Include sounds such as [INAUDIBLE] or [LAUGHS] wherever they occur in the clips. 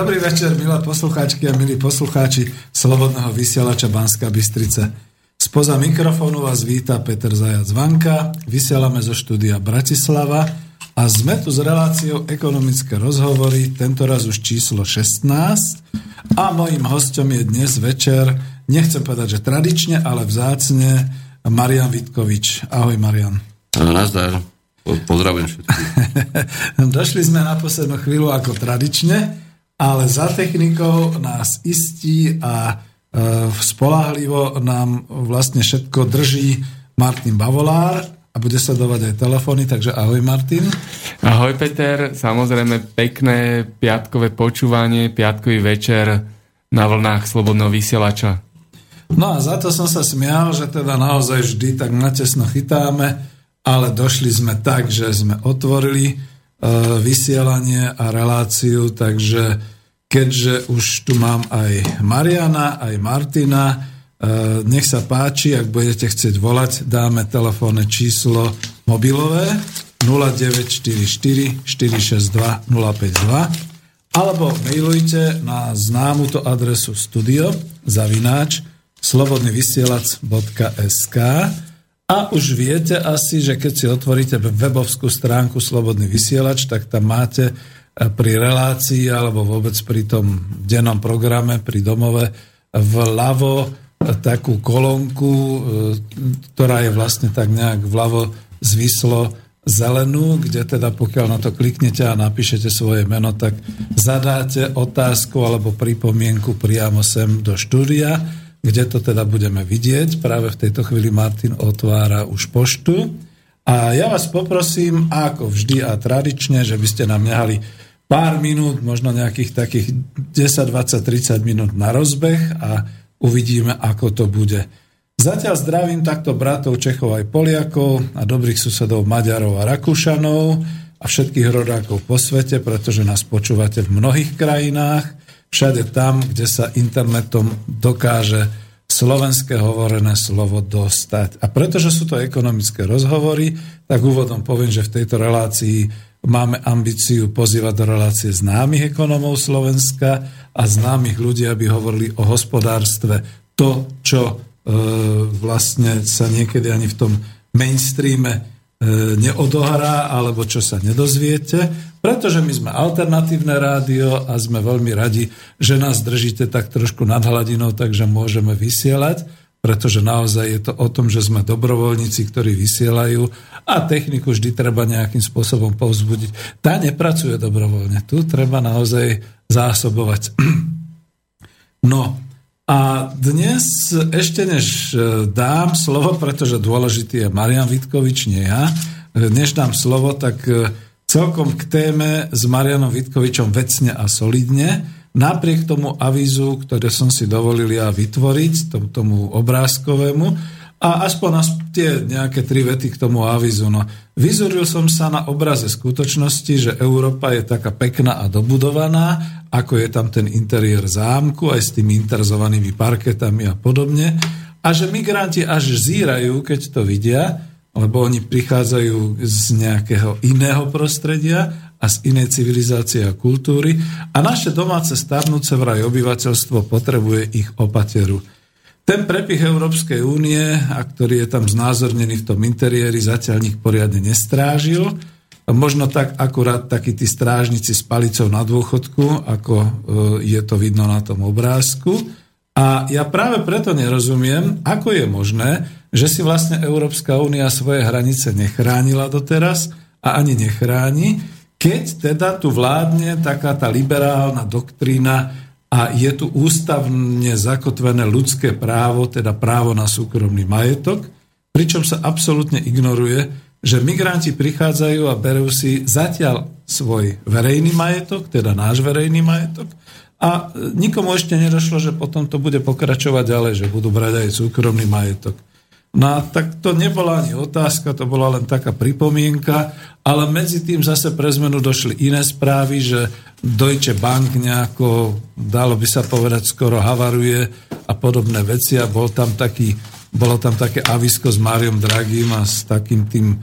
Dobrý večer, milé poslucháčky a milí poslucháči Slobodného vysielača Banska Bystrice. Spoza mikrofónu vás víta Peter Zajac Vanka, vysielame zo štúdia Bratislava a sme tu s reláciou ekonomické rozhovory, tento raz už číslo 16 a mojím hostom je dnes večer, nechcem povedať, že tradične, ale vzácne, Marian Vitkovič. Ahoj Marian. Nazdar. Pozdravujem všetkých. [LAUGHS] Došli sme na poslednú chvíľu ako tradične ale za technikou nás istí a e, spolahlivo nám vlastne všetko drží Martin Bavolár a bude sledovať aj telefóny, takže ahoj Martin. Ahoj Peter, samozrejme pekné piatkové počúvanie, piatkový večer na vlnách Slobodného vysielača. No a za to som sa smial, že teda naozaj vždy tak natesno chytáme, ale došli sme tak, že sme otvorili vysielanie a reláciu, takže keďže už tu mám aj Mariana, aj Martina, e, nech sa páči, ak budete chcieť volať, dáme telefónne číslo mobilové 0944 462 052 alebo mailujte na známuto adresu studio zavináč slobodnyvysielac.sk a už viete asi, že keď si otvoríte webovskú stránku Slobodný vysielač, tak tam máte e, pri relácii alebo vôbec pri tom dennom programe, pri domove vľavo e, takú kolónku, e, ktorá je vlastne tak nejak vľavo zvislo zelenú, kde teda pokiaľ na to kliknete a napíšete svoje meno, tak zadáte otázku alebo pripomienku priamo sem do štúdia kde to teda budeme vidieť. Práve v tejto chvíli Martin otvára už poštu. A ja vás poprosím, ako vždy a tradične, že by ste nám nehali pár minút, možno nejakých takých 10, 20, 30 minút na rozbeh a uvidíme, ako to bude. Zatiaľ zdravím takto bratov Čechov aj Poliakov a dobrých susedov Maďarov a Rakúšanov a všetkých rodákov po svete, pretože nás počúvate v mnohých krajinách všade tam, kde sa internetom dokáže slovenské hovorené slovo dostať. A pretože sú to ekonomické rozhovory, tak úvodom poviem, že v tejto relácii máme ambíciu pozývať do relácie známych ekonomov Slovenska a známych ľudí, aby hovorili o hospodárstve to, čo e, vlastne sa niekedy ani v tom mainstreame neodohrá alebo čo sa nedozviete, pretože my sme alternatívne rádio a sme veľmi radi, že nás držíte tak trošku nad hladinou, takže môžeme vysielať, pretože naozaj je to o tom, že sme dobrovoľníci, ktorí vysielajú a techniku vždy treba nejakým spôsobom povzbudiť. Tá nepracuje dobrovoľne, tu treba naozaj zásobovať. [CLEARS THROAT] No, a dnes ešte než e, dám slovo, pretože dôležitý je Marian Vitkovič, nie ja, e, než dám slovo, tak e, celkom k téme s Marianom Vitkovičom vecne a solidne, napriek tomu avízu, ktoré som si dovolil ja vytvoriť, tomu, tomu obrázkovému, a aspoň na tie nejaké tri vety k tomu avizu. No, vyzoril som sa na obraze skutočnosti, že Európa je taká pekná a dobudovaná, ako je tam ten interiér zámku, aj s tými interzovanými parketami a podobne. A že migranti až zírajú, keď to vidia, lebo oni prichádzajú z nejakého iného prostredia a z inej civilizácie a kultúry a naše domáce starnúce vraj obyvateľstvo potrebuje ich opateru. Ten prepich Európskej únie, a ktorý je tam znázornený v tom interiéri, zatiaľ nik poriadne nestrážil. Možno tak akurát takí tí strážnici s palicou na dôchodku, ako e, je to vidno na tom obrázku. A ja práve preto nerozumiem, ako je možné, že si vlastne Európska únia svoje hranice nechránila doteraz a ani nechráni, keď teda tu vládne taká tá liberálna doktrína a je tu ústavne zakotvené ľudské právo, teda právo na súkromný majetok, pričom sa absolútne ignoruje, že migranti prichádzajú a berú si zatiaľ svoj verejný majetok, teda náš verejný majetok, a nikomu ešte nedošlo, že potom to bude pokračovať ďalej, že budú brať aj súkromný majetok. No tak to nebola ani otázka, to bola len taká pripomienka, ale medzi tým zase pre zmenu došli iné správy, že Deutsche Bank nejako, dalo by sa povedať, skoro havaruje a podobné veci a bol tam taký, bolo tam také avisko s Máriom Dragim a s takým tým e,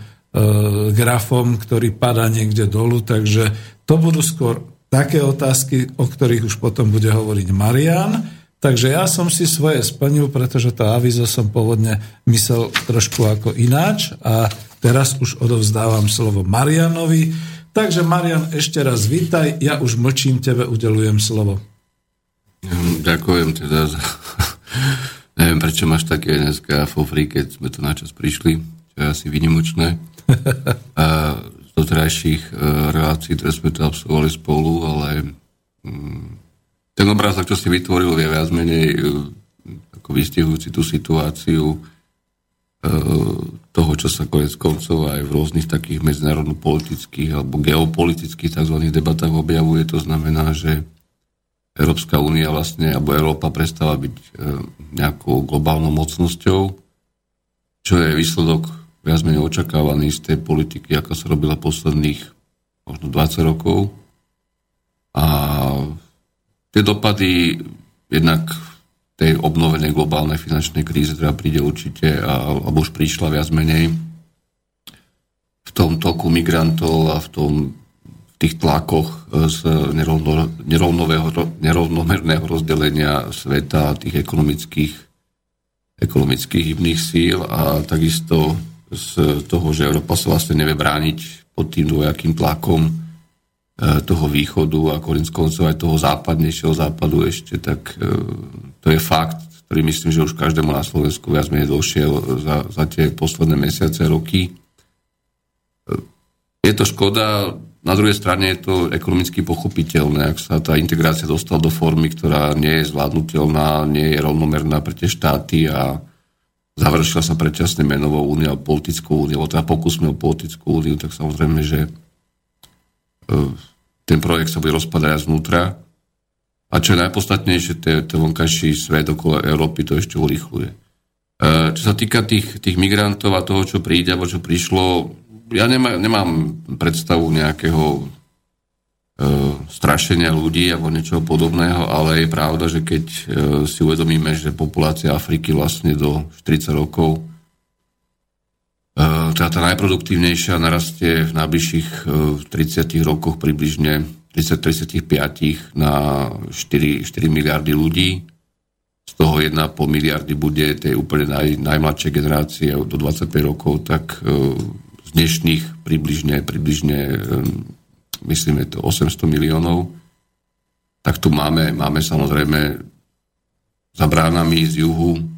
grafom, ktorý padá niekde dolu, takže to budú skôr také otázky, o ktorých už potom bude hovoriť Marian. Takže ja som si svoje splnil, pretože to avizo som pôvodne myslel trošku ako ináč a teraz už odovzdávam slovo Marianovi. Takže Marian, ešte raz vítaj, ja už mlčím, tebe udelujem slovo. Ďakujem teda za... [LAUGHS] Neviem, prečo máš také dneska fofry, keď sme tu načas prišli, čo je asi vynimočné. [LAUGHS] A z doterajších e, relácií, ktoré sme tu absolvovali spolu, ale mm, ten obrázok, čo si vytvoril, je viac menej e, ako vystihujúci tú situáciu toho, čo sa konec koncov aj v rôznych takých medzinárodno-politických alebo geopolitických tzv. debatách objavuje. To znamená, že Európska únia vlastne, alebo Európa prestáva byť e, nejakou globálnou mocnosťou, čo je výsledok viac menej očakávaný z tej politiky, ako sa robila posledných možno 20 rokov. A tie dopady jednak tej obnovenej globálnej finančnej kríze, ktorá príde určite, alebo už prišla viac menej, v tom toku migrantov a v tom tých tlakoch e, z nerovnomerného rozdelenia sveta, tých ekonomických, ekonomických hybných síl a takisto z toho, že Európa sa vlastne nevie brániť pod tým dvojakým tlakom toho východu a konec koncov aj toho západnejšieho západu ešte, tak e, to je fakt, ktorý myslím, že už každému na Slovensku viac menej došiel za, za tie posledné mesiace, roky. Je to škoda, na druhej strane je to ekonomicky pochopiteľné, ak sa tá integrácia dostala do formy, ktorá nie je zvládnutelná, nie je rovnomerná pre tie štáty a završila sa predčasne menovou úniou, politickou úniou, teda pokusme o politickú úniu, tak samozrejme, že e, ten projekt sa bude rozpadať znútra. A čo je najpodstatnejšie, ten vonkajší svet okolo Európy to ešte urychluje. E, čo sa týka tých, tých migrantov a toho, čo príde, alebo čo prišlo, ja nemá, nemám predstavu nejakého e, strašenia ľudí alebo niečoho podobného, ale je pravda, že keď e, si uvedomíme, že populácia Afriky vlastne do 40 rokov e, teda tá najproduktívnejšia narastie v najbližších e, 30 rokoch približne 30-35 na 4, 4 miliardy ľudí. Z toho 1,5 miliardy bude tej úplne naj, najmladšej generácie do 25 rokov, tak e, z dnešných približne, približne myslím, je to 800 miliónov, tak tu máme, máme samozrejme za bránami z juhu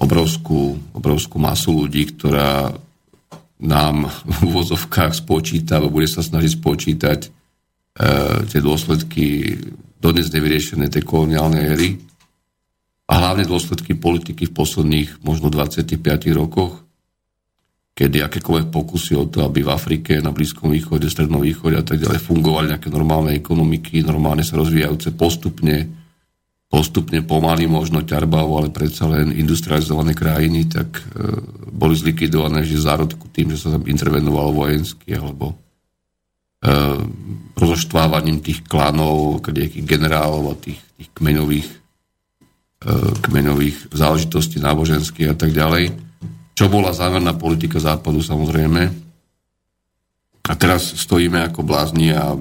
obrovskú, obrovskú masu ľudí, ktorá nám v úvozovkách spočíta, alebo bude sa snažiť spočítať e, tie dôsledky dodnes nevyriešené tej koloniálnej éry a hlavne dôsledky politiky v posledných možno 25 rokoch, kedy akékoľvek pokusy o to, aby v Afrike, na Blízkom východe, Strednom východe a tak ďalej fungovali nejaké normálne ekonomiky, normálne sa rozvíjajúce postupne, postupne pomaly, možno ťarbavo, ale predsa len industrializované krajiny, tak e, boli zlikvidované že zárodku tým, že sa tam intervenovalo vojensky alebo e, rozoštvávaním tých klanov, nejakých generálov a tých, tých kmeňových, e, kmeňových záležitostí náboženských a tak ďalej čo bola zámerná politika západu samozrejme. A teraz stojíme ako blázni a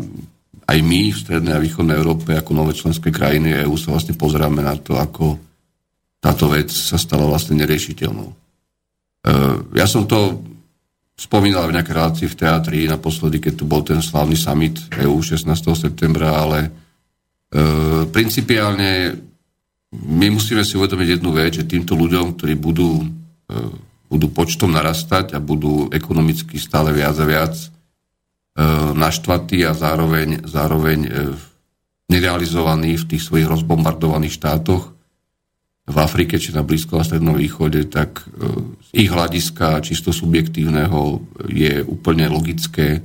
aj my v strednej a východnej Európe ako nové členské krajiny EU sa vlastne pozeráme na to, ako táto vec sa stala vlastne neriešiteľnou. E, ja som to spomínal v nejakej relácii v teatri naposledy, keď tu bol ten slavný summit EU 16. septembra, ale e, principiálne my musíme si uvedomiť jednu vec, že týmto ľuďom, ktorí budú e, budú počtom narastať a budú ekonomicky stále viac a viac e, naštvatí a zároveň, zároveň e, nerealizovaní v tých svojich rozbombardovaných štátoch. V Afrike či na Blízkom a Strednom východe, tak e, z ich hľadiska čisto subjektívneho je úplne logické,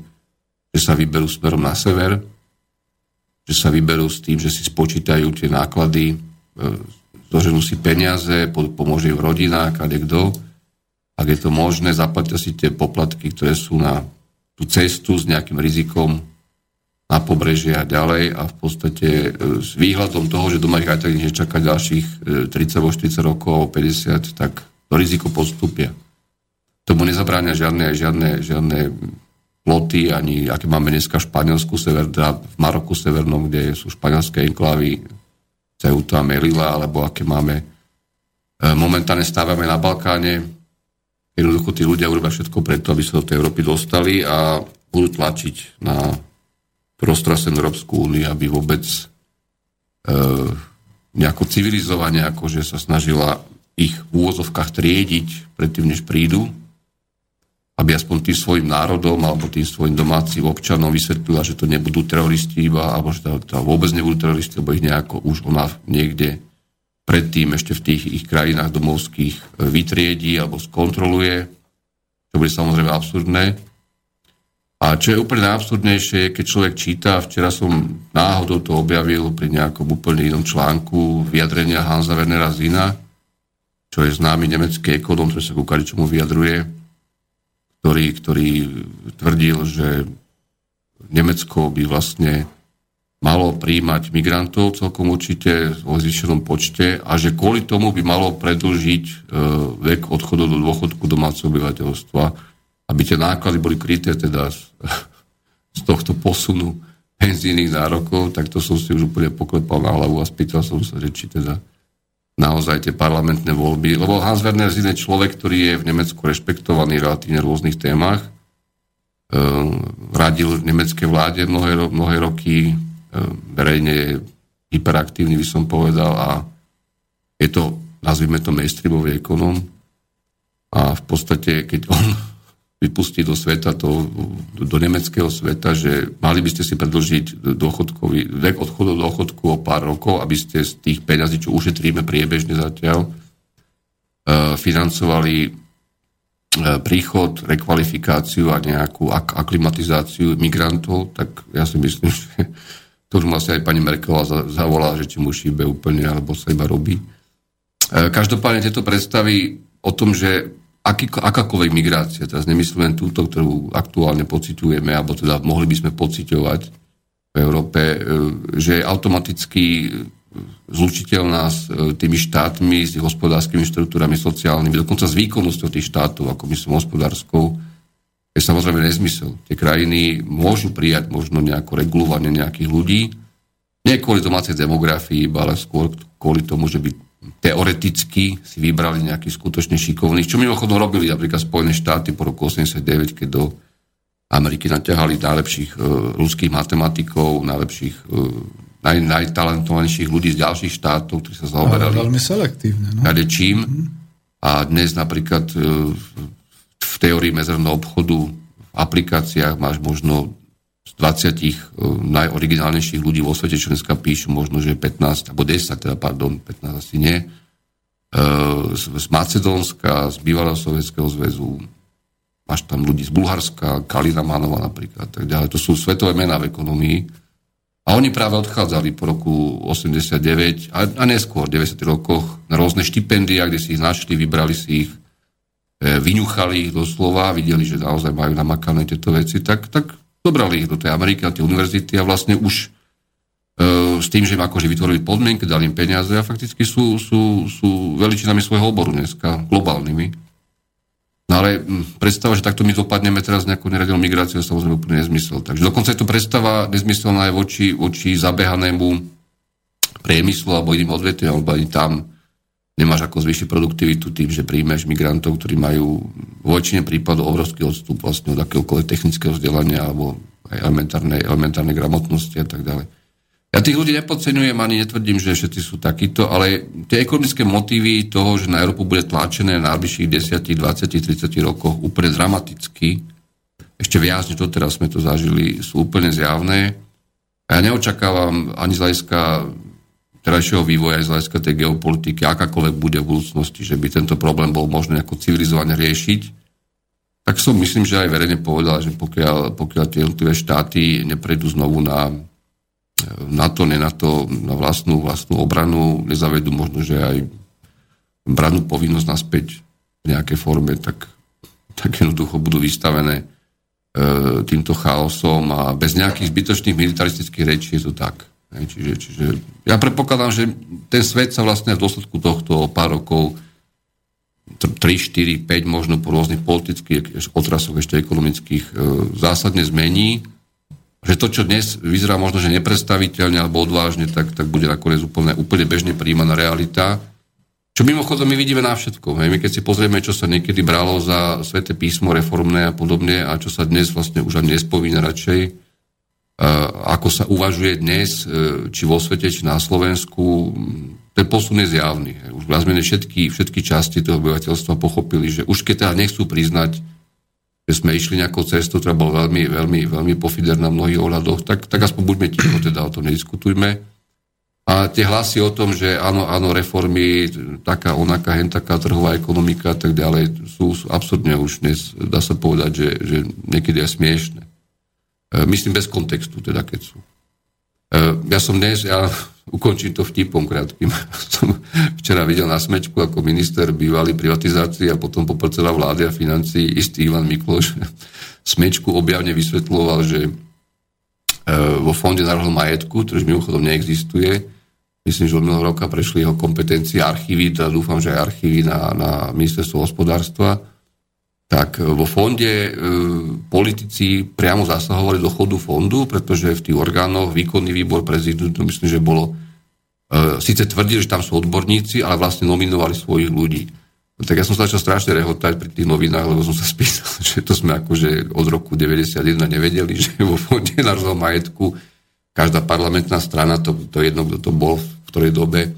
že sa vyberú smerom na sever, že sa vyberú s tým, že si spočítajú tie náklady, zoženú si peniaze, pomôže im v rodinách a kto ak je to možné, zaplatia si tie poplatky, ktoré sú na tú cestu s nejakým rizikom na pobrežie a ďalej a v podstate e, s výhľadom toho, že doma ich aj tak nečaká ďalších 30 40 rokov 50, tak to riziko postupia. Tomu nezabráňa žiadne, žiadne, žiadne ploty, ani aké máme dneska v Španielsku, sever, teda v Maroku severnom, kde sú španielské enklávy Ceuta, Melila, alebo aké máme e, momentálne stávame na Balkáne. Jednoducho tí ľudia urobia všetko preto, aby sa do tej Európy dostali a budú tlačiť na prostrasen Európsku úniu, aby vôbec e, nejako civilizovane, akože sa snažila ich v úvozovkách triediť predtým, než prídu aby aspoň tým svojim národom alebo tým svojim domácim občanom vysvetlila, že to nebudú teroristi iba, alebo že to, to vôbec nebudú teroristi, lebo ich nejako už ona niekde predtým ešte v tých ich krajinách domovských e, vytriedí alebo skontroluje, čo bude samozrejme absurdné. A čo je úplne najabsurdnejšie, keď človek číta, včera som náhodou to objavil pri nejakom úplne inom článku vyjadrenia Hansa Wernera Zina, čo je známy nemecký ekonom, ktorý sa ku čomu vyjadruje, ktorý, ktorý tvrdil, že Nemecko by vlastne malo príjmať migrantov celkom určite o zvýšenom počte a že kvôli tomu by malo predlžiť e, vek odchodu do dôchodku domáceho obyvateľstva, aby tie náklady boli kryté teda z, [LAUGHS] z tohto posunu penzijných nárokov, tak to som si už úplne poklepal na hlavu a spýtal som sa, že či teda naozaj tie parlamentné voľby, lebo Hans Werner je človek, ktorý je v Nemecku rešpektovaný relatívne v rôznych témach. Ehm, radil nemeckej vláde mnohé, mnohé roky, verejne hyperaktívny, by som povedal, a je to, nazvime to mainstreamový ekonom. A v podstate, keď on [LAUGHS] vypustiť do sveta, to, do nemeckého sveta, že mali by ste si predlžiť dôchodkový, vek odchodu do dôchodku o pár rokov, aby ste z tých peňazí, čo ušetríme priebežne zatiaľ, e, financovali e, príchod, rekvalifikáciu a nejakú ak- aklimatizáciu migrantov, tak ja si myslím, [LAUGHS] že to už asi aj pani Merkelová zavolá, že či mu šíbe úplne, alebo sa iba robí. E, každopádne tieto predstavy o tom, že aký, akákoľvek migrácia, teraz nemyslím len túto, ktorú aktuálne pociťujeme, alebo teda mohli by sme pociťovať v Európe, e, že je automaticky zlučiteľná s e, tými štátmi, s ich hospodárskymi štruktúrami, sociálnymi, dokonca s výkonnosťou tých štátov, ako myslím hospodárskou, je samozrejme nezmysel. Tie krajiny môžu prijať možno nejaké regulovanie nejakých ľudí, nie kvôli domácej demografii, ale skôr kvôli tomu, že by teoreticky si vybrali nejakých skutočne šikovných, čo mimochodom robili napríklad Spojené štáty po roku 89, keď do Ameriky naťahali najlepších e, ruských matematikov, najlepších, e, naj, najtalentovanejších ľudí z ďalších štátov, ktorí sa zaoberali. Ale veľmi selektívne. No? čím. Mm-hmm. A dnes napríklad e, v teórii mezerného obchodu v aplikáciách máš možno z 20 uh, najoriginálnejších ľudí vo svete, čo dneska píšu, možno, že 15, alebo 10, teda, pardon, 15 asi nie, uh, z, Macedónska, z bývalého Sovietskeho zväzu, máš tam ľudí z Bulharska, Kalina Manova napríklad, tak ďalej. To sú svetové mená v ekonomii. A oni práve odchádzali po roku 89 a, a neskôr, v 90 rokoch, na rôzne štipendia, kde si ich našli, vybrali si ich, vyňuchali ich doslova, videli, že naozaj majú namakané tieto veci, tak, tak Zobrali ich do tej Ameriky, na tie univerzity a vlastne už e, s tým, že im akože vytvorili podmienky, dali im peniaze a fakticky sú, sú, sú veličinami svojho oboru dneska, globálnymi. No ale predstava, že takto my dopadneme teraz nejakú neradilnú migráciu, je samozrejme úplne nezmysel. Takže dokonca je to predstava nezmyselná aj voči, voči zabehanému priemyslu alebo iným odvetviam, alebo ani tam nemáš ako zvýšiť produktivitu tým, že príjmeš migrantov, ktorí majú vo väčšine prípadov obrovský odstup vlastne od akéhokoľvek technického vzdelania alebo aj elementárnej, elementárnej gramotnosti a tak ďalej. Ja tých ľudí nepodceňujem ani netvrdím, že všetci sú takíto, ale tie ekonomické motívy toho, že na Európu bude tlačené na najbližších 10, 20, 30 rokoch úplne dramaticky, ešte viac, než doteraz sme to zažili, sú úplne zjavné. A ja neočakávam ani z hľadiska terajšieho vývoja z hľadiska tej geopolitiky, akákoľvek bude v budúcnosti, že by tento problém bol možné ako civilizovane riešiť, tak som myslím, že aj verejne povedal, že pokiaľ, pokiaľ tie jednotlivé štáty neprejdú znovu na, na to, ne na to, na vlastnú, vlastnú obranu, nezavedú možno, že aj brannú povinnosť naspäť v nejakej forme, tak, tak jednoducho budú vystavené e, týmto chaosom a bez nejakých zbytočných militaristických rečí je to tak. Čiže, čiže ja predpokladám, že ten svet sa vlastne v dôsledku tohto pár rokov 3, 4, 5 možno po rôznych politických otrasoch ešte ekonomických e, zásadne zmení. Že to, čo dnes vyzerá možno, že nepredstaviteľne alebo odvážne, tak, tak bude nakoniec úplne, úplne bežne príjmaná realita. Čo mimochodom my vidíme na všetko. Hej. My keď si pozrieme, čo sa niekedy bralo za sveté písmo reformné a podobne a čo sa dnes vlastne už ani nespomína radšej, ako sa uvažuje dnes, e, či vo svete, či na Slovensku, ten posun je zjavný. Už vlastne všetky, všetky časti toho obyvateľstva pochopili, že už keď teda nechcú priznať, že sme išli nejakou cestou, ktorá bola veľmi, veľmi, veľmi pofiderná v mnohých ohľadoch, tak, tak aspoň buďme ticho, teda o tom nediskutujme. A tie hlasy o tom, že áno, áno, reformy, taká, onaká, hentaká trhová ekonomika a tak ďalej, sú, sú absurdne už dnes, dá sa povedať, že, že niekedy je smiešne. E, myslím bez kontextu, teda keď sú. E, ja som dnes, ja ukončím to vtipom krátkým. [LAUGHS] Som včera videl na smečku ako minister bývalý privatizácie a potom popredseda vlády a financí istý Ivan Mikloš [LAUGHS] smečku objavne vysvetľoval, že e, vo fonde národného majetku, ktorý mimochodom neexistuje, myslím, že od minulého roka prešli jeho kompetencie archívy, teda dúfam, že aj archívy na, na ministerstvo hospodárstva, tak vo fonde e, politici priamo zasahovali do chodu fondu, pretože v tých orgánoch výkonný výbor prezidentu, myslím, že bolo, e, síce tvrdili, že tam sú odborníci, ale vlastne nominovali svojich ľudí. Tak ja som sa začal strašne rehotať pri tých novinách, lebo som sa [LAUGHS] spýtal, že to sme akože od roku 91 nevedeli, že vo fonde národného majetku každá parlamentná strana, to, to jedno, kto to bol, v ktorej dobe,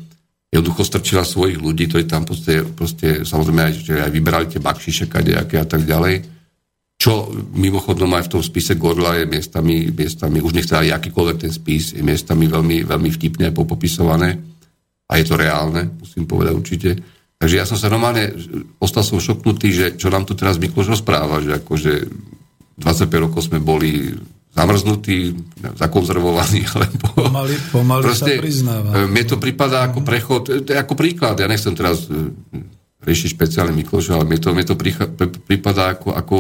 jednoducho strčila svojich ľudí, ktorí tam proste, proste samozrejme aj, že aj vyberali tie bakšiše kadejaké a tak ďalej. Čo mimochodom aj v tom spise Gorla je miestami, miestami už nechce aj akýkoľvek ten spis, je miestami veľmi, veľmi vtipne popopisované a je to reálne, musím povedať určite. Takže ja som sa normálne, ostal som šoknutý, že čo nám tu teraz Mikloš rozpráva, že akože 25 rokov sme boli zamrznutý, zakonzervovaný, [LAUGHS] alebo... Pomaly, pomaly proste, sa priznáva. E, mne to prípada ako prechod, to je ako príklad, ja nechcem teraz e, riešiť špeciálne Mikloša, ale mne to, mne to prípada ako, ako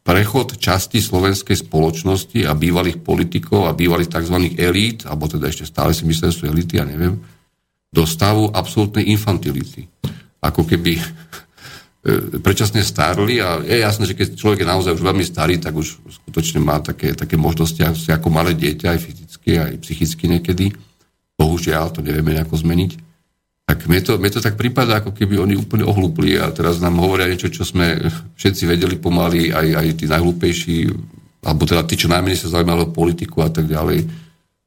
prechod časti slovenskej spoločnosti a bývalých politikov a bývalých tzv. elít, alebo teda ešte stále si myslím, že sú elity, ja neviem, do stavu absolútnej infantility. Ako keby E, predčasne starli a je jasné, že keď človek je naozaj už veľmi starý, tak už skutočne má také, také možnosti ako malé dieťa, aj fyzicky, aj psychicky niekedy. Bohužiaľ, to nevieme nejako zmeniť. Tak mne to, mne to tak prípada, ako keby oni úplne ohlúpli a teraz nám hovoria niečo, čo sme všetci vedeli pomaly, aj, aj tí najhlúpejší, alebo teda tí, čo najmenej sa zaujímali politiku a tak ďalej,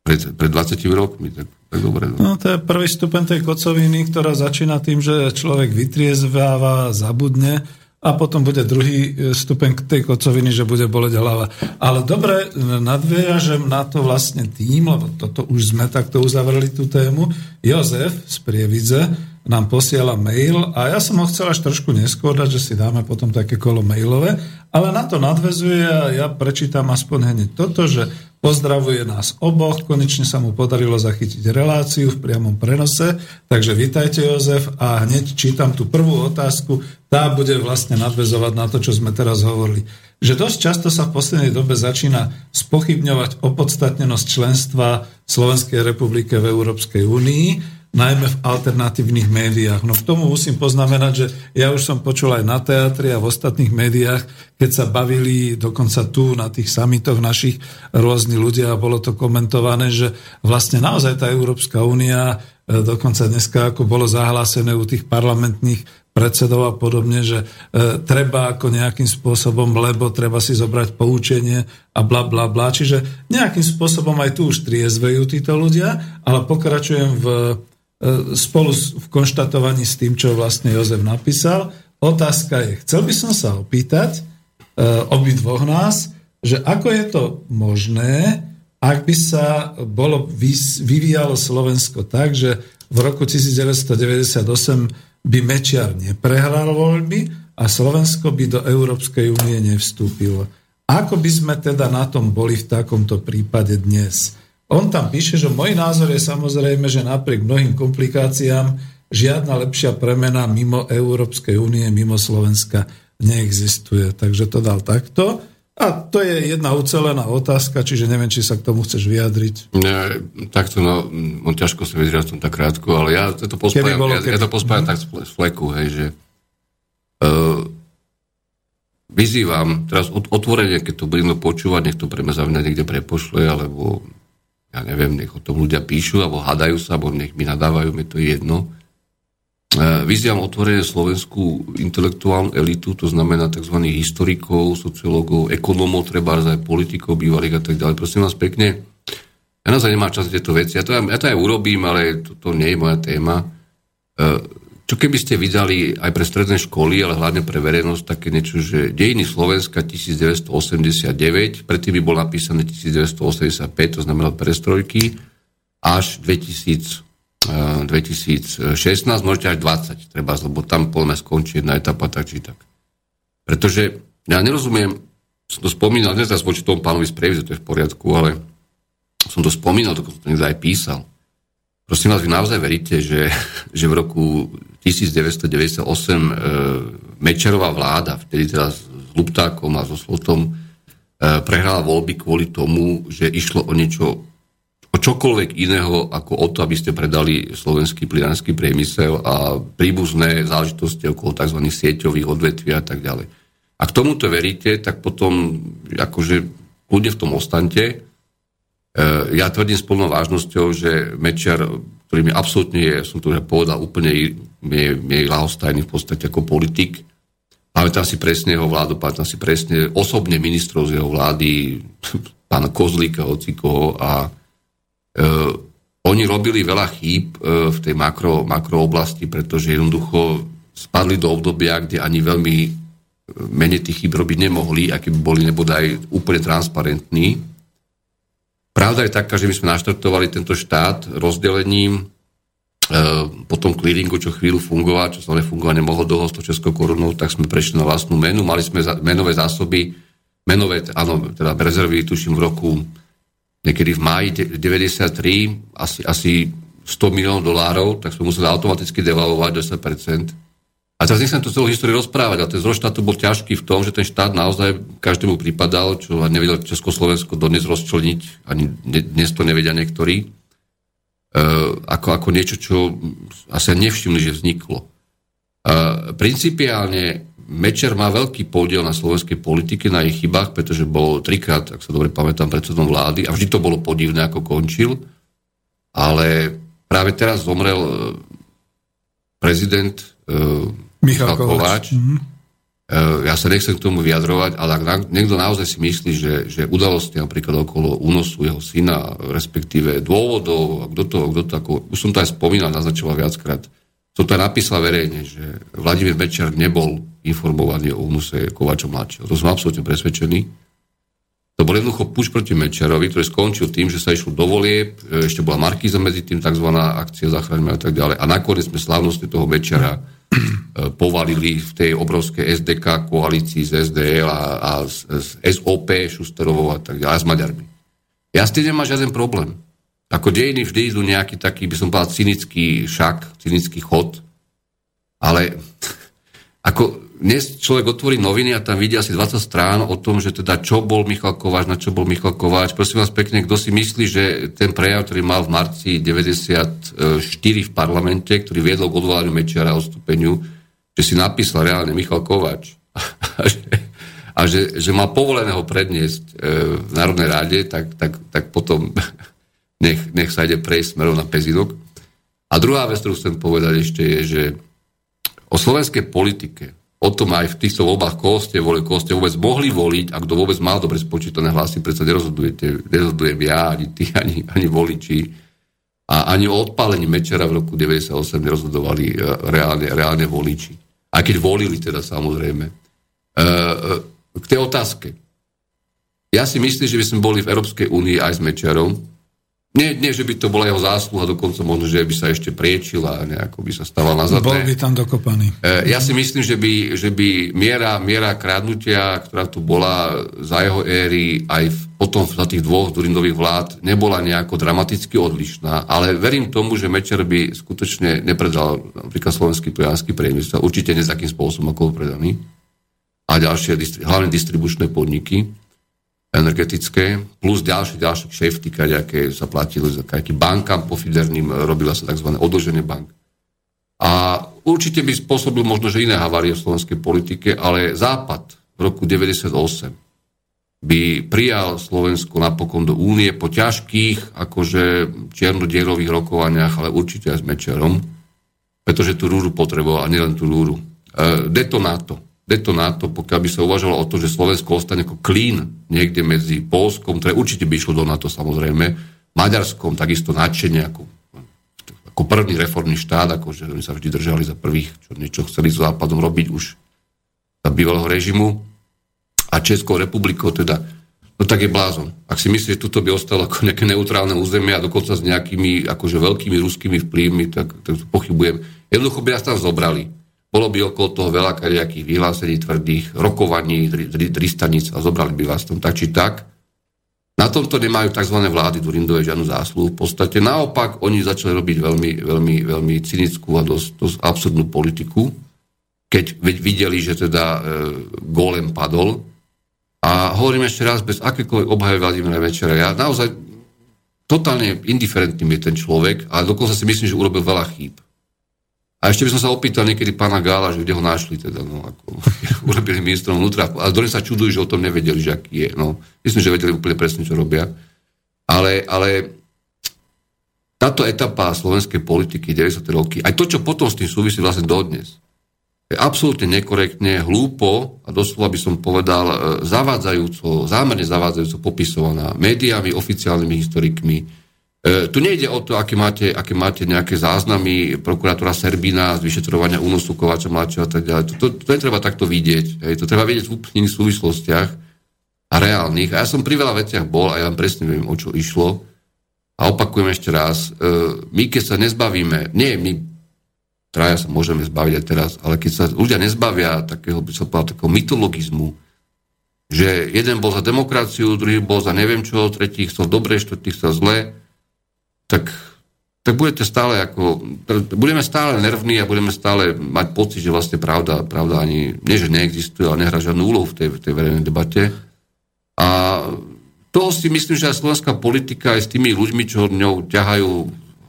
pred, pred 20 rokmi. Tak tak dobre. No. no to je prvý stupeň tej kocoviny, ktorá začína tým, že človek vytriezváva, zabudne a potom bude druhý e, stupeň tej kocoviny, že bude boleť hlava. Ale dobre, nadviažem na to vlastne tým, lebo toto už sme takto uzavreli tú tému. Jozef z Prievidze nám posiela mail a ja som ho chcel až trošku neskôr dať, že si dáme potom také kolo mailové, ale na to nadvezuje a ja prečítam aspoň hneď toto, že Pozdravuje nás oboch, konečne sa mu podarilo zachytiť reláciu v priamom prenose, takže vítajte Jozef a hneď čítam tú prvú otázku, tá bude vlastne nadvezovať na to, čo sme teraz hovorili. Že dosť často sa v poslednej dobe začína spochybňovať opodstatnenosť členstva Slovenskej republike v Európskej únii, najmä v alternatívnych médiách. No k tomu musím poznamenať, že ja už som počul aj na teatri a v ostatných médiách, keď sa bavili dokonca tu na tých samitoch našich rôzni ľudia a bolo to komentované, že vlastne naozaj tá Európska únia e, dokonca dneska ako bolo zahlásené u tých parlamentných predsedov a podobne, že e, treba ako nejakým spôsobom, lebo treba si zobrať poučenie a bla bla bla. Čiže nejakým spôsobom aj tu už triezvejú títo ľudia, ale pokračujem v E, spolu v konštatovaní s tým, čo vlastne Jozef napísal. Otázka je, chcel by som sa opýtať e, dvoch nás, že ako je to možné, ak by sa bolo vyvíjalo Slovensko tak, že v roku 1998 by Mečiar neprehral voľby a Slovensko by do Európskej únie nevstúpilo. Ako by sme teda na tom boli v takomto prípade dnes? On tam píše, že môj názor je samozrejme, že napriek mnohým komplikáciám žiadna lepšia premena mimo Európskej únie, mimo Slovenska neexistuje. Takže to dal takto. A to je jedna ucelená otázka, čiže neviem, či sa k tomu chceš vyjadriť. Ne, takto, no, on ťažko sa vyjadriť v tom tak krátko, ale ja to pospájam, ja, ja to pospájam mm. tak z fleku, hej, že vyzývam, teraz otvorene, keď to bude počúvať, nech to pre mňa niekde prepošle, alebo ja neviem, nech o tom ľudia píšu, alebo hadajú sa, alebo nech mi nadávajú, mi to je jedno. E, vyzývam otvorene slovenskú intelektuálnu elitu, to znamená tzv. historikov, sociológov, ekonómov, treba aj politikov bývalých a tak ďalej. Prosím vás pekne, ja naozaj nemám čas tieto veci. Ja to, ja to aj urobím, ale to, to nie je moja téma. E, čo keby ste vydali aj pre stredné školy, ale hlavne pre verejnosť také niečo, že dejiny Slovenska 1989, predtým by bol napísané 1985, to znamená prestrojky, až 2000, 2016, môžete až 20, treba, lebo tam poďme skončí jedna etapa, tak či tak. Pretože ja nerozumiem, som to spomínal, dnes voči tomu pánovi z to je v poriadku, ale som to spomínal, dokonca to niekto aj písal. Prosím vás, vy naozaj veríte, že, že v roku 1998 e, Mečerová vláda, vtedy teda s Luptákom a so Slotom, e, prehrala voľby kvôli tomu, že išlo o niečo, o čokoľvek iného, ako o to, aby ste predali slovenský plinársky priemysel a príbuzné záležitosti okolo tzv. sieťových odvetví a tak ďalej. Ak tomuto veríte, tak potom akože ľudia v tom ostante. E, ja tvrdím s plnou vážnosťou, že Mečiar ktorý mi absolútne je, som to povedal, úplne je, je lahostajný v podstate ako politik. Pamätám si presne jeho vládu, pamätám si presne osobne ministrov z jeho vlády, [LAUGHS] pána Kozlíka, hocikoho a e, oni robili veľa chýb e, v tej makro, makro oblasti, pretože jednoducho spadli do obdobia, kde ani veľmi e, menej tých chýb robiť nemohli, aký by boli nebodaj úplne transparentní. Pravda je taká, že my sme naštartovali tento štát rozdelením e, po tom clearingu, čo chvíľu fungovalo, čo sa nefungovať nemohlo dlho s českou korunou, tak sme prešli na vlastnú menu. Mali sme menové zásoby, menové, áno, teda rezervy, tuším v roku niekedy v máji 93, asi, asi 100 miliónov dolárov, tak sme museli automaticky devalovať 10%. A teraz nechcem tú celú históriu rozprávať, ale ten zrod štátu bol ťažký v tom, že ten štát naozaj každému pripadal, čo nevedel Československo dodnes rozčleniť, ani dnes to nevedia niektorí, e, ako, ako niečo, čo asi nevšimli, že vzniklo. E, principiálne Mečer má veľký podiel na slovenskej politike, na ich chybách, pretože bol trikrát, ak sa dobre pamätám, predsedom vlády a vždy to bolo podivné, ako končil. Ale práve teraz zomrel e, prezident e, Michal Kováč. Mm-hmm. Ja sa nechcem k tomu vyjadrovať, ale ak niekto naozaj si myslí, že, že udalosti napríklad okolo únosu jeho syna, respektíve dôvodov, kto to, kto to ako, už som to aj spomínal, naznačoval viackrát, som to napísal verejne, že Vladimír Mečer nebol informovaný o únose Kováča mladšieho. To som absolútne presvedčený. To bol jednoducho puč proti Mečerovi, ktorý skončil tým, že sa išlo do volieb, e, ešte bola Markíza medzi tým, tzv. akcia zachraňme a tak ďalej. A nakoniec sme slávnosti toho Mečera povalili v tej obrovskej SDK koalícii z SDL a, a z, z SOP, Šusterovou a tak ďalej, a s Maďarmi. Ja s tým nemám žiaden problém. Ako dejiny vždy idú nejaký taký, by som povedal, cynický šak, cynický chod, ale [LAUGHS] ako dnes človek otvorí noviny a tam vidí asi 20 strán o tom, že teda čo bol Michal Kováč, na čo bol Michal Kováč. Prosím vás pekne, kto si myslí, že ten prejav, ktorý mal v marci 94 v parlamente, ktorý viedol k odvolaniu Mečiara a odstúpeniu, že si napísal reálne Michal Kováč a že, a že, že má povolené ho predniesť e, v Národnej rade, tak, tak, tak potom nech, nech sa ide prejsť smerom na Pezidok. A druhá vec, ktorú chcem povedať ešte je, že o slovenskej politike o tom aj v týchto voľbách, koho ste volili, koho ste vôbec mohli voliť a kto vôbec mal dobre spočítané hlasy, predsa nerozhodujete, nerozhodujem ja, ani ty, [LAUGHS] ani, ani voliči. A ani o odpálení Mečera v roku 98 nerozhodovali e, reálne, reálne voliči. Aj keď volili teda samozrejme. E, e, k tej otázke. Ja si myslím, že by sme boli v Európskej únii aj s Mečerom, nie, nie, že by to bola jeho zásluha, dokonca možno, že by sa ešte priečila a nejako by sa stával na zadné. Bol by tam dokopaný. E, ja si myslím, že by, že by miera, miera krádnutia, ktorá tu bola za jeho éry, aj v, potom za tých dvoch Durindových vlád, nebola nejako dramaticky odlišná, ale verím tomu, že Mečer by skutočne nepredal napríklad slovenský pojánsky priemysel, určite nie takým spôsobom, ako ho predaný, a ďalšie, hlavne distribučné podniky energetické, plus ďalšie, ďalšie kšefty, aké sa platili za bankám pofiderným, robila sa tzv. odloženie bank. A určite by spôsobil možno, že iné havárie v slovenskej politike, ale Západ v roku 98 by prijal Slovensko napokon do únie po ťažkých, akože čiernodierových rokovaniach, ale určite aj s Mečerom, pretože tú rúru potreboval, a nielen tú rúru. E, detonáto. Detonáto, pokiaľ by sa uvažovalo o to, že Slovensko ostane ako klín niekde medzi Polskom, ktoré určite by išlo do NATO samozrejme, Maďarskom takisto nadšenie ako ako prvý reformný štát, akože oni sa vždy držali za prvých, čo niečo chceli s západom robiť už za bývalého režimu. A Českou republikou teda, no tak je blázon. Ak si myslíte, že tuto by ostalo ako nejaké neutrálne územie a dokonca s nejakými akože veľkými ruskými vplyvmi, tak, tak pochybujem. Jednoducho by nás tam zobrali. Bolo by okolo toho veľa nejakých vyhlásení tvrdých, rokovaní, dristaníc a zobrali by vás tam tak či tak. Na tomto nemajú tzv. vlády Durindové žiadnu zásluhu. V podstate naopak oni začali robiť veľmi, veľmi, veľmi cynickú a dosť, dosť absurdnú politiku, keď videli, že teda e, golem padol. A hovorím ešte raz, bez akékoľvek obhajoby Vladimíra Večera, ja naozaj totálne indiferentným je ten človek, ale dokonca si myslím, že urobil veľa chýb. A ešte by som sa opýtal niekedy pána Gála, že kde ho našli, teda, no, ako [LAUGHS] urobili ministrom vnútra. A dole sa čudujú, že o tom nevedeli, že aký je. No, myslím, že vedeli úplne presne, čo robia. Ale, ale táto etapa slovenskej politiky 90. roky, aj to, čo potom s tým súvisí vlastne dodnes, je absolútne nekorektne, hlúpo a doslova by som povedal e, zavádzajúco, zámerne zavádzajúco popisovaná médiami, oficiálnymi historikmi, tu nejde o to, aké máte, aké máte nejaké záznamy prokurátora Serbina z vyšetrovania únosu Kovača mladšieho a tak ďalej. To, to, to netreba takto vidieť. Hej. To treba vidieť v úplne súvislostiach a reálnych. A ja som pri veľa veciach bol a ja vám presne viem, o čo išlo. A opakujem ešte raz, e, my keď sa nezbavíme, nie my traja sa môžeme zbaviť aj teraz, ale keď sa ľudia nezbavia takého, by som povedal, takého mytologizmu, že jeden bol za demokraciu, druhý bol za neviem čo, tretí chcel dobre, štvrtý chcel zle, tak, tak budete stále ako, budeme stále nervní a budeme stále mať pocit, že vlastne pravda, pravda ani, nie že neexistuje, ale nehrá žiadnu úlohu v tej, v tej verejnej debate. A toho si myslím, že aj slovenská politika aj s tými ľuďmi, čo ňou ťahajú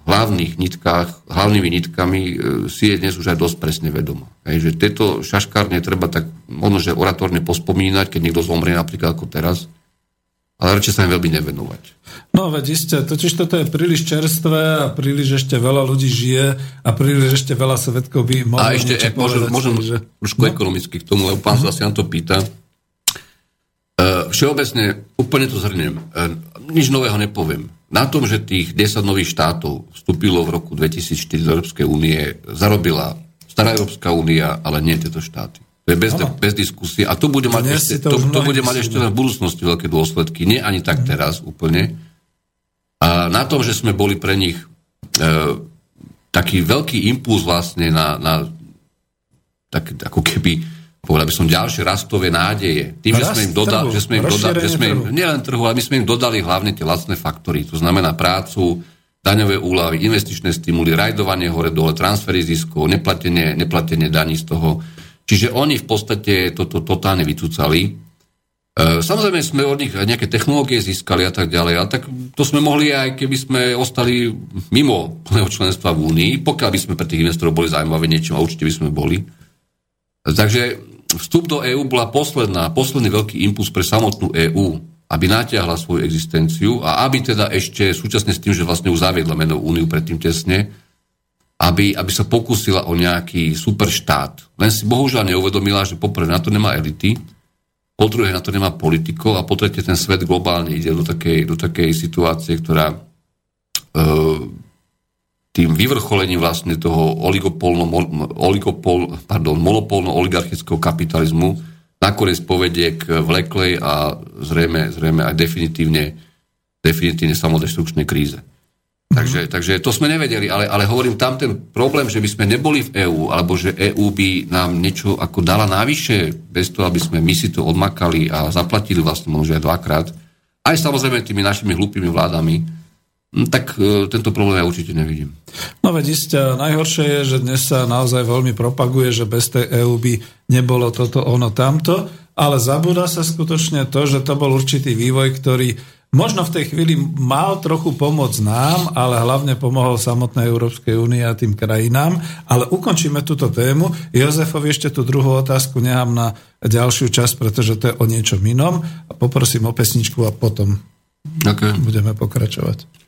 v hlavných nitkách, hlavnými nitkami, e, si je dnes už aj dosť presne vedoma. Hej, tieto šaškárne treba tak možno, že oratorne pospomínať, keď niekto zomrie napríklad ako teraz, ale radšej sa im veľmi nevenovať. No veď isté, totiž toto je príliš čerstvé a príliš ešte veľa ľudí žije a príliš ešte veľa svetkov by mohlo A ešte, ak môžem, môžem že... trošku no? ekonomicky k tomu, lebo pán uh-huh. sa asi na to pýta. Uh, všeobecne, úplne to zhrniem, uh, nič nového nepoviem. Na tom, že tých 10 nových štátov vstúpilo v roku 2004 do Európskej únie, zarobila Stará Európska únia, ale nie tieto štáty. To je bez, bez diskusie. A to bude mať, ešte, to, to, to bude mať ešte v budúcnosti veľké dôsledky. Nie ani tak teraz úplne. A na tom, že sme boli pre nich e, taký veľký impuls vlastne na, na tak, ako keby povedal by som ďalšie rastové nádeje. Tým, že sme im dodali, že sme im dodali, že sme im, nielen trhu, ale my sme im dodali hlavne tie lacné faktory. To znamená prácu, daňové úlavy, investičné stimuly, rajdovanie hore-dole, transfery ziskov, neplatenie, neplatenie daní z toho, Čiže oni v podstate toto totálne vycúcali. E, samozrejme sme od nich nejaké technológie získali a tak ďalej, ale tak to sme mohli aj keby sme ostali mimo plného členstva v Únii, pokiaľ by sme pre tých investorov boli zaujímavé niečo a určite by sme boli. Takže vstup do EÚ bola posledná, posledný veľký impuls pre samotnú EÚ, aby natiahla svoju existenciu a aby teda ešte súčasne s tým, že vlastne už zaviedla menovú úniu predtým tesne, aby, aby sa pokúsila o nejaký superštát. Len si bohužiaľ neuvedomila, že poprvé na to nemá elity, po druhé na to nemá politikov a po tretie ten svet globálne ide do takej, do takej situácie, ktorá e, tým vyvrcholením vlastne toho oligopolno, oligopol, pardon, monopolno-oligarchického kapitalizmu nakoniec povedie k vleklej a zrejme, zrejme aj definitívne, definitívne samodestrukčnej kríze. Takže, takže to sme nevedeli, ale, ale hovorím tam ten problém, že by sme neboli v EÚ, alebo že EÚ by nám niečo ako dala navyše, bez toho, aby sme my si to odmakali a zaplatili vlastne možno aj dvakrát, aj samozrejme tými našimi hlúpými vládami, hm, tak e, tento problém ja určite nevidím. No veď isté, najhoršie je, že dnes sa naozaj veľmi propaguje, že bez tej EÚ by nebolo toto ono tamto, ale zabúda sa skutočne to, že to bol určitý vývoj, ktorý možno v tej chvíli mal trochu pomôcť nám, ale hlavne pomohol samotnej Európskej únie a tým krajinám. Ale ukončíme túto tému. Jozefovi ešte tú druhú otázku nechám na ďalšiu časť, pretože to je o niečom inom. A poprosím o pesničku a potom okay. budeme pokračovať.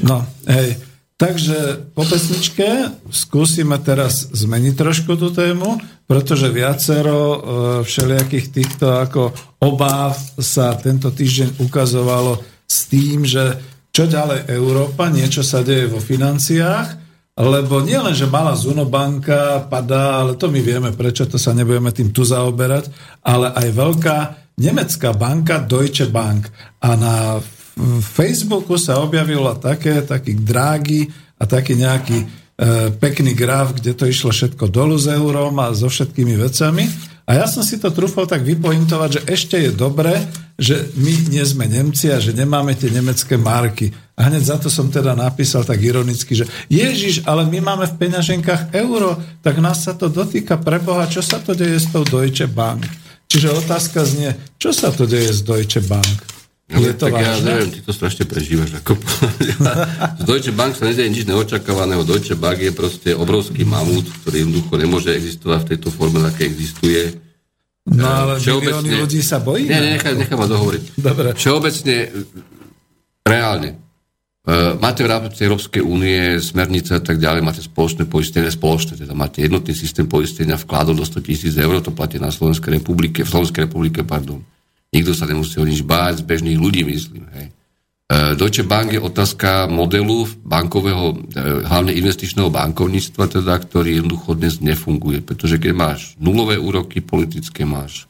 No, hej. Takže po pesničke skúsime teraz zmeniť trošku tú tému, pretože viacero e, všelijakých týchto ako obáv sa tento týždeň ukazovalo s tým, že čo ďalej Európa, niečo sa deje vo financiách, lebo nie len, že malá Zunobanka padá, ale to my vieme, prečo to sa nebudeme tým tu zaoberať, ale aj veľká nemecká banka Deutsche Bank. A na v Facebooku sa objavilo také, taký drágy a taký nejaký e, pekný graf, kde to išlo všetko dolu s eurom a so všetkými vecami. A ja som si to trúfal tak vypointovať, že ešte je dobré, že my nie sme Nemci a že nemáme tie nemecké marky. A hneď za to som teda napísal tak ironicky, že Ježiš, ale my máme v peňaženkách euro, tak nás sa to dotýka preboha, čo sa to deje s tou Deutsche Bank? Čiže otázka znie, čo sa to deje s Deutsche Bank? No, je to tak vážne? ja neviem, ty to strašne prežívaš. Ako z Deutsche Bank sa nedeje nič neočakávaného. Deutsche Bank je proste obrovský mamút, ktorý jednoducho nemôže existovať v tejto forme, aké existuje. No ale Všeobecne... milióny ľudí sa bojí? Nie, nechaj, nechaj ma dohovoriť. Dobre. Všeobecne, reálne, máte v rámci Európskej únie smernice a tak ďalej, máte spoločné poistenie, spoločné, teda máte jednotný systém poistenia vkladov do 100 tisíc eur, to platí na Slovenskej republike, v Slovenskej republike, pardon. Nikto sa nemusí o nič báť, z bežných ľudí, myslím. Hej. E, Deutsche Bank je otázka modelu bankového, e, hlavne investičného bankovníctva, teda, ktorý jednoducho dnes nefunguje. Pretože keď máš nulové úroky politické, máš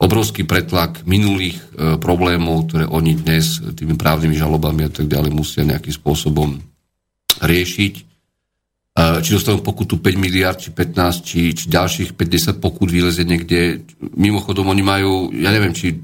obrovský pretlak minulých e, problémov, ktoré oni dnes tými právnymi žalobami a tak ďalej musia nejakým spôsobom riešiť. Či dostanú pokutu 5 miliard, či 15, či, či ďalších 50 pokut vyleze niekde. Mimochodom, oni majú, ja neviem, či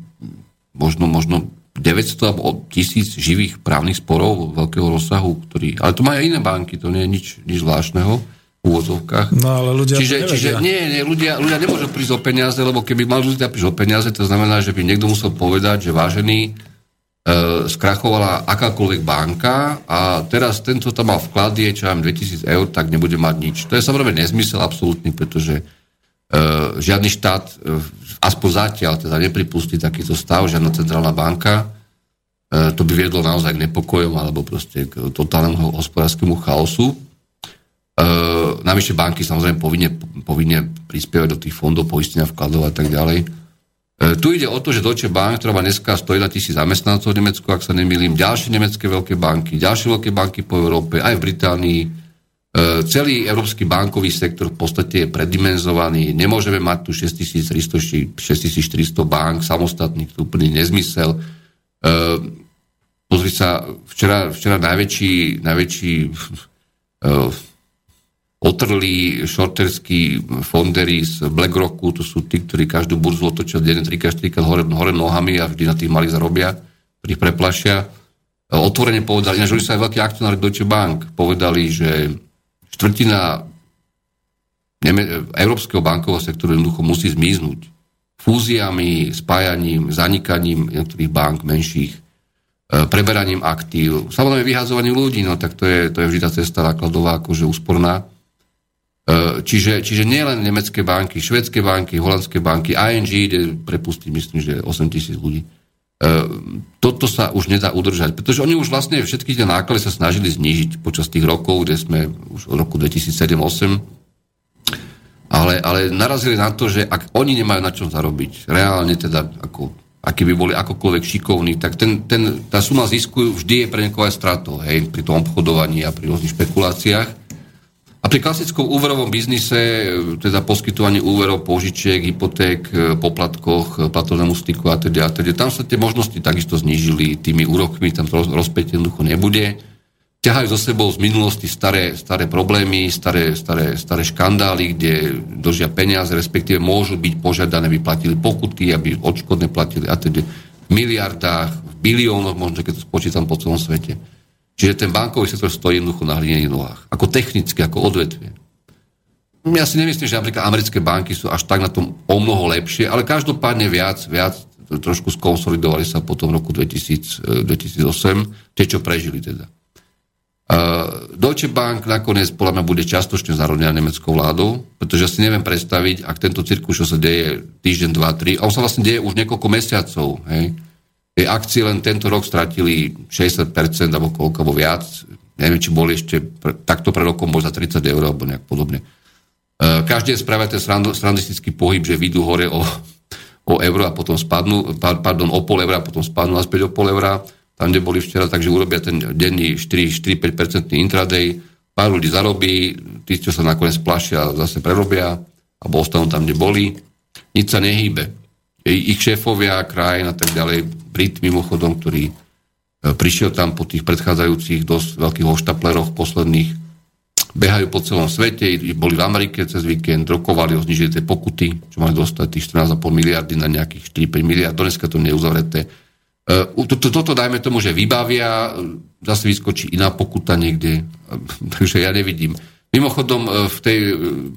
možno, možno 900 alebo 1000 živých právnych sporov veľkého rozsahu, ktorý, ale to majú aj iné banky, to nie je nič, nič zvláštneho v úvodzovkách. No ale ľudia čiže, čiže nie, nie, ľudia, ľudia nemôžu prísť o peniaze, lebo keby mali ľudia prísť o peniaze, to znamená, že by niekto musel povedať, že vážený, skrachovala akákoľvek banka a teraz tento tam mal vklady, čo mám 2000 eur, tak nebude mať nič. To je samozrejme nezmysel absolútny, pretože e, žiadny štát e, aspoň zatiaľ teda nepripustí takýto stav, žiadna centrálna banka. E, to by viedlo naozaj k nepokojom alebo proste k totálnemu hospodárskému chaosu. E, navyše banky samozrejme povinne, povinne prispievať do tých fondov poistenia vkladov a tak ďalej. E, tu ide o to, že Deutsche Bank, ktorá má dneska 101 tisíc zamestnancov v Nemecku, ak sa nemýlim, ďalšie nemecké veľké banky, ďalšie veľké banky po Európe, aj v Británii, E, celý európsky bankový sektor v podstate je predimenzovaný. Nemôžeme mať tu 6300, 6400 bank samostatných, to úplný nezmysel. E, pozri sa, včera, včera najväčší, najväčší otrlí šorterskí fondery z BlackRocku, to sú tí, ktorí každú burzu otočia denne 3 4 hore, hore nohami a vždy na tých malých zarobia, ktorých preplašia. Otvorene povedali, že sa aj veľkí akcionári Deutsche Bank povedali, že štvrtina európskeho bankového sektoru jednoducho musí zmiznúť. Fúziami, spájaním, zanikaním jednotlivých bank menších, e, preberaním aktív, samozrejme vyhazovaním ľudí, no tak to je, to je vždy tá cesta nákladová, akože úsporná. E, čiže, čiže nielen nemecké banky, švedské banky, holandské banky, ING ide prepustiť, myslím, že 8 tisíc ľudí. E, toto sa už nedá udržať, pretože oni už vlastne všetky tie náklady sa snažili znížiť počas tých rokov, kde sme už od roku 2007-2008, ale, ale narazili na to, že ak oni nemajú na čom zarobiť, reálne teda, ako, aký by boli akokoľvek šikovní, tak ten, ten, tá suma zisku vždy je pre niekoho aj stratou, hej, pri tom obchodovaní a pri rôznych špekuláciách. A pri klasickom úverovom biznise, teda poskytovanie úverov, požičiek, hypoték, e, poplatkoch, e, platovnému styku a teda, a teda, tam sa tie možnosti takisto znížili tými úrokmi, tam to rozpäť jednoducho nebude. Ťahajú zo sebou z minulosti staré, staré problémy, staré, staré, staré škandály, kde držia peniaze, respektíve môžu byť požiadané, aby platili pokuty, aby odškodné platili a teda v miliardách, v biliónoch, možno keď to spočítam po celom svete. Čiže ten bankový sektor stojí jednoducho na hlinených nohách. Ako technicky, ako odvetvie. Ja si nemyslím, že napríklad americké banky sú až tak na tom o mnoho lepšie, ale každopádne viac, viac trošku skonsolidovali sa po tom roku 2000, 2008, tie, čo prežili teda. Uh, Deutsche Bank nakoniec podľa mňa bude častočne zarodená nemeckou vládou, pretože si neviem predstaviť, ak tento cirkus, čo sa deje týždeň, dva, tri, a on sa vlastne deje už niekoľko mesiacov, hej, Akcie len tento rok stratili 60% alebo koľko, alebo viac. Neviem, či boli ešte pre, takto pred rokom za 30 eur alebo nejak podobne. E, každý je spravia ten srandistický pohyb, že vyjdú hore o, o euro a potom spadnú, pardon, o pol eura a potom spadnú naspäť o pol eura. Tam, kde boli včera, takže urobia ten denný 4-5% intraday, pár ľudí zarobí, tí, čo sa nakoniec plašia, zase prerobia, alebo ostanú tam, kde boli. Nič sa nehýbe ich šéfovia krajín a tak ďalej, Brit mimochodom, ktorý e, prišiel tam po tých predchádzajúcich dosť veľkých hoštapleroch posledných, behajú po celom svete, boli v Amerike cez víkend, rokovali o znižili tie pokuty, čo mali dostať tých 14,5 miliardy na nejakých 4-5 miliard, dneska to nie je uzavreté. E, toto dajme tomu, že vybavia, zase vyskočí iná pokuta niekde, [LAUGHS] takže ja nevidím Mimochodom, e, v tej e,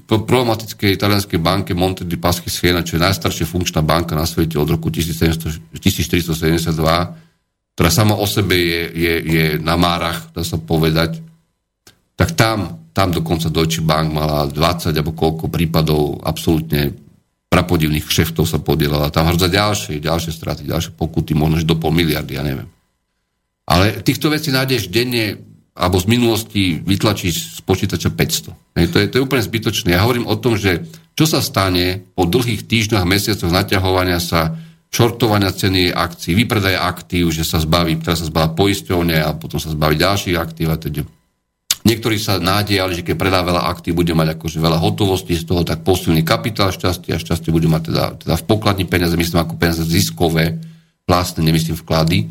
problematickej talianskej banke Monte di Paschi Siena, čo je najstaršia funkčná banka na svete od roku 1472, ktorá sama o sebe je, je, je na márach, dá sa povedať, tak tam, tam dokonca Deutsche Bank mala 20 alebo koľko prípadov absolútne prapodivných kšeftov sa podielala. Tam hrza ďalšie, ďalšie straty, ďalšie pokuty, možno do pol miliardy, ja neviem. Ale týchto vecí nájdeš denne alebo z minulosti vytlačíš z počítača 500. Hej, to, je, to je úplne zbytočné. Ja hovorím o tom, že čo sa stane po dlhých týždňoch mesiacoch naťahovania sa, šortovania ceny akcií, vypredaje aktív, že sa zbaví, teraz sa zbaví poisťovne a potom sa zbaví ďalších aktív a teda. Niektorí sa nádejali, že keď predá veľa aktív, bude mať akože veľa hotovosti, z toho tak posilný kapitál šťastie a šťastie bude mať teda, teda v pokladni peniaze, myslím ako peniaze ziskové, vlastne, nemyslím vklady.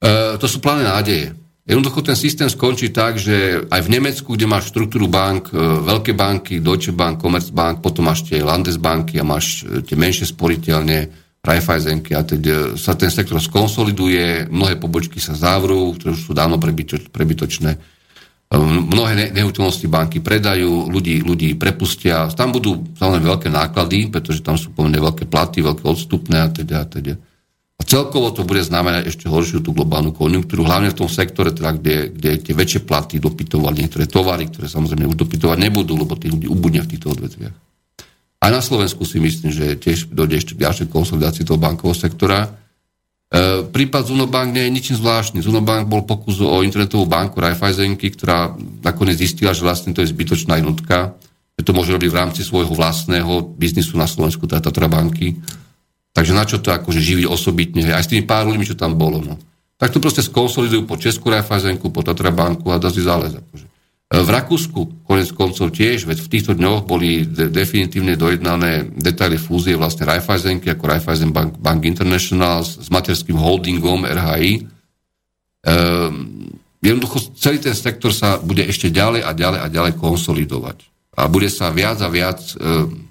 E, to sú plány nádeje. Jednoducho ten systém skončí tak, že aj v Nemecku, kde máš štruktúru bank, e, veľké banky, Deutsche Bank, Commerzbank, potom máš tie Landesbanky a máš e, tie menšie sporiteľne, Raiffeisenky a teď e, sa ten sektor skonsoliduje, mnohé pobočky sa zavrú, ktoré už sú dávno prebytočné. Mnohé nehnuteľnosti banky predajú, ľudí, ľudí prepustia. Tam budú samozrejme veľké náklady, pretože tam sú pomerne veľké platy, veľké odstupné a teda. Teda. A celkovo to bude znamenať ešte horšiu tú globálnu konjunktúru, hlavne v tom sektore, teda, kde, kde tie väčšie platy dopytovali niektoré tovary, ktoré samozrejme už dopytovať nebudú, lebo tí ľudí ubudne v týchto odvetviach. Aj na Slovensku si myslím, že tiež dojde ešte k ďalšej konsolidácii toho bankového sektora. E, prípad Zunobank nie je ničím zvláštny. Zunobank bol pokus o internetovú banku Raiffeisenky, ktorá nakoniec zistila, že vlastne to je zbytočná jednotka, že to môže robiť v rámci svojho vlastného biznisu na Slovensku, teda Tatra banky Takže na čo to akože živiť osobitne, aj s tými pár ľuďmi, čo tam bolo. No. Tak to proste skonsolidujú po Česku Raiffeisenku, po Tatra banku a dá si záles. Akože. E, v Rakúsku, konec koncov tiež, veď v týchto dňoch boli de- definitívne dojednané detaily fúzie vlastne Raiffeisenky ako Raiffeisen Bank, Bank International s, s materským holdingom RHI. Ehm, jednoducho celý ten sektor sa bude ešte ďalej a ďalej a ďalej konsolidovať. A bude sa viac a viac ehm,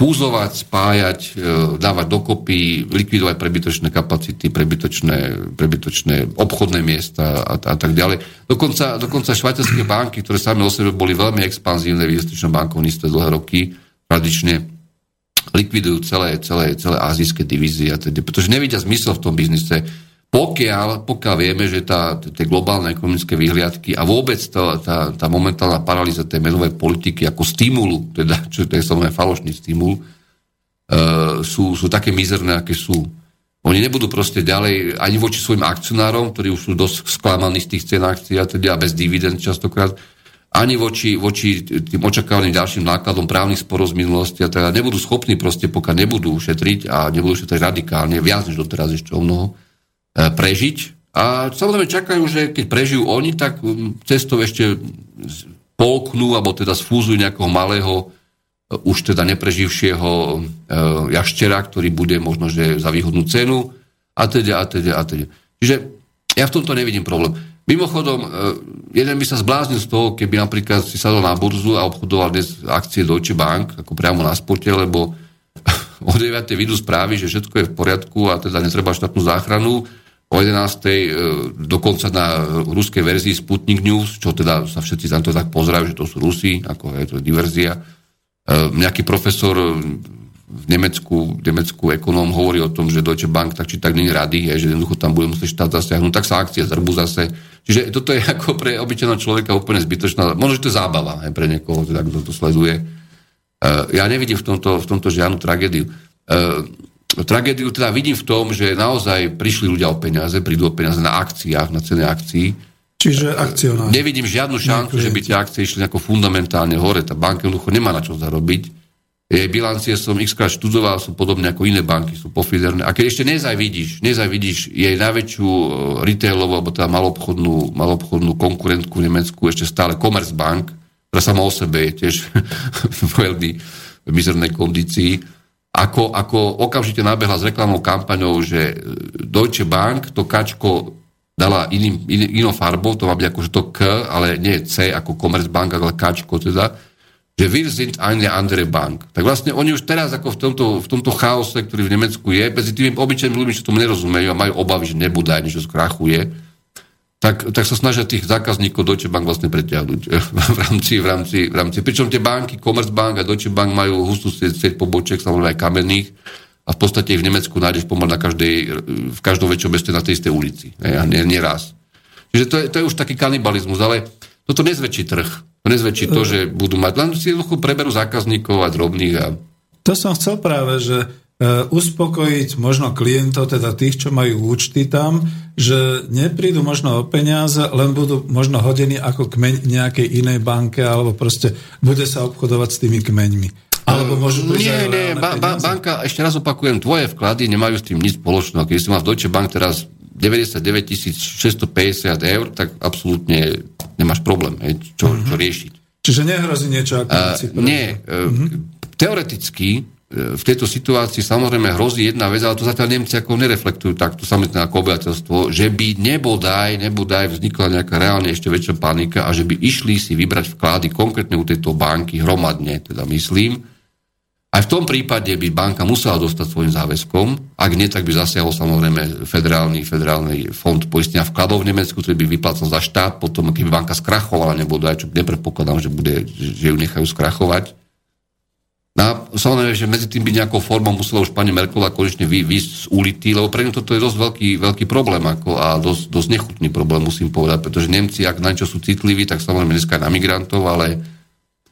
fúzovať, spájať, e, dávať dokopy, likvidovať prebytočné kapacity, prebytočné, prebytočné obchodné miesta a, a tak ďalej. Dokonca, dokonca švajčiarske banky, ktoré same o sebe boli veľmi expanzívne v investičnom bankovníctve dlhé roky, tradične likvidujú celé, celé, celé azijské divízie, teda, pretože nevidia zmysel v tom biznise pokiaľ, pokiaľ vieme, že tá, tie globálne ekonomické vyhliadky a vôbec tá, tá, tá momentálna paralýza tej menovej politiky ako stimulu, teda, čo to je samozrejme falošný stimul, uh, sú, sú také mizerné, aké sú. Oni nebudú proste ďalej ani voči svojim akcionárom, ktorí už sú dosť sklamaní z tých cien akcií a teda bez dividend častokrát, ani voči, voči tým očakávaným ďalším nákladom právnych sporov z minulosti a teda nebudú schopní proste, pokiaľ nebudú šetriť a nebudú šetriť radikálne, viac než doteraz ešte o mnoho, E, prežiť. A samozrejme čakajú, že keď prežijú oni, tak cestou ešte polknú, alebo teda sfúzujú nejakého malého, e, už teda nepreživšieho e, jaštera, ktorý bude možno, že za výhodnú cenu a teda, a teda, a teda. Čiže ja v tomto nevidím problém. Mimochodom, jeden by sa zbláznil z toho, keby napríklad si sadol na burzu a obchodoval dnes akcie Deutsche Bank, ako priamo na spote, lebo [LAUGHS] o 9. vidú správy, že všetko je v poriadku a teda netreba štátnu záchranu o 11. E, dokonca na ruskej verzii Sputnik News, čo teda sa všetci tam to tak pozerajú, že to sú Rusi, ako je to diverzia. E, nejaký profesor v Nemecku, Nemecku ekonóm hovorí o tom, že Deutsche Bank tak či tak není rady, že jednoducho tam bude musieť štát zasiahnuť, tak sa akcie zrbu zase. Čiže toto je [LAUGHS] ako pre obyčajného človeka úplne zbytočná, možno, že to je zábava aj pre niekoho, teda, kto to sleduje. E, ja nevidím v tomto, v tomto žiadnu tragédiu tragédiu teda vidím v tom, že naozaj prišli ľudia o peniaze, prídu o peniaze na akciách, na ceny akcií. Čiže akcionári. Nevidím žiadnu šancu, že by tie akcie išli nejako fundamentálne hore. Tá banka jednoducho nemá na čo zarobiť. Jej bilancie som x krát študoval, sú podobné ako iné banky, sú pofiderné. A keď ešte nezaj vidíš, nezaj vidíš jej najväčšiu e, retailovú, alebo teda malobchodnú, malobchodnú konkurentku v Nemecku, ešte stále Commerzbank, ktorá sama o sebe je tiež [LAUGHS] v veľmi mizernej kondícii, ako, ako okamžite nabehla s reklamnou kampaňou, že Deutsche Bank to kačko dala iným, in, inou farbou, to má byť akože to K, ale nie C ako Commerzbank, ale kačko teda, že wir sind eine andere Bank. Tak vlastne oni už teraz ako v tomto, v tomto chaose, ktorý v Nemecku je, medzi tými obyčajnými ľuďmi, čo tomu nerozumejú a majú obavy, že nebude aj niečo skrachuje, tak, tak sa snažia tých zákazníkov Deutsche Bank vlastne preťahnuť v rámci, v rámci, v rámci. Pričom tie banky, Commerzbank a Deutsche Bank majú hustú sieť pobočiek, samozrejme aj kamenných, a v podstate ich v Nemecku nájdeš pomaly na každej, v každom väčšom meste na tej istej ulici. A nie, nie raz. Čiže to je, to je už taký kanibalizmus, ale toto nezväčší trh. To nezväčší to, že budú mať, len si jednoducho preberú zákazníkov a drobných. A... To som chcel práve, že uspokojiť možno klientov, teda tých, čo majú účty tam, že neprídu možno o peniaze, len budú možno hodení ako kmeň nejakej inej banke, alebo proste bude sa obchodovať s tými kmeňmi. Alebo môžu Nie, nie, ba- ba- banka, ešte raz opakujem, tvoje vklady nemajú s tým nič spoločného. Keď si mal v Deutsche Bank teraz 99 650 eur, tak absolútne nemáš problém, čo, čo riešiť. Čiže nehrozí niečo ako... Uh, nie, uh-huh. teoreticky e, v tejto situácii samozrejme hrozí jedna vec, ale to zatiaľ Nemci ako nereflektujú takto samotné ako obyvateľstvo, že by nebodaj, nebodaj vznikla nejaká reálne ešte väčšia panika a že by išli si vybrať vklady konkrétne u tejto banky hromadne, teda myslím, aj v tom prípade by banka musela dostať svojim záväzkom, ak nie, tak by zasiahol samozrejme federálny, federálny fond poistenia vkladov v Nemecku, ktorý by vyplácal za štát, potom keby banka skrachovala, nebo aj čo nepredpokladám, že, bude, že ju nechajú skrachovať. No a samozrejme, že medzi tým by nejakou formou musela už pani Merkelová konečne výjsť z ulity, lebo pre ňu toto je dosť veľký, veľký problém ako, a dosť, dosť nechutný problém, musím povedať, pretože Nemci, ak na niečo sú citliví, tak samozrejme dneska na migrantov, ale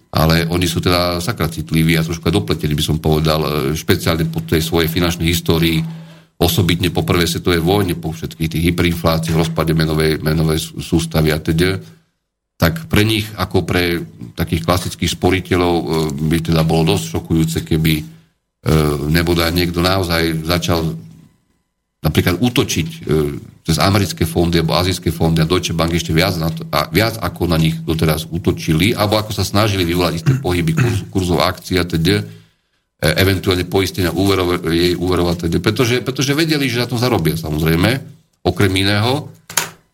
ale oni sú teda sakra citliví a trošku aj dopletení, by som povedal, e, špeciálne po tej svojej finančnej histórii, osobitne po prvej svetovej vojne, po všetkých tých hyperinfláciách, rozpade menovej, menovej sústavy a teda, tak pre nich, ako pre takých klasických sporiteľov, e, by teda bolo dosť šokujúce, keby e, nebodaj niekto naozaj začal napríklad útočiť cez americké fondy alebo azijské fondy a Deutsche Bank ešte viac, na to, a viac ako na nich doteraz útočili, alebo ako sa snažili vyvolať isté pohyby kurz, kurzov akcií a teda, eventuálne poistenia úverov, jej úverov a teda, pretože, pretože vedeli, že na to zarobia samozrejme, okrem iného.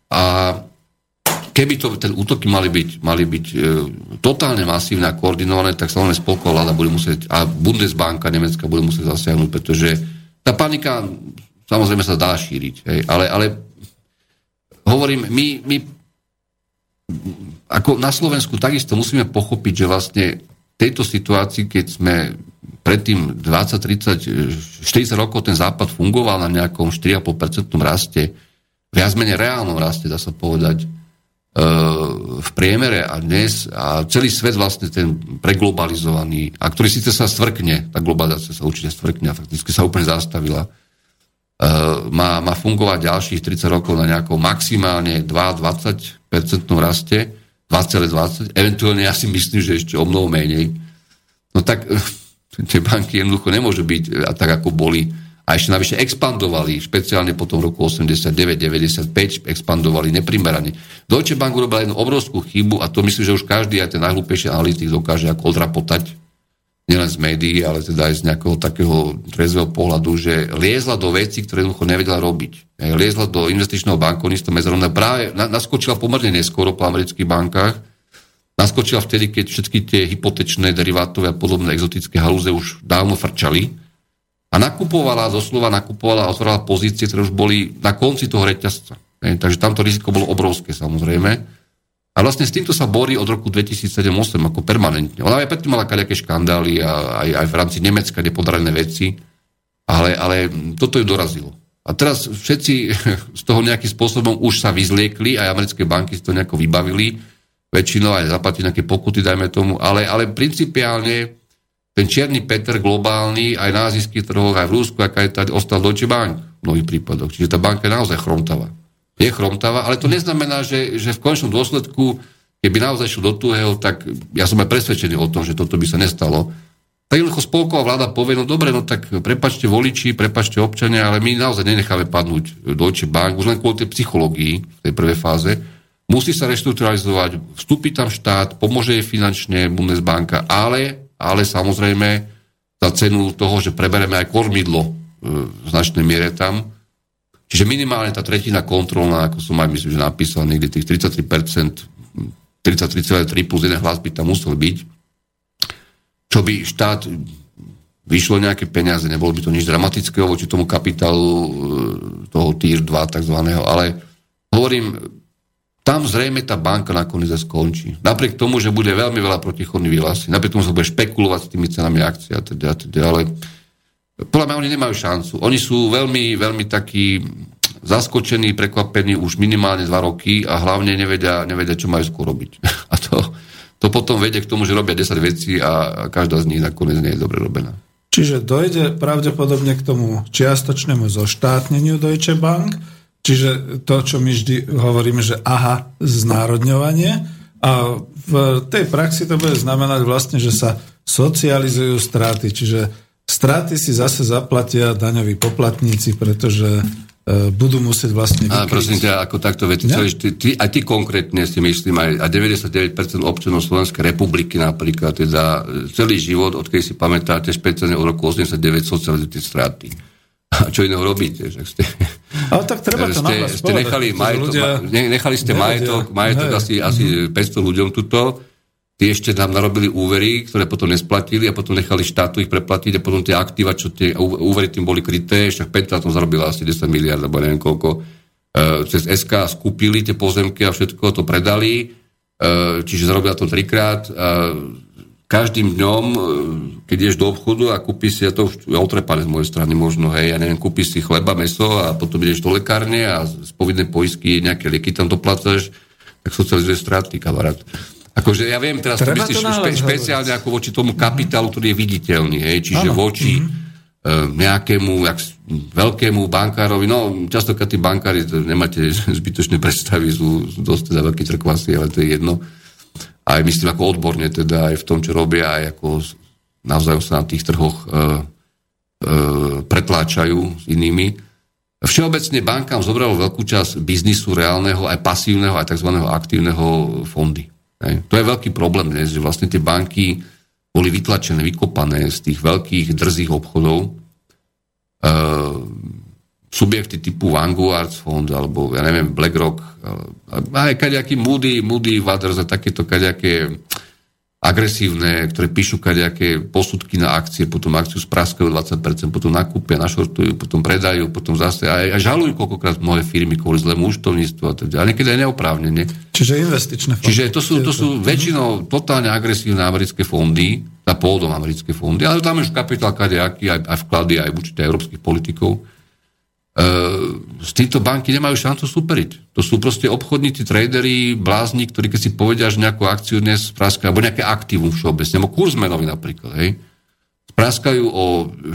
A keby to, ten útoky mali byť, mali byť e, totálne masívne a koordinované, tak samozrejme spolková vláda bude musieť, a Bundesbanka Nemecka bude musieť zasiahnuť, pretože tá panika samozrejme sa dá šíriť. Hej, ale, ale hovorím, my, my ako na Slovensku takisto musíme pochopiť, že vlastne v tejto situácii, keď sme predtým 20, 30, 40 rokov ten západ fungoval na nejakom 4,5% raste, viac menej reálnom raste, dá sa povedať, v priemere a dnes a celý svet vlastne ten preglobalizovaný, a ktorý síce sa stvrkne, tá globalizácia sa určite stvrkne a fakticky sa úplne zastavila, Eh, má, má fungovať ďalších 30 rokov na nejakom maximálne 2-20% raste, 2,20, eventuálne ja si myslím, že ešte o mnoho menej. No tak eh, tie banky jednoducho nemôžu byť eh, tak, ako boli. A ešte navyše expandovali, špeciálne po tom roku 89-95, expandovali neprimerane. Deutsche Bank urobil jednu obrovskú chybu a to myslím, že už každý, aj ten najhlúpejší analytik dokáže ako odrapotať nielen z médií, ale teda aj z nejakého takého trezvého pohľadu, že liezla do veci, ktoré jednoducho nevedela robiť. Liezla do investičného bankovníctva medzinárodného práve naskočila pomerne neskoro po amerických bankách, naskočila vtedy, keď všetky tie hypotečné derivátové a podobné exotické halúze už dávno frčali a nakupovala, doslova nakupovala a otvorala pozície, ktoré už boli na konci toho reťazca. Takže tamto riziko bolo obrovské samozrejme. A vlastne s týmto sa borí od roku 2007-2008 ako permanentne. Ona aj predtým mala kaďaké škandály a aj, aj v rámci Nemecka nepodarené veci, ale, ale toto ju dorazilo. A teraz všetci [LAUGHS] z toho nejakým spôsobom už sa vyzliekli, aj americké banky si to nejako vybavili, väčšinou aj zaplatili nejaké pokuty, dajme tomu, ale, ale principiálne ten čierny Peter globálny aj na azijských trhoch, aj v Rúsku, aká je tady, ostal Deutsche Bank v mnohých prípadoch. Čiže tá banka je naozaj chromtavá je chromtavá, ale to neznamená, že, že v konečnom dôsledku, keby naozaj šlo do tuhého, tak ja som aj presvedčený o tom, že toto by sa nestalo. Tak jednoducho spolková vláda povie, no dobre, no tak prepačte voliči, prepačte občania, ale my naozaj nenecháme padnúť Deutsche Bank, už len kvôli tej psychológii tej prvej fáze. Musí sa reštrukturalizovať, vstúpi tam štát, pomôže jej finančne Bundesbanka, ale, ale samozrejme za cenu toho, že prebereme aj kormidlo e, v značnej miere tam, Čiže minimálne tá tretina kontrolná, ako som aj myslím, že napísal niekde tých 33%, 33,3 plus jeden hlas by tam musel byť, čo by štát vyšlo nejaké peniaze, nebolo by to nič dramatického voči tomu kapitálu e, toho TIR 2 takzvaného, ale hovorím, tam zrejme tá banka nakoniec skončí. Napriek tomu, že bude veľmi veľa protichodných výhlasí, napriek tomu sa bude špekulovať s tými cenami akcií a teda, teda, ale podľa mňa oni nemajú šancu. Oni sú veľmi, veľmi takí zaskočení, prekvapení už minimálne dva roky a hlavne nevedia, nevedia čo majú skôr robiť. [LAUGHS] A to, to potom vedie k tomu, že robia 10 vecí a každá z nich nakoniec nie je dobre robená. Čiže dojde pravdepodobne k tomu čiastočnému zoštátneniu Deutsche Bank, čiže to, čo my vždy hovoríme, že aha, znárodňovanie. A v tej praxi to bude znamenať vlastne, že sa socializujú straty, čiže straty si zase zaplatia daňoví poplatníci, pretože E, budú musieť vlastne vykryť. A prosím ťa, ako takto veci, ja? ty, ty, aj ty konkrétne si myslím, aj, aj 99% občanov Slovenskej republiky napríklad, teda e, celý život, odkedy si pamätáte, špeciálne od roku 89 socializujete straty. A čo iného robíte? Že ste, Ale tak treba to ste, ste nechali, majetok, ľudia... nechali ste majetok, majetok asi, asi 500 ľuďom tuto, Tí ešte nám narobili úvery, ktoré potom nesplatili a potom nechali štátu ich preplatiť a potom tie aktíva, čo tie úvery tým boli kryté, však Petra tam zarobila asi 10 miliard, alebo neviem koľko, e, cez SK skúpili tie pozemky a všetko to predali, e, čiže zarobila to trikrát. Každým dňom, e, keď ideš do obchodu a kúpiš si, a to už je otrepané z mojej strany možno, hej, ja neviem, kúpiš si chleba, meso a potom ideš do lekárne a z povinnej poistky nejaké lieky tam doplácaš, tak socializuje straty, kamarát. Akože ja viem, teraz Treba to myslíš špe, špeciálne ako voči tomu kapitálu, ktorý je viditeľný, hej, čiže ano. voči mm-hmm. nejakému jak, veľkému bankárovi, no častokrát tí bankári, to nemáte [LAUGHS] zbytočné predstavy, sú, sú dosť teda veľkí trkvasy, ale to je jedno. Aj myslím ako odborne teda aj v tom, čo robia, aj ako navzájom sa na tých trhoch e, e, pretláčajú s inými. Všeobecne bankám zobralo veľkú časť biznisu reálneho, aj pasívneho, aj tzv. aktívneho fondy. Hej. To je veľký problém dnes, že vlastne tie banky boli vytlačené, vykopané z tých veľkých drzých obchodov. E, subjekty typu Vanguard fond, alebo ja neviem, BlackRock, aj kaďaký Moody, Moody Waters a takéto kaďaké agresívne, ktoré píšu kadejaké posudky na akcie, potom akciu spraskajú 20%, potom nakúpia, našortujú, potom predajú, potom zase aj, aj žalujú koľkokrát mnohé firmy kvôli zlému účtovníctvu a teda. A niekedy aj neoprávnene. Čiže investičné fondy. Čiže to sú, to sú väčšinou totálne agresívne americké fondy, na pôvodom americké fondy, ale tam už kapitál kadejaký, aj, aj vklady, aj určite európskych politikov z týchto banky nemajú šancu superiť. To sú proste obchodníci, tradery, blázni, ktorí keď si povedia, že nejakú akciu dnes spraskajú, alebo nejaké aktívum všeobecne, alebo kurz menový napríklad, hej, spraskajú o 4%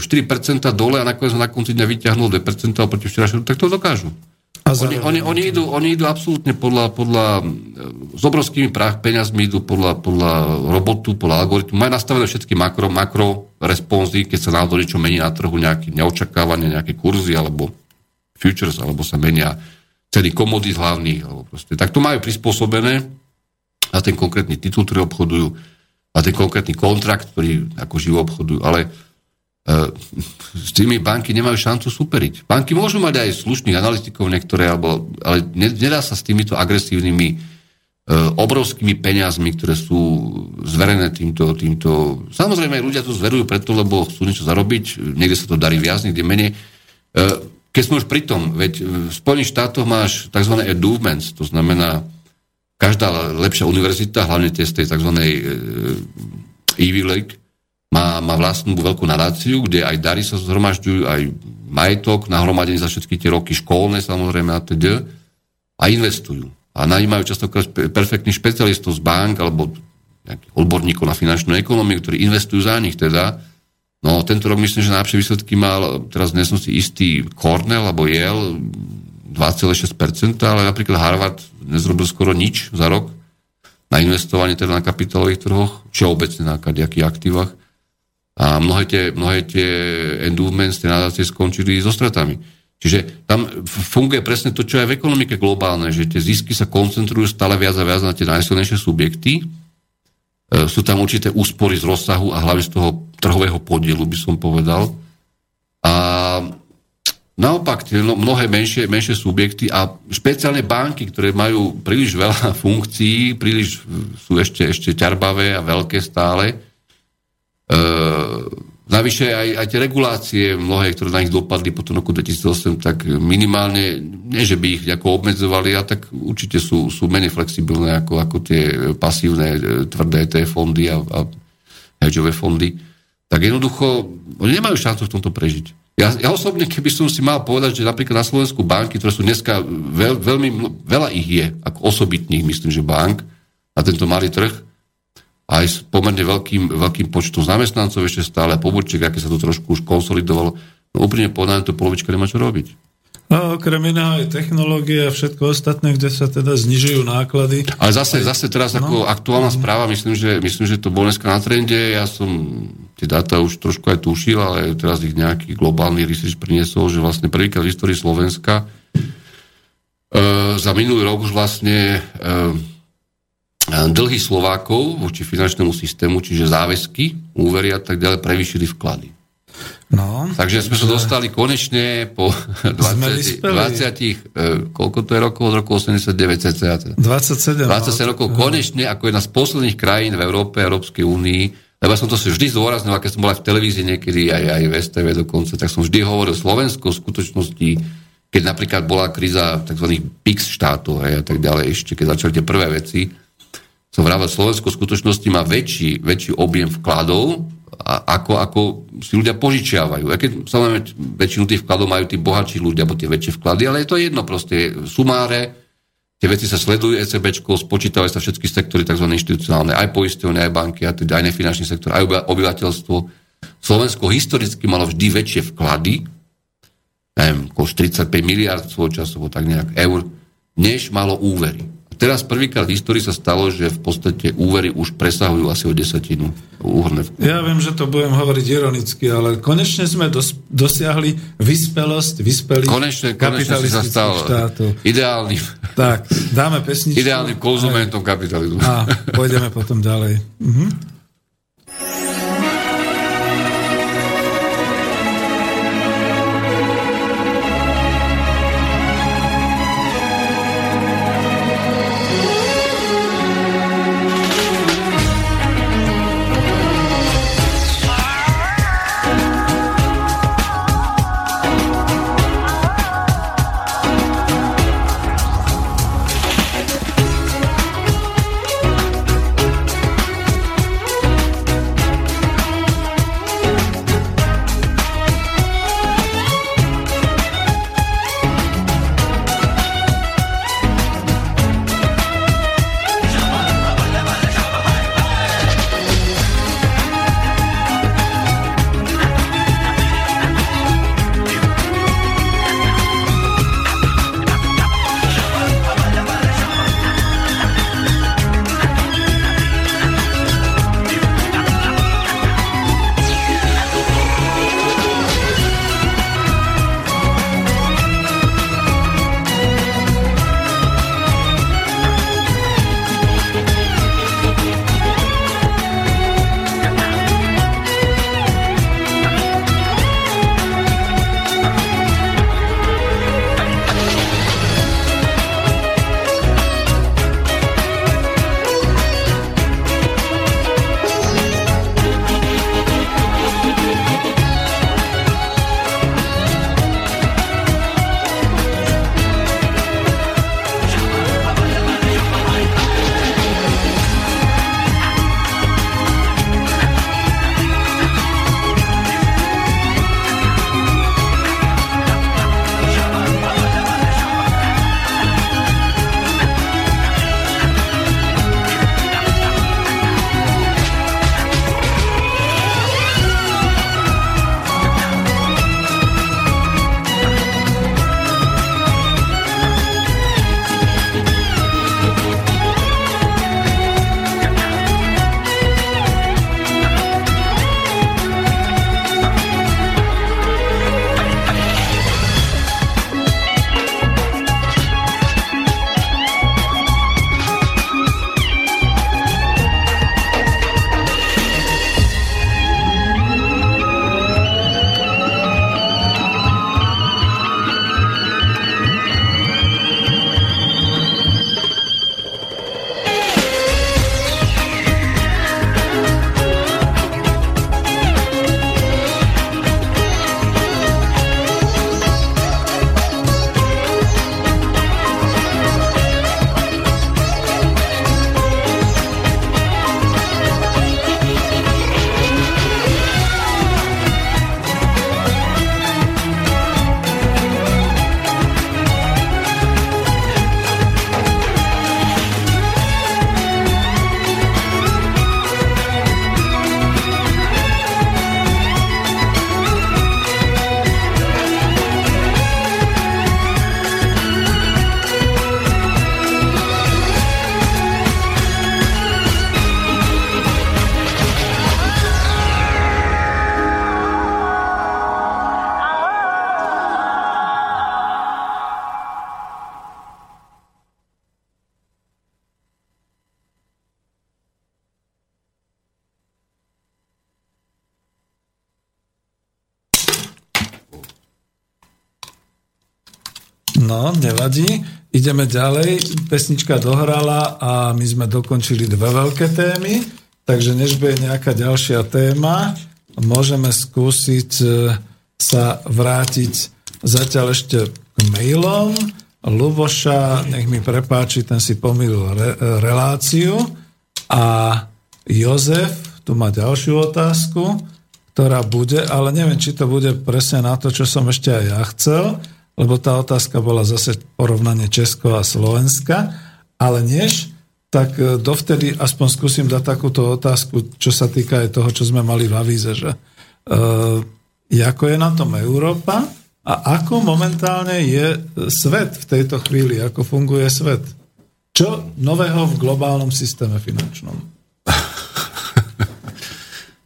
dole a nakoniec na konci dňa vyťahnú 2% oproti včerajšiemu, tak to dokážu. A oni, oni, oni, idú, oni idú absolútne podľa, podľa s obrovskými prach, peniazmi idú podľa, podľa robotu, podľa algoritmu. Majú nastavené všetky makro, makro responsy, keď sa náhodou niečo mení na trhu, nejaké neočakávanie, nejaké kurzy alebo futures, alebo sa menia ceny komodít hlavných, alebo proste. Tak to majú prispôsobené na ten konkrétny titul, ktorý obchodujú, na ten konkrétny kontrakt, ktorý ako živo obchodujú, ale e, [LAUGHS] s tými banky nemajú šancu superiť. Banky môžu mať aj slušných analytikov niektoré, alebo, ale nedá sa s týmito agresívnymi e, obrovskými peniazmi, ktoré sú zverené týmto, týmto... Samozrejme, ľudia to zverujú preto, lebo chcú niečo zarobiť, niekde sa to darí viac, niekde menej. E, keď sme už pri tom, veď v Spojených štátoch máš tzv. endowments, to znamená každá lepšia univerzita, hlavne tie z tej tzv. E, Ivy League, má, má vlastnú veľkú nadáciu, kde aj dary sa zhromažďujú, aj majetok nahromadený za všetky tie roky školné, samozrejme a teda, a investujú. A najímajú častokrát perfektných špecialistov z bank alebo nejakých odborníkov na finančnú ekonómiu, ktorí investujú za nich teda No tento rok myslím, že najlepšie výsledky mal, teraz dnes som si istý Cornell alebo Yale 2,6%, ale napríklad Harvard nezrobil skoro nič za rok na investovanie teda na kapitálových trhoch, či obecne na nejakých aktívach. A mnohé tie, mnohé tie endowments, tie nadácie skončili so stratami. Čiže tam funguje presne to, čo je v ekonomike globálne, že tie zisky sa koncentrujú stále viac a viac na tie najsilnejšie subjekty, E, sú tam určité úspory z rozsahu a hlavne z toho trhového podielu, by som povedal. A naopak, tie mnohé menšie, menšie subjekty a špeciálne banky, ktoré majú príliš veľa [LAUGHS] funkcií, príliš sú ešte, ešte ťarbavé a veľké stále, e, Navyše aj, aj tie regulácie, mnohé, ktoré na nich dopadli po tom roku 2008, tak minimálne, nie že by ich nejako obmedzovali, a tak určite sú, sú menej flexibilné ako, ako tie pasívne, e, tvrdé tie fondy a, a hedžové fondy. Tak jednoducho, oni nemajú šancu v tomto prežiť. Ja, ja osobne, keby som si mal povedať, že napríklad na Slovensku banky, ktoré sú dneska veľ, veľmi, veľa ich je, ako osobitných, myslím, že bank, na tento malý trh, aj s pomerne veľkým, veľkým počtom zamestnancov ešte stále, pobočiek, aké sa to trošku už konsolidovalo. No úprimne povedané, to polovička nemá čo robiť. A okrem iného aj technológie a všetko ostatné, kde sa teda znižujú náklady. Ale zase, zase teraz no. ako aktuálna správa, myslím že, myslím, že to bolo dneska na trende, ja som tie dáta už trošku aj tušil, ale teraz ich nejaký globálny research priniesol, že vlastne prvýkrát v histórii Slovenska e, za minulý rok už vlastne e, dlhy Slovákov voči finančnému systému, čiže záväzky, úvery a tak ďalej, prevýšili vklady. No, Takže sme sa dostali konečne po [LAUGHS] 20, 20 e, koľko to je rokov? Od roku 89 cca. 27. 27 rokov konečne ako jedna z posledných krajín v Európe, Európskej únii, lebo ja som to si vždy zdôraznil, keď som bol aj v televízii niekedy, aj, aj v STV dokonca, tak som vždy hovoril Slovensko v skutočnosti, keď napríklad bola kríza tzv. PIX štátov a tak ďalej, ešte keď začali tie prvé veci, som vravel, Slovensko v skutočnosti má väčší, väčší objem vkladov ako, ako si ľudia požičiavajú. A keď samozrejme väčšinu tých vkladov majú tí bohatší ľudia, alebo tie väčšie vklady, ale je to jedno proste. Sumáre, tie veci sa sledujú ECBčko, spočítavajú sa všetky sektory tzv. inštitucionálne, aj poistovne, aj banky, aj nefinančný sektor, aj obyvateľstvo. Slovensko historicky malo vždy väčšie vklady, neviem, 35 miliard svojho času, tak nejak eur, než malo úvery teraz prvýkrát v histórii sa stalo, že v podstate úvery už presahujú asi o desatinu úhrne. Ja viem, že to budem hovoriť ironicky, ale konečne sme dos- dosiahli vyspelosť vyspelých konečne, konečne sa stal štátov. ideálnym tak, dáme pesničku. Ideálnym konzumentom kapitalizmu. A pôjdeme potom ďalej. Mhm. No, nevadí. Ideme ďalej. Pesnička dohrala a my sme dokončili dve veľké témy, takže než bude nejaká ďalšia téma, môžeme skúsiť e, sa vrátiť zatiaľ ešte k mailom. Luboša, nech mi prepáči, ten si pomýlil re, reláciu. A Jozef, tu má ďalšiu otázku, ktorá bude, ale neviem, či to bude presne na to, čo som ešte aj ja chcel, lebo tá otázka bola zase porovnanie Česko a Slovenska, ale než, tak e, dovtedy aspoň skúsim dať takúto otázku, čo sa týka aj toho, čo sme mali v avíze, že uh, ako je na tom Európa, a ako momentálne je svet v tejto chvíli, ako funguje svet? Čo nového v globálnom systéme finančnom? [LAUGHS]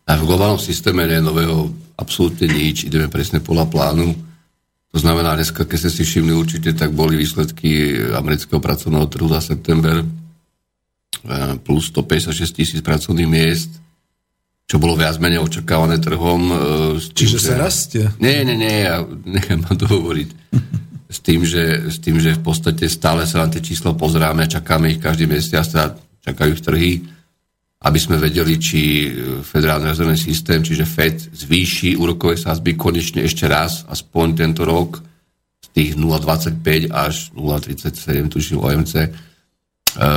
A v globálnom systéme nie je nového absolútne nič, ideme presne podľa plánu. To znamená, dneska, keď ste si všimli určite, tak boli výsledky amerického pracovného trhu za september eh, plus 156 tisíc pracovných miest čo bolo viac menej očakávané trhom. E, tým, Čiže že... sa rastie? Nie, nie, nie, ja nechám ma to hovoriť. S tým, že, s tým, že v podstate stále sa na tie číslo pozráme, čakáme ich každý mesiac, teda čakajú ich trhy, aby sme vedeli, či federálny rezervný systém, čiže FED, zvýši úrokové sázby konečne ešte raz, aspoň tento rok, z tých 0,25 až 0,37, tuším OMC, E, e,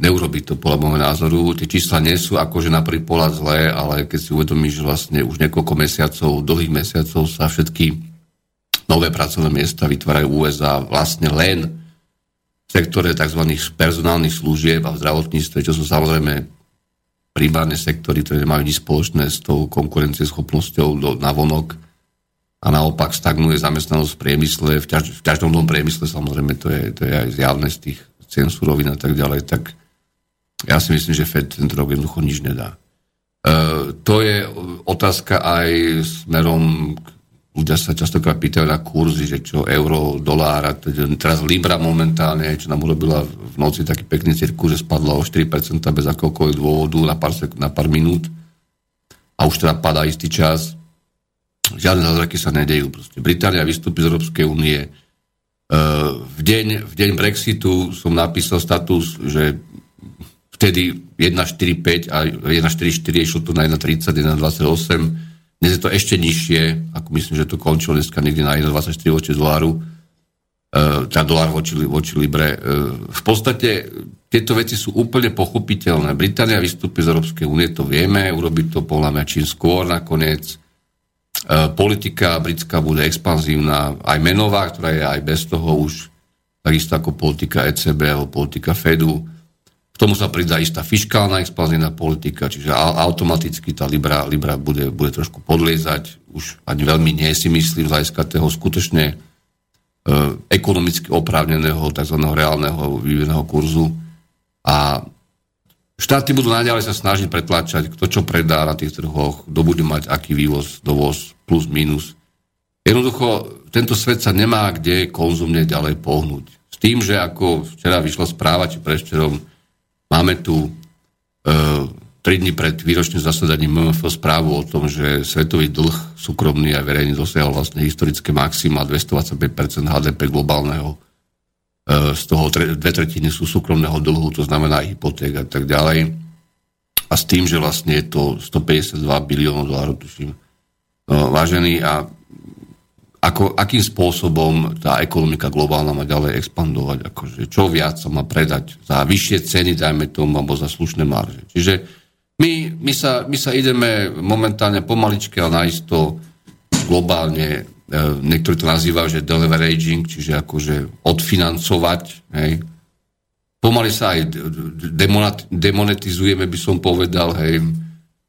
neurobiť to podľa môjho názoru. Tie čísla nie sú akože na prvý pohľad zlé, ale keď si uvedomíš, že vlastne už niekoľko mesiacov, dlhých mesiacov sa všetky nové pracovné miesta vytvárajú USA vlastne len v sektore tzv. personálnych služieb a v zdravotníctve, čo sú samozrejme primárne sektory, ktoré nemajú nič spoločné s tou konkurencieschopnosťou do, na vonok a naopak stagnuje zamestnanosť v priemysle, v, ťaž, v ťažnom priemysle samozrejme to je, to je aj zjavné z tých cien surovín a tak ďalej, tak ja si myslím, že Fed tento rok jednoducho nič nedá. Uh, to je otázka aj smerom, ľudia sa častokrát pýtajú na kurzy, že čo euro, dolár, teraz Libra momentálne, čo nám urobila v noci taký pekný cirku, že spadla o 4% bez akokoľvek dôvodu na pár, na pár minút a už teda padá istý čas. Žiadne zázraky sa nedejú. Proste Británia vystúpi z Európskej únie, v deň, v deň Brexitu som napísal status, že vtedy 1,45 a 1,44 išlo to na 1,30, 1,28. Dnes je to ešte nižšie, ako myslím, že to končilo dneska niekde na 1,24 voči doláru, teda dolár voči, voči Libre. Uh, v podstate tieto veci sú úplne pochopiteľné. Británia vystúpi z Európskej únie, to vieme, urobiť to podľa mňa čím skôr nakoniec E, politika britská bude expanzívna, aj menová, ktorá je aj bez toho už takisto ako politika ECB alebo politika Fedu. K tomu sa pridá istá fiskálna expanzívna politika, čiže automaticky tá Libra, Libra bude, bude trošku podliezať. Už ani veľmi nie si myslím z hľadiska toho skutočne e, ekonomicky oprávneného tzv. reálneho výveného kurzu. A Štáty budú naďalej sa snažiť pretlačať, kto čo predá na tých trhoch, kto bude mať aký vývoz, dovoz, plus, minus. Jednoducho, tento svet sa nemá kde konzumne ďalej pohnúť. S tým, že ako včera vyšla správa, či prešterom, máme tu e, 3 dní pred výročným zasadaním MMF správu o tom, že svetový dlh súkromný a verejný dosiahol vlastne historické maxima 225% HDP globálneho E, z toho dve tretiny sú súkromného dlhu, to znamená hypoték a tak ďalej. A s tým, že vlastne je to 152 biliónov dolárov, tuším, no, vážený a ako, akým spôsobom tá ekonomika globálna má ďalej expandovať, akože čo viac sa má predať za vyššie ceny, dajme tomu, alebo za slušné marže. Čiže my, my, sa, my sa ideme momentálne pomaličke a naisto globálne E, niektorí to nazývajú, že deleveraging, čiže akože odfinancovať. Hej. Pomaly sa aj demonetizujeme, by som povedal, hej.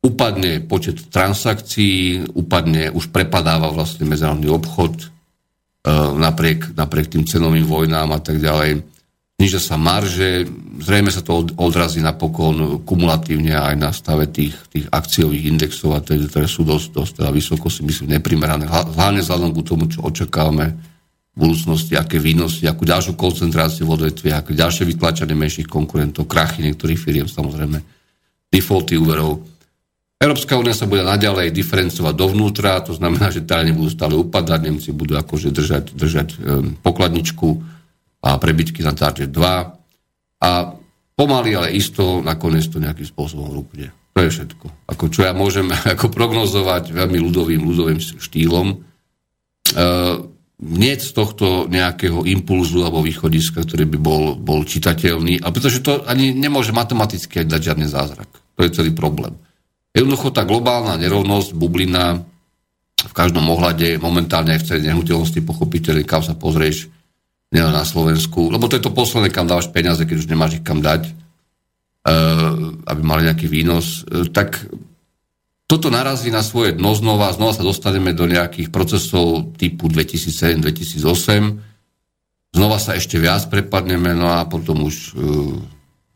Upadne počet transakcií, upadne, už prepadáva vlastne medzinárodný obchod e, napriek, napriek tým cenovým vojnám a tak ďalej znižia sa marže, zrejme sa to odrazí napokon kumulatívne aj na stave tých, tých akciových indexov, a tedy, ktoré sú dosť, dosť teda vysoko si myslím neprimerané. Hlavne vzhľadom k tomu, čo očakávame v budúcnosti, aké výnosy, akú ďalšiu koncentráciu v odvetvi, aké ďalšie vytlačanie menších konkurentov, krachy niektorých firiem samozrejme, defaulty úverov. Európska únia sa bude naďalej diferencovať dovnútra, to znamená, že Taliani budú stále upadať, Nemci budú akože držať, držať um, pokladničku a prebytky na target 2 a pomaly, ale isto nakoniec to nejakým spôsobom rúkne. To je všetko. Ako čo ja môžem [LAUGHS] ako prognozovať veľmi ľudovým, ľudovým štýlom. Uh, nie z tohto nejakého impulzu alebo východiska, ktorý by bol, bol čitateľný, a pretože to ani nemôže matematicky dať žiadny zázrak. To je celý problém. Jednoducho tá globálna nerovnosť, bublina v každom ohľade, momentálne aj v celej nehnuteľnosti, pochopiteľne, kam sa pozrieš, nielen na Slovensku, lebo to je to posledné, kam dávaš peniaze, keď už nemáš ich kam dať, uh, aby mali nejaký výnos, uh, tak toto narazí na svoje dno znova, znova sa dostaneme do nejakých procesov typu 2007-2008, znova sa ešte viac prepadneme, no a potom už uh,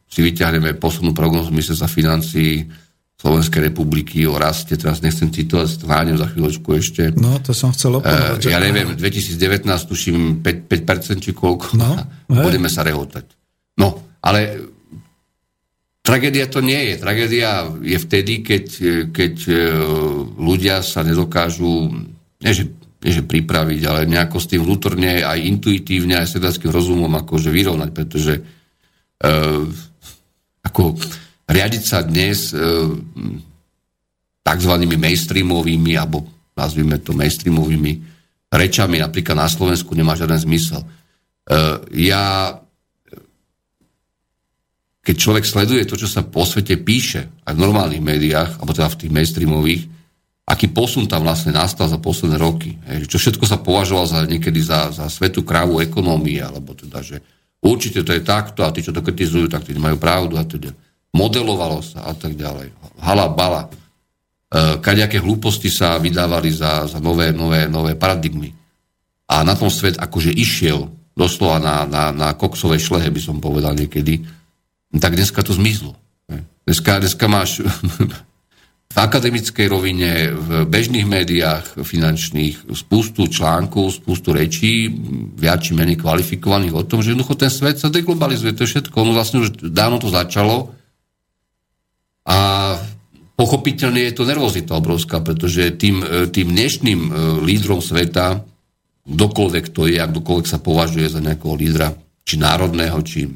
si vyťahneme poslednú prognozu sa financí Slovenskej republiky o raste, teraz nechcem citovať, stváňam za chvíľočku ešte. No, to som chcel opovedať. Uh, ja neviem, 2019 tuším 5%, 5% či koľko, no, [LAUGHS] budeme sa rehotať. No, ale Tragédia to nie je. Tragédia je vtedy, keď, keď e, ľudia sa nedokážu, nie že, nie že pripraviť, ale nejako s tým vnútorne, aj intuitívne, aj sedackým rozumom akože vyrovnať, pretože uh, ako riadiť sa dnes uh, takzvanými mainstreamovými, alebo nazvime to mainstreamovými rečami, napríklad na Slovensku nemá žiaden zmysel. Uh, ja keď človek sleduje to, čo sa po svete píše, aj v normálnych médiách, alebo teda v tých mainstreamových, aký posun tam vlastne nastal za posledné roky. Čo všetko sa považoval za niekedy za, za svetu krávu ekonómie, alebo teda, že určite to je takto a tí, čo to kritizujú, tak tí majú pravdu a teda. Modelovalo sa a tak ďalej. Hala, bala. E, kaďaké hlúposti sa vydávali za, za nové, nové, nové paradigmy. A na tom svet akože išiel doslova na, na, na koksovej šlehe, by som povedal niekedy tak dneska to zmizlo. Dneska, dneska máš [LAUGHS] v akademickej rovine, v bežných médiách finančných spústu článkov, spústu rečí, viac či menej kvalifikovaných o tom, že jednoducho ten svet sa deglobalizuje, to je všetko. Ono vlastne už dávno to začalo a pochopiteľne je to nervozita obrovská, pretože tým, tým dnešným e, lídrom sveta, kdokoľvek to je a kdokoľvek sa považuje za nejakého lídra, či národného, či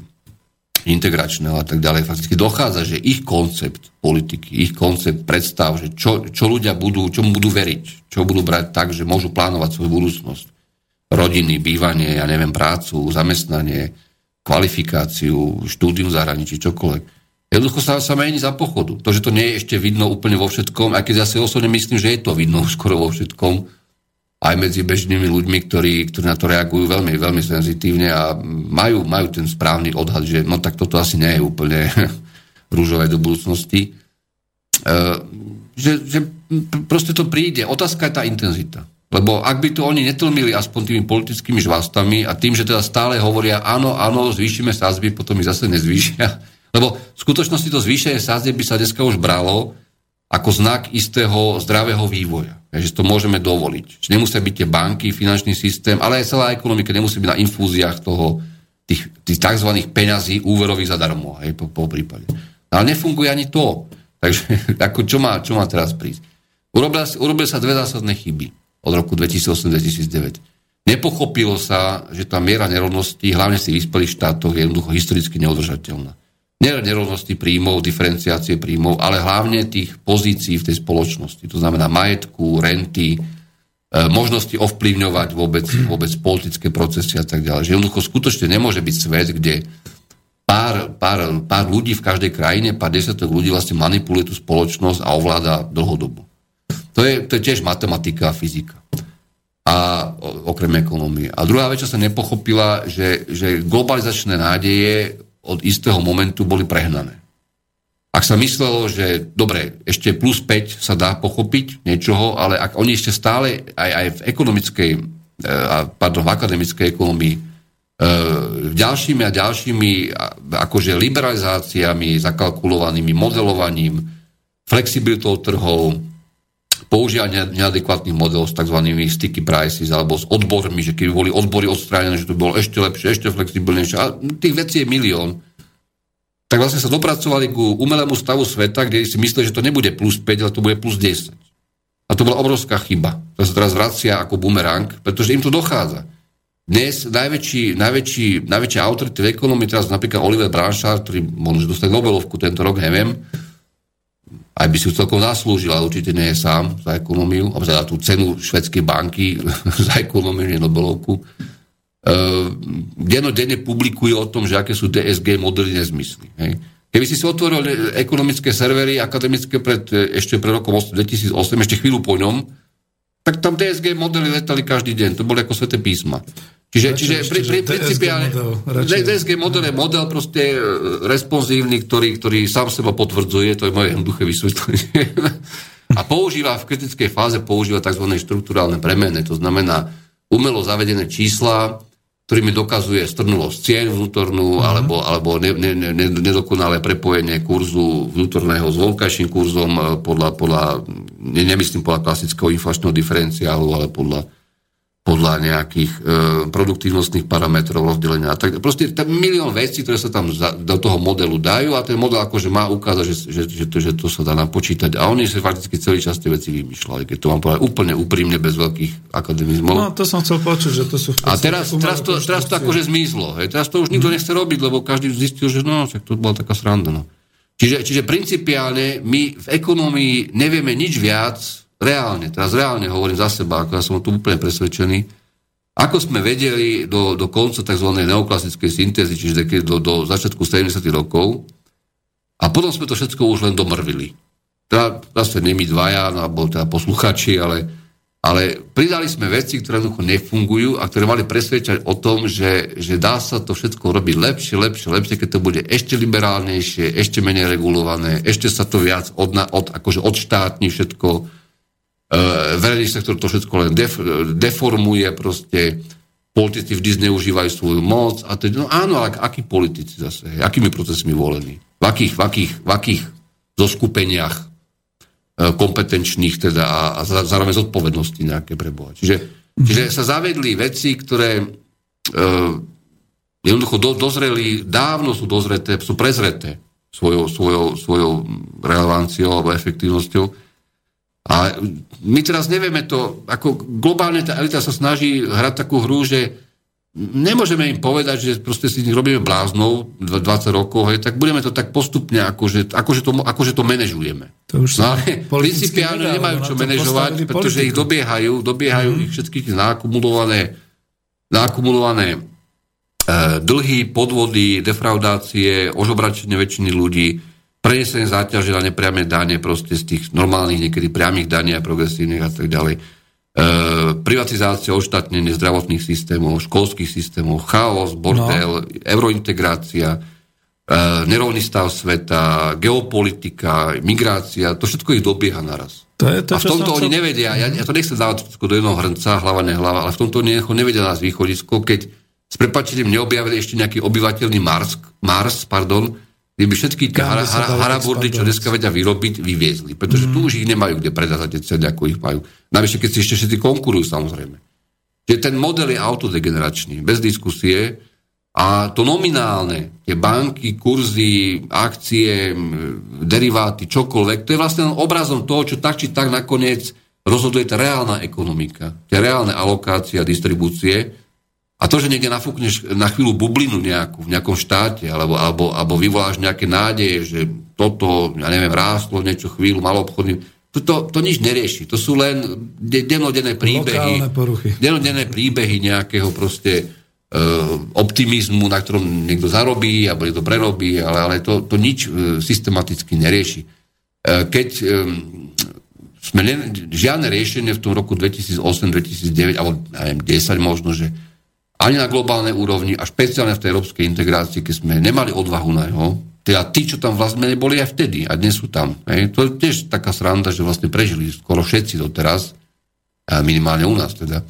integračného a tak ďalej, fakticky dochádza, že ich koncept politiky, ich koncept predstav, že čo, čo ľudia budú, čomu budú veriť, čo budú brať tak, že môžu plánovať svoju budúcnosť. Rodiny, bývanie, ja neviem, prácu, zamestnanie, kvalifikáciu, štúdium zahraničí, čokoľvek. Jednoducho sa, sa mení za pochodu. To, že to nie je ešte vidno úplne vo všetkom, aj keď ja si osobne myslím, že je to vidno [LAUGHS] skoro vo všetkom, aj medzi bežnými ľuďmi, ktorí, ktorí na to reagujú veľmi, veľmi senzitívne a majú, majú ten správny odhad, že no tak toto asi nie je úplne [LAUGHS] rúžové do budúcnosti. E, že, že proste to príde. Otázka je tá intenzita. Lebo ak by to oni netlmili aspoň tými politickými žvastami a tým, že teda stále hovoria áno, áno, zvýšime sázby, potom ich zase nezvýšia. [LAUGHS] Lebo v skutočnosti to zvýšenie sázby by sa dneska už bralo ako znak istého zdravého vývoja. Takže to môžeme dovoliť. Čiže nemusia byť tie banky, finančný systém, ale aj celá ekonomika nemusí byť na infúziách toho, tých, tých tzv. peňazí úverových zadarmo, hej, po, po prípade. Ale nefunguje ani to. Takže [LAUGHS] ako, čo, má, čo má teraz prísť? Urobili, urobili sa dve zásadné chyby od roku 2008-2009. Nepochopilo sa, že tá miera nerovnosti, hlavne v vyspelých štátoch, je jednoducho historicky neudržateľná nerovnosti príjmov, diferenciácie príjmov, ale hlavne tých pozícií v tej spoločnosti. To znamená majetku, renty, e, možnosti ovplyvňovať vôbec, vôbec politické procesy a tak ďalej. Že jednoducho skutočne nemôže byť svet, kde pár, pár, pár ľudí v každej krajine, pár desiatok ľudí vlastne manipuluje tú spoločnosť a ovláda dlhodobo. To je, to je tiež matematika a fyzika. A okrem ekonomie. A druhá vec, čo sa nepochopila, že, že globalizačné nádeje od istého momentu boli prehnané. Ak sa myslelo, že dobre, ešte plus 5 sa dá pochopiť niečoho, ale ak oni ešte stále aj, aj v ekonomickej, eh, pardon, v akademickej ekonomii eh, ďalšími a ďalšími akože liberalizáciami, zakalkulovanými modelovaním, flexibilitou trhov, používania neadekvátnych modelov s tzv. sticky prices alebo s odbormi, že keby boli odbory odstránené, že to bolo ešte lepšie, ešte flexibilnejšie. A tých vecí je milión. tak vlastne sa dopracovali ku umelému stavu sveta, kde si mysleli, že to nebude plus 5, ale to bude plus 10. A to bola obrovská chyba. To sa teraz vracia ako bumerang, pretože im to dochádza. Dnes najväčší, najväčší, najväčšia autority v ekonomii, teraz napríklad Oliver Branchard, ktorý možno dostať Nobelovku tento rok, neviem, aj by si celkom zaslúžil, ale určite nie je sám za ekonómiu, a za tú cenu švedskej banky [LAUGHS] za ekonómiu, nie Nobelovku, uh, denne publikuje o tom, že aké sú DSG modely nezmysly. Hej. Keby si si otvoril ekonomické servery akademické pred, ešte pred rokom 2008, ešte chvíľu po ňom, tak tam DSG modely letali každý deň. To boli ako sveté písma. Čiže, čiže, pri, pri, principiálne DSG, model je model proste e, responsívny, ktorý, ktorý sám seba potvrdzuje, to je moje jednoduché vysvetlenie. [LAUGHS] A používa v kritickej fáze používa tzv. štruktúrálne premene, to znamená umelo zavedené čísla, ktorými dokazuje strnulosť cien vnútornú, mm. alebo, alebo ne, ne, ne, nedokonalé prepojenie kurzu vnútorného s vonkajším kurzom e, podľa, podľa ne, nemyslím podľa klasického inflačného diferenciálu, ale podľa podľa nejakých e, produktívnostných parametrov rozdelenia. Tak proste tam milión vecí, ktoré sa tam za, do toho modelu dajú a ten model akože má ukázať, že, že, že, to, že to sa dá napočítať. A oni sa fakticky celý čas tie veci vymýšľali, keď to mám povedať úplne úprimne, bez veľkých akademizmov. No, to som chcel počuť, že to sú... A teraz, teraz, to, teraz to akože zmizlo. Hej. Teraz to už nikto nechce robiť, lebo každý zistil, že no, tak to bola taká sranda. No. Čiže, čiže principiálne my v ekonomii nevieme nič viac, reálne, teraz reálne hovorím za seba, ako ja som tu úplne presvedčený, ako sme vedeli do, do konca tzv. neoklasickej syntézy, čiže do, do začiatku 70. rokov, a potom sme to všetko už len domrvili. Teda zase nemi dvaja, alebo teda posluchači, ale, ale pridali sme veci, ktoré jednoducho nefungujú a ktoré mali presvedčať o tom, že, že dá sa to všetko robiť lepšie, lepšie, lepšie, keď to bude ešte liberálnejšie, ešte menej regulované, ešte sa to viac od, od, akože odštátni všetko, verejný sektor to všetko len def, deformuje, proste. Politici vždy zneužívajú svoju moc a teď, no áno, ale akí politici zase, akými procesmi volení, v akých, v akých, v akých zoskupeniach uh, kompetenčných teda a, a zároveň zodpovednosti nejaké pre Boha. Čiže, čiže sa zavedli veci, ktoré uh, jednoducho do, dozreli, dávno sú dozreté, sú prezreté svojou, svojou, svojou relevanciou alebo efektívnosťou a my teraz nevieme to, ako globálne tá elita sa snaží hrať takú hru, že nemôžeme im povedať, že proste si robíme bláznou 20 rokov, hej, tak budeme to tak postupne, akože, akože, to, akože to manažujeme. To už no, ale principiálne nemajú čo manažovať, pretože politiku. ich dobiehajú, dobiehajú mm. ich všetkých nakumulované, nakumulované e, dlhy, podvody, defraudácie, ožobračenie väčšiny ľudí, prenesenie záťaže na nepriame dane proste z tých normálnych niekedy priamých daní a progresívnych a tak ďalej. E, privatizácia, oštátnenie zdravotných systémov, školských systémov, chaos, bordel, no. eurointegrácia, e, nerovný stav sveta, geopolitika, migrácia, to všetko ich dobieha naraz. To je to, a v tomto oni chcel... nevedia, ja, ja to nechcem dávať do jedného hrnca, hlava nehlava, ale v tomto oni nevedia nás východisko, keď s prepačením neobjavili ešte nejaký obyvateľný Mars, Mars pardon, by všetky tie har, har, haraburdy, čo dneska vedia vyrobiť, vyviezli. Pretože mm. tu už ich nemajú kde predať za tie ceny, ako ich majú. Navyše, keď si ešte všetci konkurujú, samozrejme. Čiže ten model je autodegeneračný, bez diskusie. A to nominálne, tie banky, kurzy, akcie, deriváty, čokoľvek, to je vlastne obrazom toho, čo tak či tak nakoniec rozhoduje tá reálna ekonomika, tie reálne alokácie a distribúcie, a to, že niekde nafúkneš na chvíľu bublinu nejakú, v nejakom štáte, alebo, alebo, alebo vyvoláš nejaké nádeje, že toto, ja neviem, rástlo niečo chvíľu, malo obchodný, to, to, to nič nerieši. To sú len denodenné príbehy. Denodenné príbehy nejakého proste uh, optimizmu, na ktorom niekto zarobí, alebo niekto prerobí, ale, ale to, to nič uh, systematicky nerieši. Uh, keď um, sme ne, žiadne riešenie v tom roku 2008-2009, alebo neviem, 10 možno, že ani na globálnej úrovni a špeciálne v tej európskej integrácii, keď sme nemali odvahu na jeho, teda tí, čo tam vlastne boli aj vtedy a dnes sú tam. Hej. To je tiež taká sranda, že vlastne prežili skoro všetci doteraz, a minimálne u nás teda.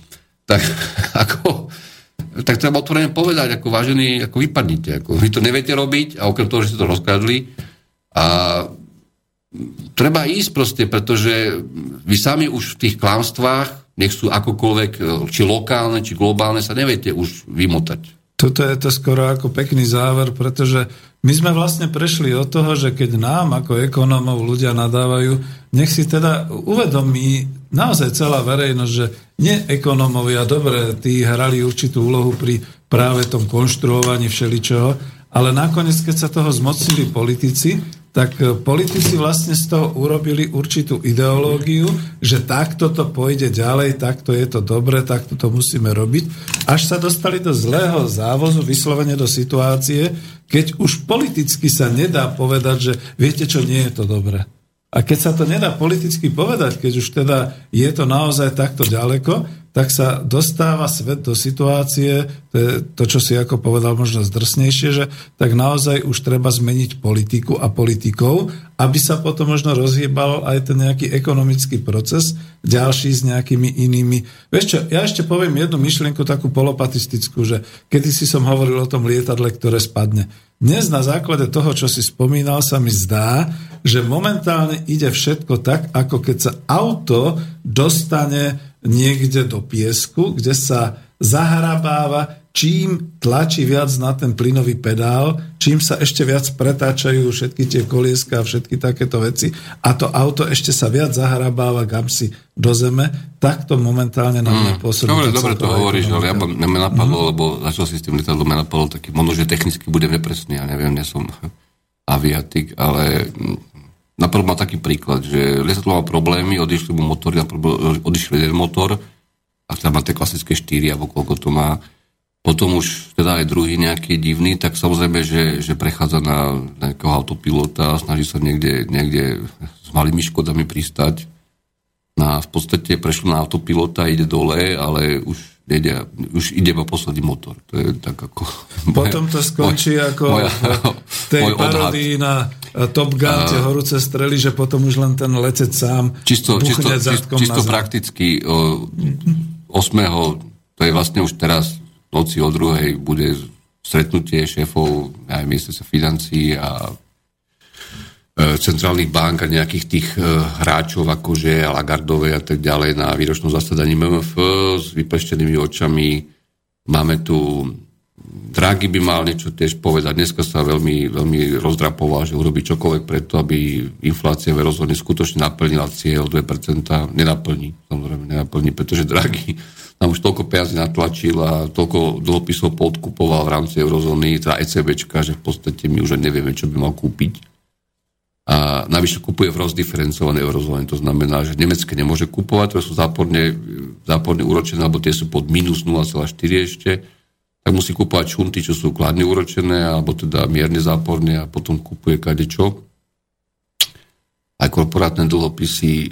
Tak, [LAUGHS] ako, tak treba otvorene povedať, ako vážení, ako vypadnite. Ako, vy to neviete robiť a okrem toho, že ste to rozkradli. A treba ísť proste, pretože vy sami už v tých klamstvách nech sú akokoľvek, e, či lokálne, či globálne, sa neviete už vymotať. Toto je to skoro ako pekný záver, pretože My sme vlastne prešli od toho, že keď nám ako ekonómov ľudia nadávajú, nech si teda uvedomí naozaj celá verejnosť, že nie ekonómovia, dobre, tí hrali určitú úlohu pri práve tom konštruovaní všeličoho, ale nakoniec, keď sa toho zmocnili politici, tak e, politici vlastne z toho urobili určitú ideológiu, že takto to pôjde ďalej, takto je to dobre, takto to musíme robiť, až sa dostali do zlého závozu, vyslovene do situácie, keď už politicky sa nedá povedať, že viete čo, nie je to dobre. A keď sa to nedá politicky povedať, keď už teda je to naozaj takto ďaleko, tak sa dostáva svet do situácie, to je to, čo si ako povedal možno zdrsnejšie, že tak naozaj už treba zmeniť politiku a politikov, aby sa potom možno rozhýbal aj ten nejaký ekonomický proces, ďalší s nejakými inými. Vieš čo, ja ešte poviem jednu myšlienku takú polopatistickú, že kedy si som hovoril o tom lietadle, ktoré spadne. Dnes na základe toho, čo si spomínal, sa mi zdá, že momentálne ide všetko tak, ako keď sa auto dostane niekde do piesku, kde sa zahrabáva, čím tlačí viac na ten plynový pedál, čím sa ešte viac pretáčajú všetky tie kolieska a všetky takéto veci a to auto ešte sa viac zahrabáva gamsi do zeme, tak to momentálne na mňa mm. pôsobí. Dobre, dobre to hovoríš, ale ja ma napadlo, mm. lebo začal si s tým letadlom, ma napadlo taký, možno, že technicky budem nepresný, ja neviem, ja som [LAUGHS] aviatik, ale Napadol ma taký príklad, že lietadlo má problémy, odišli mu motory, odišli jeden motor, a tam má tie klasické štyri, alebo koľko to má. Potom už teda aj druhý nejaký divný, tak samozrejme, že, že prechádza na nejakého autopilota snaží sa niekde, niekde s malými škodami pristať. No a v podstate prešlo na autopilota, ide dole, ale už nejde, už ide po posledný motor. To je tak ako... Potom to skončí moja, ako moja, tej parodii na Top Gun, tie horúce strely, že potom už len ten letec sám čisto, čisto, čisto, čisto prakticky 8. to je vlastne už teraz noci o druhej bude stretnutie šéfov aj ministerstva financí a centrálnych bank a nejakých tých e, hráčov akože Lagardové a tak ďalej na výročnom zasadaní MMF s vypleštenými očami. Máme tu Draghi by mal niečo tiež povedať. Dneska sa veľmi, veľmi rozdrapoval, že urobí čokoľvek preto, aby inflácia v eurozóne skutočne naplnila cieľ 2%. Nenaplní, samozrejme nenaplní, pretože Draghi nám už toľko peniazí natlačil a toľko dlhopisov podkupoval v rámci eurozóny, teda ECBčka, že v podstate my už nevieme, čo by mal kúpiť a navyše kupuje v rozdiferencovanej eurozóne. To znamená, že Nemecké nemôže kupovať, to sú záporne, záporne úročené, alebo tie sú pod minus 0,4 ešte, tak musí kupovať šunty, čo sú kladne úročené, alebo teda mierne záporne a potom kupuje kadečo. Aj korporátne dlhopisy, e,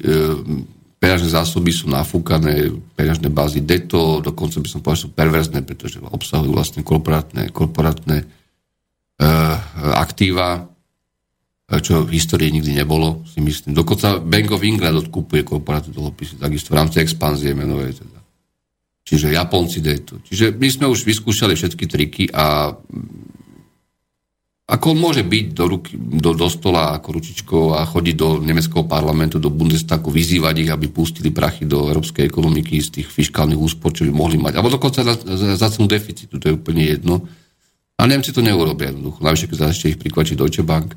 peňažné zásoby sú nafúkané, peňažné bázy deto, dokonca by som povedal, sú perverzné, pretože obsahujú vlastne korporátne, korporátne e, aktíva, čo v histórii nikdy nebolo, si myslím. Dokonca Bank of England odkúpuje korporátne dlhopisy, takisto v rámci expanzie menovej. Teda. Čiže Japonci to. Čiže my sme už vyskúšali všetky triky a ako on môže byť do, ruky, do, do stola ako ručičkou a chodiť do nemeckého parlamentu, do Bundestagu, vyzývať ich, aby pustili prachy do európskej ekonomiky z tých fiskálnych úspor, čo by mohli mať. Alebo dokonca za, za, za cenu deficitu, to je úplne jedno. A Nemci to neurobia jednoducho. Najvyššie, keď ešte ich prikvačí Deutsche Bank.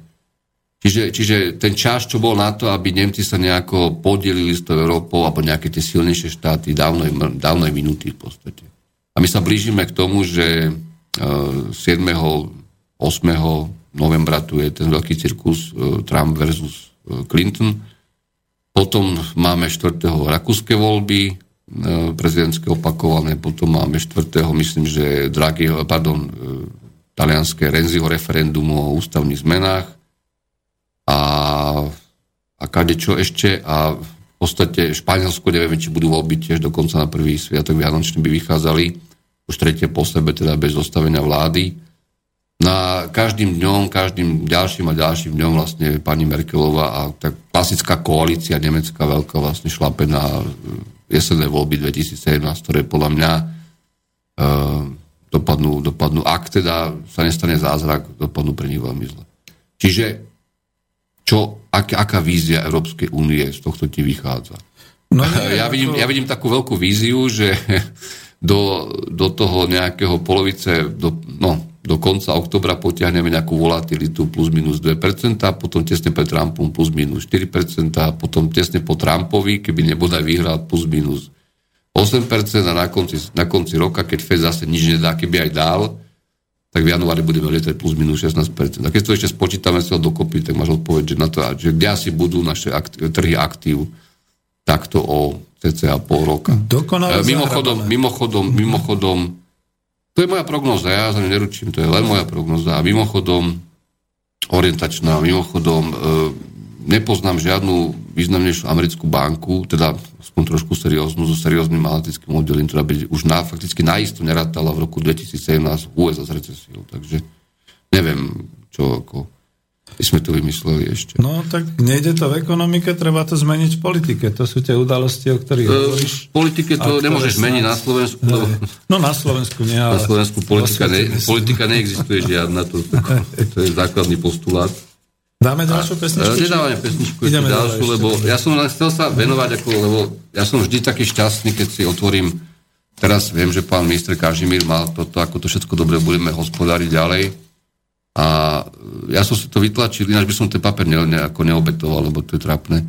Čiže, čiže ten čas, čo bol na to, aby Nemci sa nejako podelili s tou Európou, alebo nejaké tie silnejšie štáty, dávno, dávno minúty v podstate. A my sa blížime k tomu, že 7. E, 8. novembra tu je ten veľký cirkus e, Trump versus e, Clinton. Potom máme 4. rakúske voľby, prezidentské opakované, potom máme 4. myslím, že Draghi, pardon, talianské Renziho referendum o ústavných zmenách, a, a kade čo ešte a v podstate Španielsko, neviem, či budú voľby tiež dokonca na prvý sviatok Vianočný by vychádzali, už tretie po sebe, teda bez zostavenia vlády. Na každým dňom, každým ďalším a ďalším dňom vlastne pani Merkelová a tak klasická koalícia nemecká veľká vlastne šlape na jesenné voľby 2017, ktoré podľa mňa e, dopadnú, dopadnú, ak teda sa nestane zázrak, dopadnú pre nich veľmi zle. Čiže čo, ak, aká vízia Európskej únie z tohto ti vychádza? No, [LAUGHS] nie, ja, vidím, ja vidím takú veľkú víziu, že [LAUGHS] do, do toho nejakého polovice, do, no, do konca oktobra potiahneme nejakú volatilitu plus minus 2%, potom tesne pred Trumpom plus minus 4%, potom tesne po Trumpovi, keby nebodaj vyhral plus minus 8% a na konci, na konci roka, keď Fed zase nič nedá, keby aj dal, tak v januári budeme lietať plus minus 16%. A keď to ešte spočítame sa dokopy, tak máš odpoveď, že, na to, že kde asi budú naše aktív, trhy aktív takto o cca pol roka. Dokonale e, mimochodom, mimochodom, mimochodom, to je moja prognoza, ja za ňu neručím, to je len moja prognoza. A mimochodom, orientačná, mimochodom, e, nepoznám žiadnu významnejšiu americkú banku, teda aspoň trošku serióznu, so serióznym analytickým oddelím, ktorá by už na, fakticky naisto nerátala v roku 2017 USA s recesiou. Takže neviem, čo ako my sme tu vymysleli ešte. No tak nejde to v ekonomike, treba to zmeniť v politike. To sú tie udalosti, o ktorých e, hovoríš. V politike to nemôžeš zmeniť na Slovensku. No, no na Slovensku nie, ale... Na Slovensku politika, ne, politika neexistuje žiadna, to, to je základný postulát. Dáme ďalšiu pesničku? Nedávame pesničku ešte ďalšiu, lebo ja som len chcel sa venovať, ako, lebo ja som vždy taký šťastný, keď si otvorím, teraz viem, že pán minister Kažimír mal toto, ako to všetko dobre budeme hospodáriť ďalej. A ja som si to vytlačil, ináč by som ten papier ne, nejako neobetoval, lebo to je trapné. E,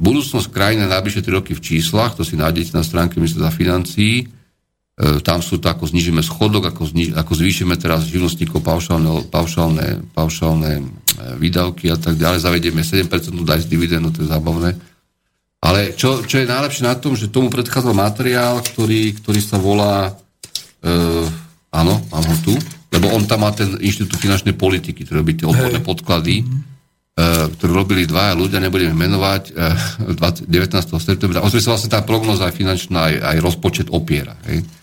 budúcnosť krajiny na najbližšie 3 roky v číslach, to si nájdete na stránke ministerstva financií, E, tam sú to, ako znižíme schodok, ako, zniž, ako zvýšime teraz živnostníkov paušálne, paušálne, paušálne e, výdavky a tak ďalej, zavedieme 7% daj z dividendu, to je zábavné. Ale čo, čo je najlepšie na tom, že tomu predchádzal materiál, ktorý, ktorý sa volá, e, áno, mám ho tu, lebo on tam má ten inštitút finančnej politiky, ktorý robí tie odborné hey. podklady, e, ktoré robili dvaja ľudia, nebudeme menovať, e, [LAUGHS] 19. septembra. O sa vlastne tá prognoza aj finančná, aj, aj rozpočet opiera. Hej.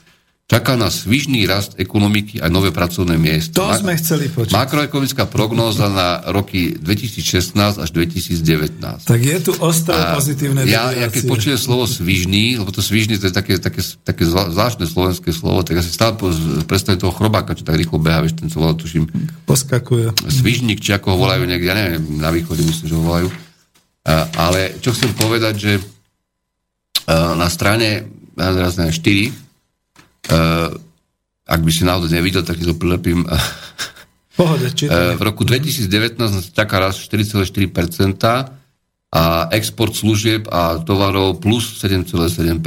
Čaká nás svižný rast ekonomiky a nové pracovné miesta. To sme chceli počuť. Makroekonomická prognóza na roky 2016 až 2019. Tak je tu ostré pozitívne ja, ja keď počujem slovo svižný, lebo to svižný to je také, také, také zvláštne slovenské slovo, tak ja si stále predstavím toho chrobáka, čo tak rýchlo beha, vieš, ten slovo, tuším. Poskakuje. Svižník, či ako ho volajú niekde, ja neviem, na východe myslím, že ho volajú. Ale čo chcem povedať, že na strane teraz neviem, 4 Uh, ak by si naozaj nevidel, tak to prilepím. Pohode, uh, v roku 2019 nás čaká raz 4,4% a export služieb a tovarov plus 7,7%.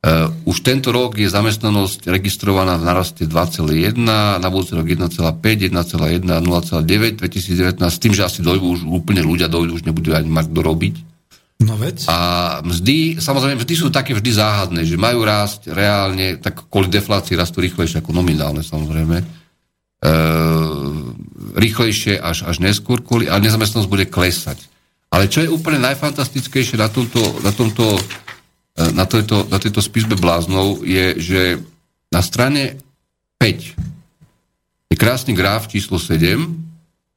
Uh, už tento rok je zamestnanosť registrovaná v naraste 2,1, na budúci rok 1,5, 1,1, 0,9, 2019, s tým, že asi dojdu už úplne ľudia dojdu, už nebudú ani mať dorobiť. No veď. A mzdy, samozrejme, mzdy sú také vždy záhadné, že majú rásť reálne, tak kvôli deflácii rastú rýchlejšie ako nominálne, samozrejme. E, rýchlejšie až, až neskôr, kvôli, a nezamestnanosť bude klesať. Ale čo je úplne najfantastickejšie na tomto, na tomto e, na tejto, na tejto spisbe bláznov je, že na strane 5 je krásny graf číslo 7,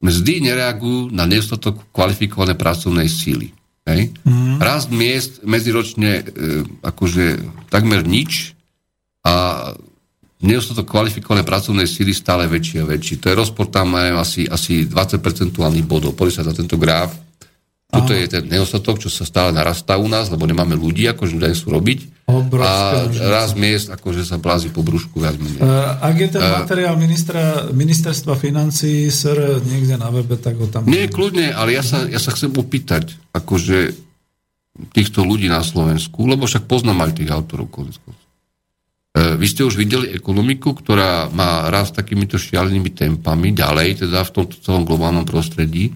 mzdy nereagujú na nedostatok kvalifikované pracovnej síly. Hej? Mm. Rast miest medziročne e, akože takmer nič a nedostatok kvalifikované pracovnej síly stále väčší a väčší. To je rozpor tam majú asi, asi 20 percentuálnych bodov. Pozri sa na tento graf. Toto je ten nedostatok, čo sa stále narastá u nás, lebo nemáme ľudí, akože ľudia sú robiť. Obrovské, a raz miest, akože sa blází po brúšku viac menej. Uh, ak je ten uh, materiál ministra, ministerstva financí SR niekde na webe, tak ho tam... Nie, kľudne, ale ja sa, ja sa chcem opýtať, akože týchto ľudí na Slovensku, lebo však poznám aj tých autorov konecko. Uh, vy ste už videli ekonomiku, ktorá má raz takýmito šialenými tempami, ďalej, teda v tomto celom globálnom prostredí,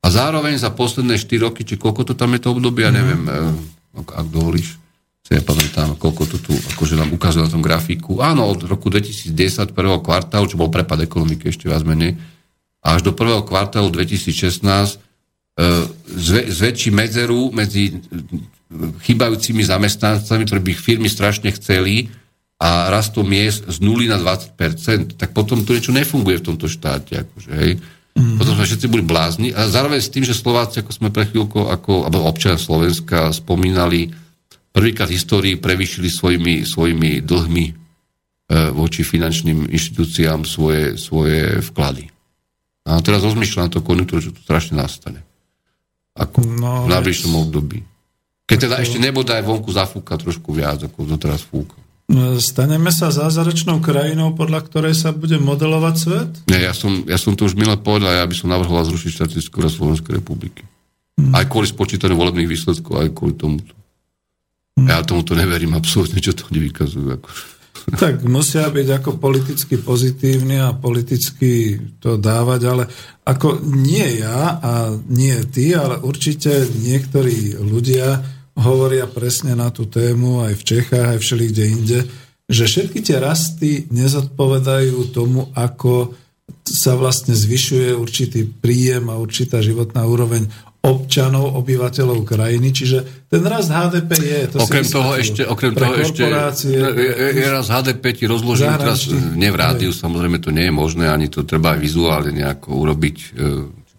a zároveň za posledné 4 roky, či koľko to tam je to obdobie, ja neviem, mm. ak, ak dovolíš, si nepamätám, koľko to tu akože nám ukazuje na tom grafiku. Áno, od roku 2010, prvého kvartálu, čo bol prepad ekonomiky ešte viac menej, až do prvého kvartálu 2016 e, zve, zväčší medzeru medzi chýbajúcimi zamestnancami, ktorí by firmy strašne chceli a rastom miest z 0 na 20%, tak potom to niečo nefunguje v tomto štáte. Akože, hej. Mm. Potom sme všetci boli blázni. A zároveň s tým, že Slováci, ako sme pre chvíľku, ako, alebo občania Slovenska spomínali, prvýkrát v histórii prevýšili svojimi, svojimi dlhmi e, voči finančným inštitúciám svoje, svoje vklady. A teraz rozmýšľam na to konjunktúru, že to strašne nastane. Ako no, v najbližšom období. Keď teda ešte nebude aj vonku zafúka trošku viac, ako to teraz fúka. Staneme sa zázračnou krajinou, podľa ktorej sa bude modelovať svet? Nie, ja som, ja som to už milé povedal, ja by som navrhoval zrušiť štatistickú Slovenskej republiky. Hmm. Aj kvôli spočítaniu volebných výsledkov, aj kvôli tomuto. Hmm. Ja tomuto neverím absolútne, čo to oni vykazujú. Ako. Tak musia byť ako politicky pozitívni a politicky to dávať, ale ako nie ja a nie ty, ale určite niektorí ľudia hovoria presne na tú tému aj v Čechách, aj všeli kde inde, že všetky tie rasty nezodpovedajú tomu, ako sa vlastne zvyšuje určitý príjem a určitá životná úroveň občanov, obyvateľov krajiny, čiže ten rast HDP je... To okrem toho ešte, okrem toho ešte je, je rast HDP ti rozložím teraz, ne v rádiu, samozrejme to nie je možné, ani to treba aj vizuálne nejako urobiť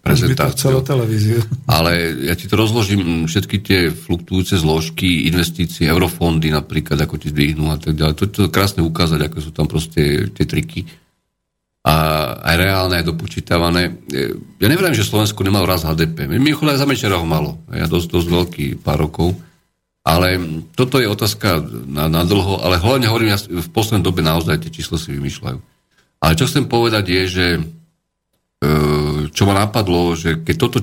prezentáciu. televíziu. [LAUGHS] Ale ja ti to rozložím, všetky tie fluktujúce zložky, investície, eurofondy napríklad, ako ti zdvihnú a tak ďalej. To to krásne ukázať, ako sú tam proste tie triky. A aj reálne, aj dopočítavané. Ja neviem, že Slovensko nemalo raz HDP. Mimochodom aj za Mečera ho malo. Ja dosť, dosť veľký, pár rokov. Ale toto je otázka na, na dlho, ale hlavne hovorím, ja v poslednej dobe naozaj tie čísla si vymýšľajú. Ale čo chcem povedať je, že E, čo ma napadlo, že keď toto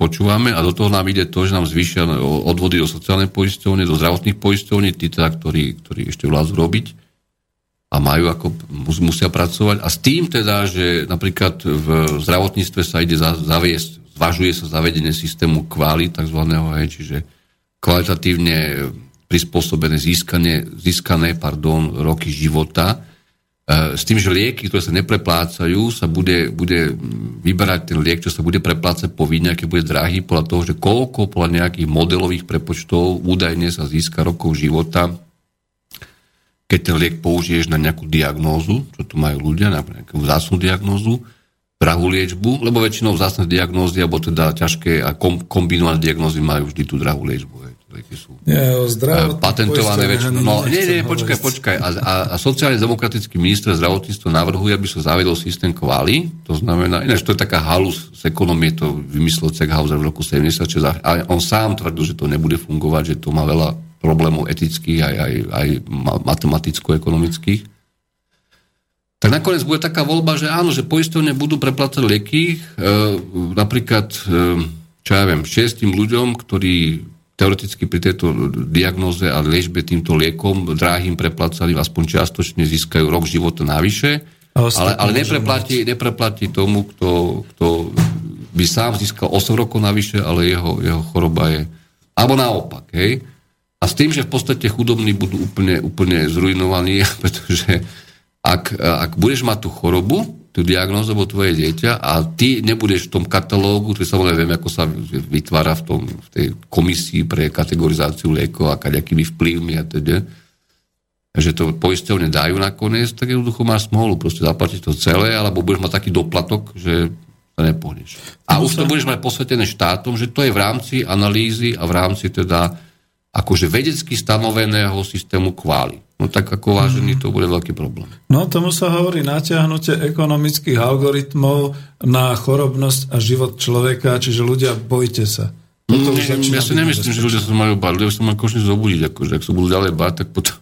počúvame a do toho nám ide to, že nám zvýšia odvody do sociálnej poisťovne, do zdravotných poisťovní, tí teda, ktorí, ktorí ešte vládzu robiť a majú ako, musia pracovať. A s tým teda, že napríklad v zdravotníctve sa ide zaviesť, zvažuje sa zavedenie systému kváli, takzvaného, hej, čiže kvalitatívne prispôsobené získanie, získané pardon, roky života, s tým, že lieky, ktoré sa nepreplácajú, sa bude, bude vyberať ten liek, čo sa bude preplácať povinne, aký bude drahý, podľa toho, že koľko podľa nejakých modelových prepočtov údajne sa získa rokov života, keď ten liek použiješ na nejakú diagnózu, čo tu majú ľudia, na nejakú vzácnú diagnózu, drahú liečbu, lebo väčšinou vzácne diagnózy, alebo teda ťažké a kombinované diagnózy majú vždy tú drahú liečbu lieky sú nie, patentované väčšinou. No, nie, nie, počkaj, počkaj. A, a, a sociálne demokratický minister zdravotníctva navrhuje, aby sa zavedol systém kvály. To znamená, ináč to je taká halus z ekonomie, to vymyslel Cechhauser v roku 76 a on sám tvrdil, že to nebude fungovať, že to má veľa problémov etických aj, aj, aj matematicko-ekonomických. Tak nakoniec bude taká voľba, že áno, že poistovne budú preplácať lieky, e, napríklad, e, čo ja viem, šiestim ľuďom, ktorí teoreticky pri tejto diagnoze a liečbe týmto liekom drahým preplácali aspoň čiastočne získajú rok života navyše, ale, ale nepreplatí, nepreplatí tomu, kto, kto by sám získal 8 rokov navyše, ale jeho, jeho choroba je... Alebo naopak, hej? A s tým, že v podstate chudobní budú úplne, úplne zrujnovaní, [LAUGHS] pretože ak, ak budeš mať tú chorobu, tú diagnózu alebo tvoje dieťa a ty nebudeš v tom katalógu, to samozrejme viem, ako sa vytvára v, tom, v tej komisii pre kategorizáciu liekov a kaďakými vplyvmi a teda, že to poisťovne dajú nakoniec, tak jednoducho máš smolu, proste zaplatiť to celé, alebo budeš mať taký doplatok, že sa nepohneš. A už to budeš mať posvetené štátom, že to je v rámci analýzy a v rámci teda akože vedecky stanoveného systému kvály. No tak ako vážený, to bude veľký problém. No tomu sa hovorí natiahnutie ekonomických algoritmov na chorobnosť a život človeka, čiže ľudia, bojte sa. Mm, ja si nemyslím, že ľudia sa majú báť, ľudia sa majú konečne zobudiť, akože ak sa budú ďalej báť, tak potom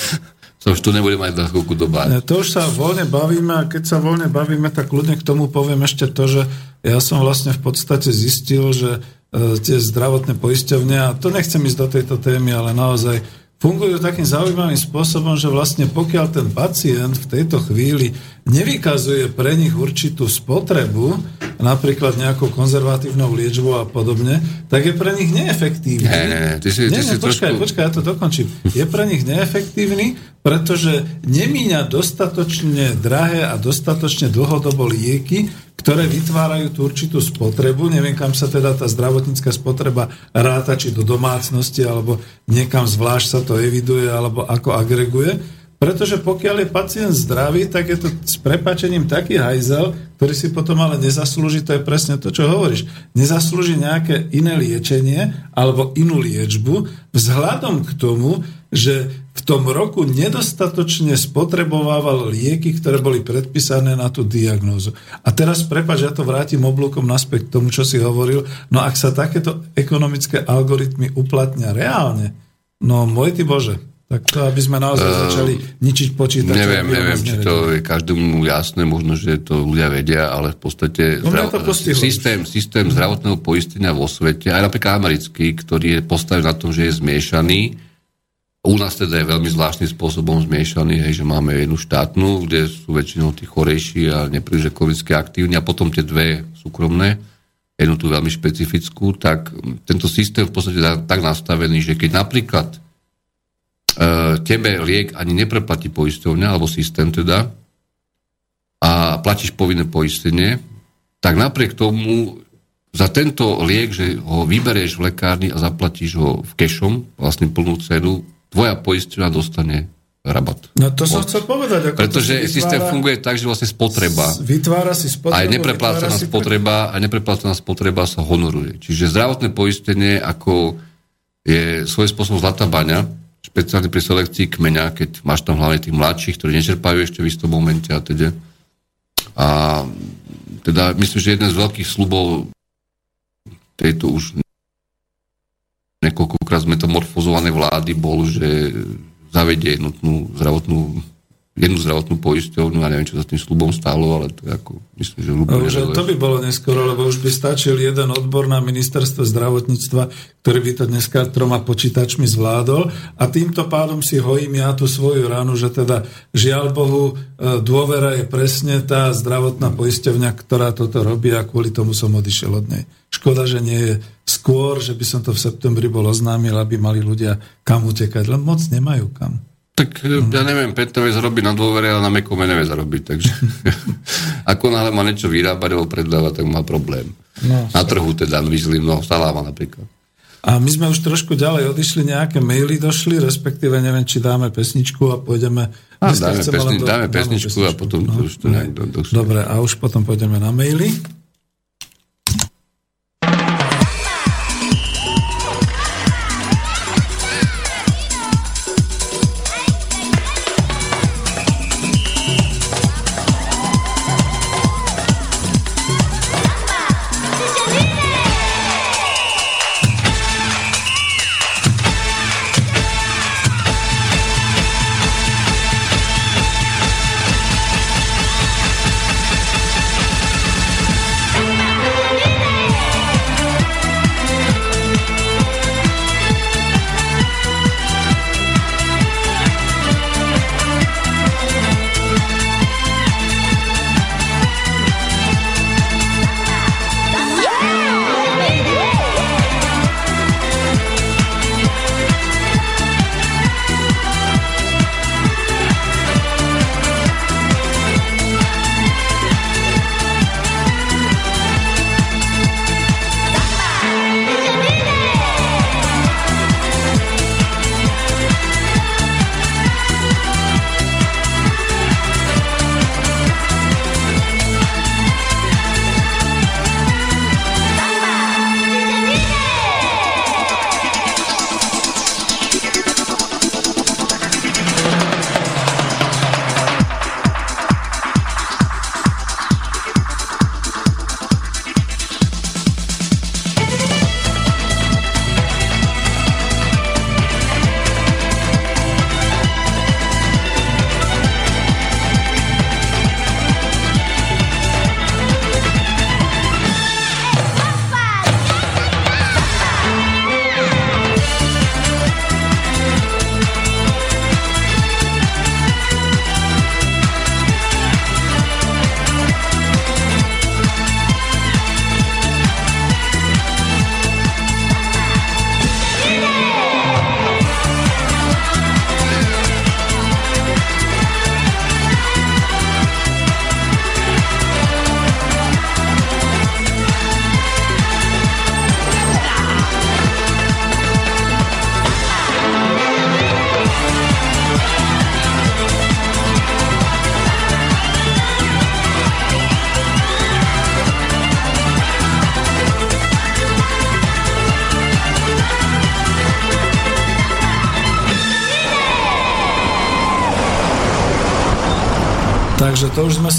[LAUGHS] sa už to nebude mať na chvíľku do báť. To už sa voľne bavíme a keď sa voľne bavíme, tak ľudne k tomu poviem ešte to, že ja som vlastne v podstate zistil, že e, tie zdravotné poisťovne, a to nechcem ísť do tejto témy, ale naozaj fungujú takým zaujímavým spôsobom, že vlastne pokiaľ ten pacient v tejto chvíli nevykazuje pre nich určitú spotrebu, napríklad nejakou konzervatívnou liečbou a podobne, tak je pre nich neefektívny. Ne, ne, ne, ty si, nie, ty si počkaj, trošku... počkaj, ja to dokončím. Je pre nich neefektívny, pretože nemíňa dostatočne drahé a dostatočne dlhodobo lieky, ktoré vytvárajú tú určitú spotrebu. Neviem, kam sa teda tá zdravotnícka spotreba ráta, či do domácnosti, alebo niekam zvlášť sa to eviduje, alebo ako agreguje. Pretože pokiaľ je pacient zdravý, tak je to s prepačením taký hajzel, ktorý si potom ale nezaslúži, to je presne to, čo hovoríš, nezaslúži nejaké iné liečenie alebo inú liečbu vzhľadom k tomu, že v tom roku nedostatočne spotrebovával lieky, ktoré boli predpísané na tú diagnózu. A teraz, prepač, ja to vrátim oblúkom naspäť k tomu, čo si hovoril. No ak sa takéto ekonomické algoritmy uplatnia reálne, no môj ty Bože, Tak to, aby sme naozaj uh, začali ničiť počítače. Neviem, neviem, či to je každému jasné, možno, že to ľudia vedia, ale v podstate no, zdrav... systém, systém zdravotného poistenia vo svete, aj napríklad americký, ktorý je postavený na tom, že je zmiešaný, u nás teda je veľmi zvláštnym spôsobom zmiešaný, hej, že máme jednu štátnu, kde sú väčšinou tí chorejší a nepríliš ekologicky aktívni a potom tie dve súkromné, jednu tú veľmi špecifickú, tak tento systém v podstate tak nastavený, že keď napríklad tebe liek ani nepreplatí poisťovňa, alebo systém teda, a platíš povinné poistenie, tak napriek tomu za tento liek, že ho vyberieš v lekárni a zaplatíš ho v kešom, vlastne plnú cenu, tvoja poisťovňa dostane rabat. No to som chcel povedať. Ako Pretože vytvára, systém funguje tak, že vlastne spotreba. Vytvára si spotrebu. Aj nepreplácaná spotreba, pre... a nepreplácaná spotreba sa honoruje. Čiže zdravotné poistenie ako je svojím spôsobom zlatá baňa, špeciálne pri selekcii kmeňa, keď máš tam hlavne tých mladších, ktorí nečerpajú ešte v istom momente a teda. A teda myslím, že jeden z veľkých slubov tejto už niekoľkokrát metamorfozované vlády bol, že zavedie jednotnú zdravotnú jednu zdravotnú poisťovňu a neviem, čo sa tým slubom stalo, ale to je ako, myslím, že ľúbne. Už to by bolo neskoro, lebo už by stačil jeden odbor na ministerstve zdravotníctva, ktorý by to dneska troma počítačmi zvládol a týmto pádom si hojím ja tú svoju ránu, že teda žiaľ Bohu e, dôvera je presne tá zdravotná poisťovňa, ktorá toto robí a kvôli tomu som odišiel od nej. Škoda, že nie je skôr, že by som to v septembri bol oznámil, aby mali ľudia kam utekať, len moc nemajú kam. Tak mm. ja neviem, Petr vie zarobiť na dôvere, ale na Mekome nevie zarobiť, takže [LAUGHS] ako náhle má niečo vyrábať alebo predávať, tak má problém. No, na trhu teda, vyzlím, no, saláma napríklad. A my sme už trošku ďalej odišli, nejaké maily došli, respektíve neviem, či dáme pesničku a pôjdeme... A, dáme, pesni, do, dáme pesničku, pesničku a potom no, už to nejak do, do, Dobre, a už potom pôjdeme na maily.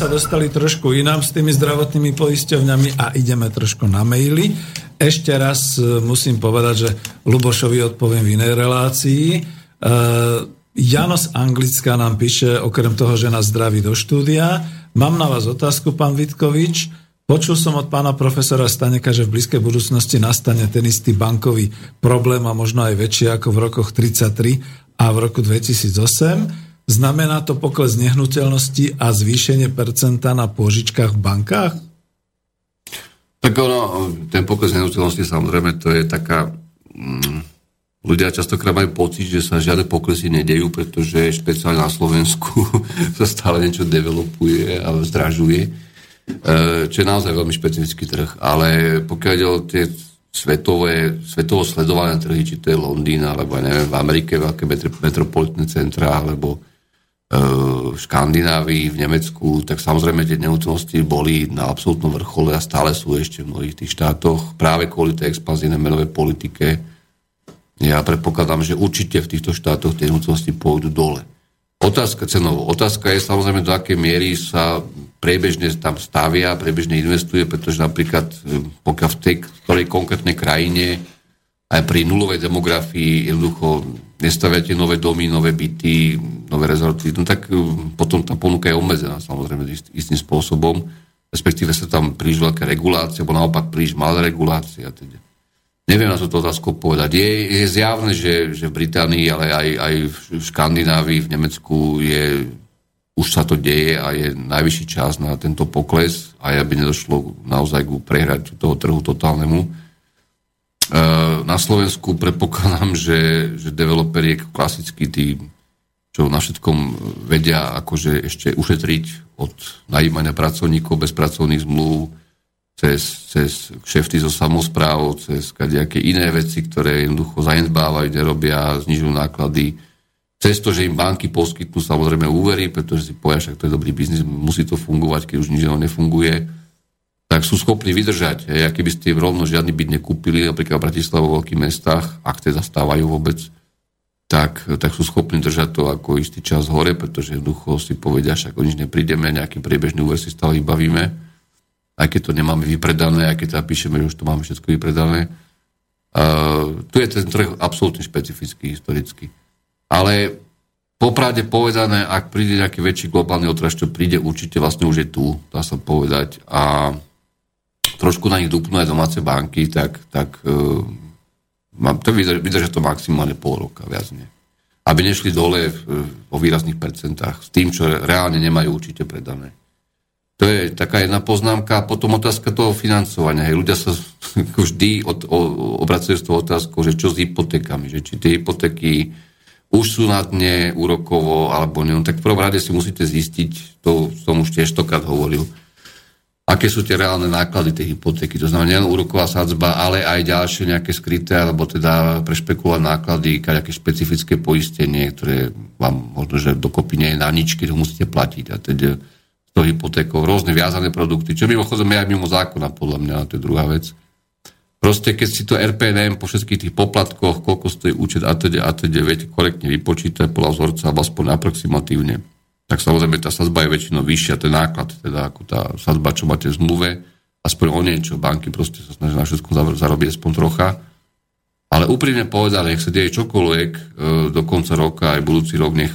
Sa dostali trošku inám s tými zdravotnými poisťovňami a ideme trošku na maily. Ešte raz e, musím povedať, že Lubošovi odpoviem v inej relácii. E, Jano z Anglicka nám píše, okrem toho, že nás zdraví do štúdia. Mám na vás otázku, pán Vitkovič. Počul som od pána profesora Staneka, že v blízkej budúcnosti nastane ten istý bankový problém a možno aj väčší ako v rokoch 33 a v roku 2008. Znamená to pokles nehnuteľnosti a zvýšenie percenta na pôžičkách v bankách? Tak ono, ten pokles nehnuteľnosti samozrejme to je taká... Mm, ľudia častokrát majú pocit, že sa žiadne poklesy nedejú, pretože špeciálne na Slovensku [LAUGHS] sa stále niečo developuje a zdražuje E, čo je naozaj veľmi špecifický trh. Ale pokiaľ ide o tie svetové, svetovo sledované trhy, či to je Londýn, alebo neviem, v Amerike veľké metropolitné centra, alebo v Škandinávii, v Nemecku, tak samozrejme tie nehnuteľnosti boli na absolútnom vrchole a stále sú ešte v mnohých tých štátoch práve kvôli tej expanzívnej menovej politike. Ja predpokladám, že určite v týchto štátoch tie nehnuteľnosti pôjdu dole. Otázka cenovo. Otázka je samozrejme, do akej miery sa priebežne tam stavia, priebežne investuje, pretože napríklad e, pokiaľ v tej ktorej konkrétnej krajine aj pri nulovej demografii jednoducho nestaviate nové domy, nové byty, nové rezorty, no tak e, potom tá ponuka je obmedzená samozrejme istým spôsobom, respektíve sa tam príliš veľké regulácie, alebo naopak príliš malé regulácie a teda. Neviem na túto otázku povedať. Je, je zjavné, že, že v Británii, ale aj, aj v Škandinávii, v Nemecku je, už sa to deje a je najvyšší čas na tento pokles a aby nedošlo naozaj k prehrať toho trhu totálnemu. E, na Slovensku predpokladám, že, že developer je klasický tí, čo na všetkom vedia akože ešte ušetriť od najímania pracovníkov bez pracovných zmluv, cez, cez kšefty zo samozprávou, cez nejaké iné veci, ktoré jednoducho zanedbávajú, nerobia, znižujú náklady. Cez to, že im banky poskytnú samozrejme úvery, pretože si povedia, že to je dobrý biznis, musí to fungovať, keď už nič nefunguje, tak sú schopní vydržať. Hej, keby ste rovno žiadny byt nekúpili, napríklad v Bratislave vo veľkých mestách, ak teda stávajú vôbec, tak, tak sú schopní držať to ako istý čas hore, pretože jednoducho si povedia, že ako nič neprídeme, nejaký priebežný úver si stále vybavíme aj keď to nemáme vypredané, aj keď teda píšeme, že už to máme všetko vypredané. Uh, tu je ten trh absolútne špecifický, historický. Ale popravde povedané, ak príde nejaký väčší globálny otraz, čo príde, určite vlastne už je tu, dá sa povedať. A trošku na nich dupnú aj domáce banky, tak, tak uh, mám, to vydržia, vydržia to maximálne pol roka, viac nie. Aby nešli dole v, vo výrazných percentách s tým, čo reálne nemajú určite predané. To je taká jedna poznámka. A potom otázka toho financovania. Hej, ľudia sa [LAUGHS] vždy od, o, obracujú s tou otázkou, že čo s hypotékami, že či tie hypotéky už sú na dne úrokovo alebo nie. No, tak v prvom rade si musíte zistiť, to som už tiež tokrát hovoril, aké sú tie reálne náklady tej hypotéky. To znamená nielen úroková sadzba, ale aj ďalšie nejaké skryté, alebo teda prešpekulovať náklady, nejaké špecifické poistenie, ktoré vám možno, že dokopy nie je na nič, keď ho musíte platiť. A teda to hypotékou, rôzne viazané produkty, čo mimochodom je aj mimo zákona, podľa mňa, to je druhá vec. Proste, keď si to RPNM po všetkých tých poplatkoch, koľko stojí účet a teda, a teda, viete korektne vypočítať podľa vzorca, alebo aspoň aproximatívne, tak samozrejme tá sadzba je väčšinou vyššia, ten náklad, teda ako tá sadzba, čo máte v zmluve, aspoň o niečo, banky proste sa snažia na všetko zarobiť aspoň trocha. Ale úprimne povedané, nech sa deje čokoľvek e, do konca roka, aj budúci rok, nech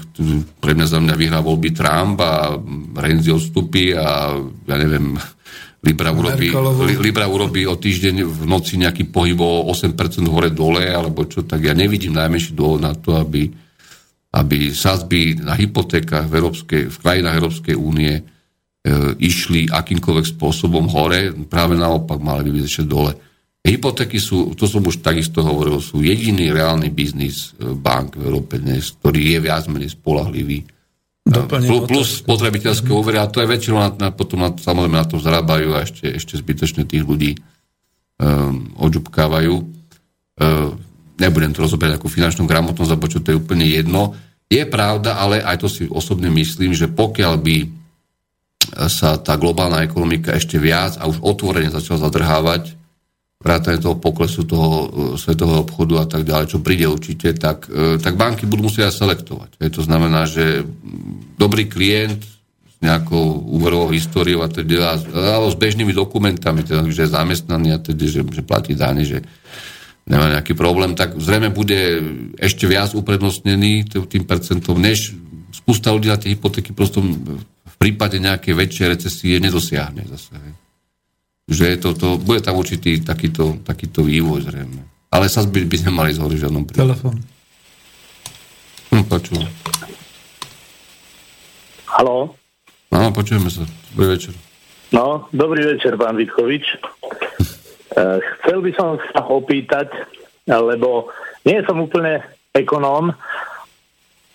pre mňa za mňa vyhrá voľby Trump a Renzi odstupí a ja neviem, [LAUGHS] Libra urobí, Libra urobí o týždeň v noci nejaký pohyb o 8% hore-dole, alebo čo, tak ja nevidím najmenší dôvod na to, aby, aby sázby na hypotékach v, Európskej, v krajinách Európskej únie e, išli akýmkoľvek spôsobom hore, práve naopak mali by ešte dole. Hypotéky sú, to som už takisto hovoril, sú jediný reálny biznis e, bank v Európe dnes, ktorý je viac menej spolahlivý. Doplne plus, plus spotrebiteľské mm. úvery, a to je väčšinou na, na, potom na, samozrejme na to zarábajú a ešte, ešte zbytočne tých ľudí um, odžubkávajú. Um, nebudem to rozoberať ako finančnú gramotnosť, lebo čo to je úplne jedno. Je pravda, ale aj to si osobne myslím, že pokiaľ by sa tá globálna ekonomika ešte viac a už otvorene začala zadrhávať, vrátane toho poklesu toho e, svetového obchodu a tak ďalej, čo príde určite, tak, e, tak banky budú musieť selektovať. To znamená, že dobrý klient s nejakou úverovou históriou a teda, alebo s bežnými dokumentami, teda, že je zamestnaný a teda, že, že platí dáne, že nemá nejaký problém, tak zrejme bude ešte viac uprednostnený tým percentom, než spústa ľudí na tie hypotéky prosto v prípade nejakej väčšej recesie nedosiahne zase. Že je to, to, bude tam určitý takýto, takýto vývoj zrejme. Ale sa by, by nemali zhoriť v žiadnom prípade. Telefón. Hm, počujem. Haló? Áno, počujeme sa. Dobrý večer. No, dobrý večer, pán Vitkovič. Eh, chcel by som sa opýtať, lebo nie som úplne ekonóm,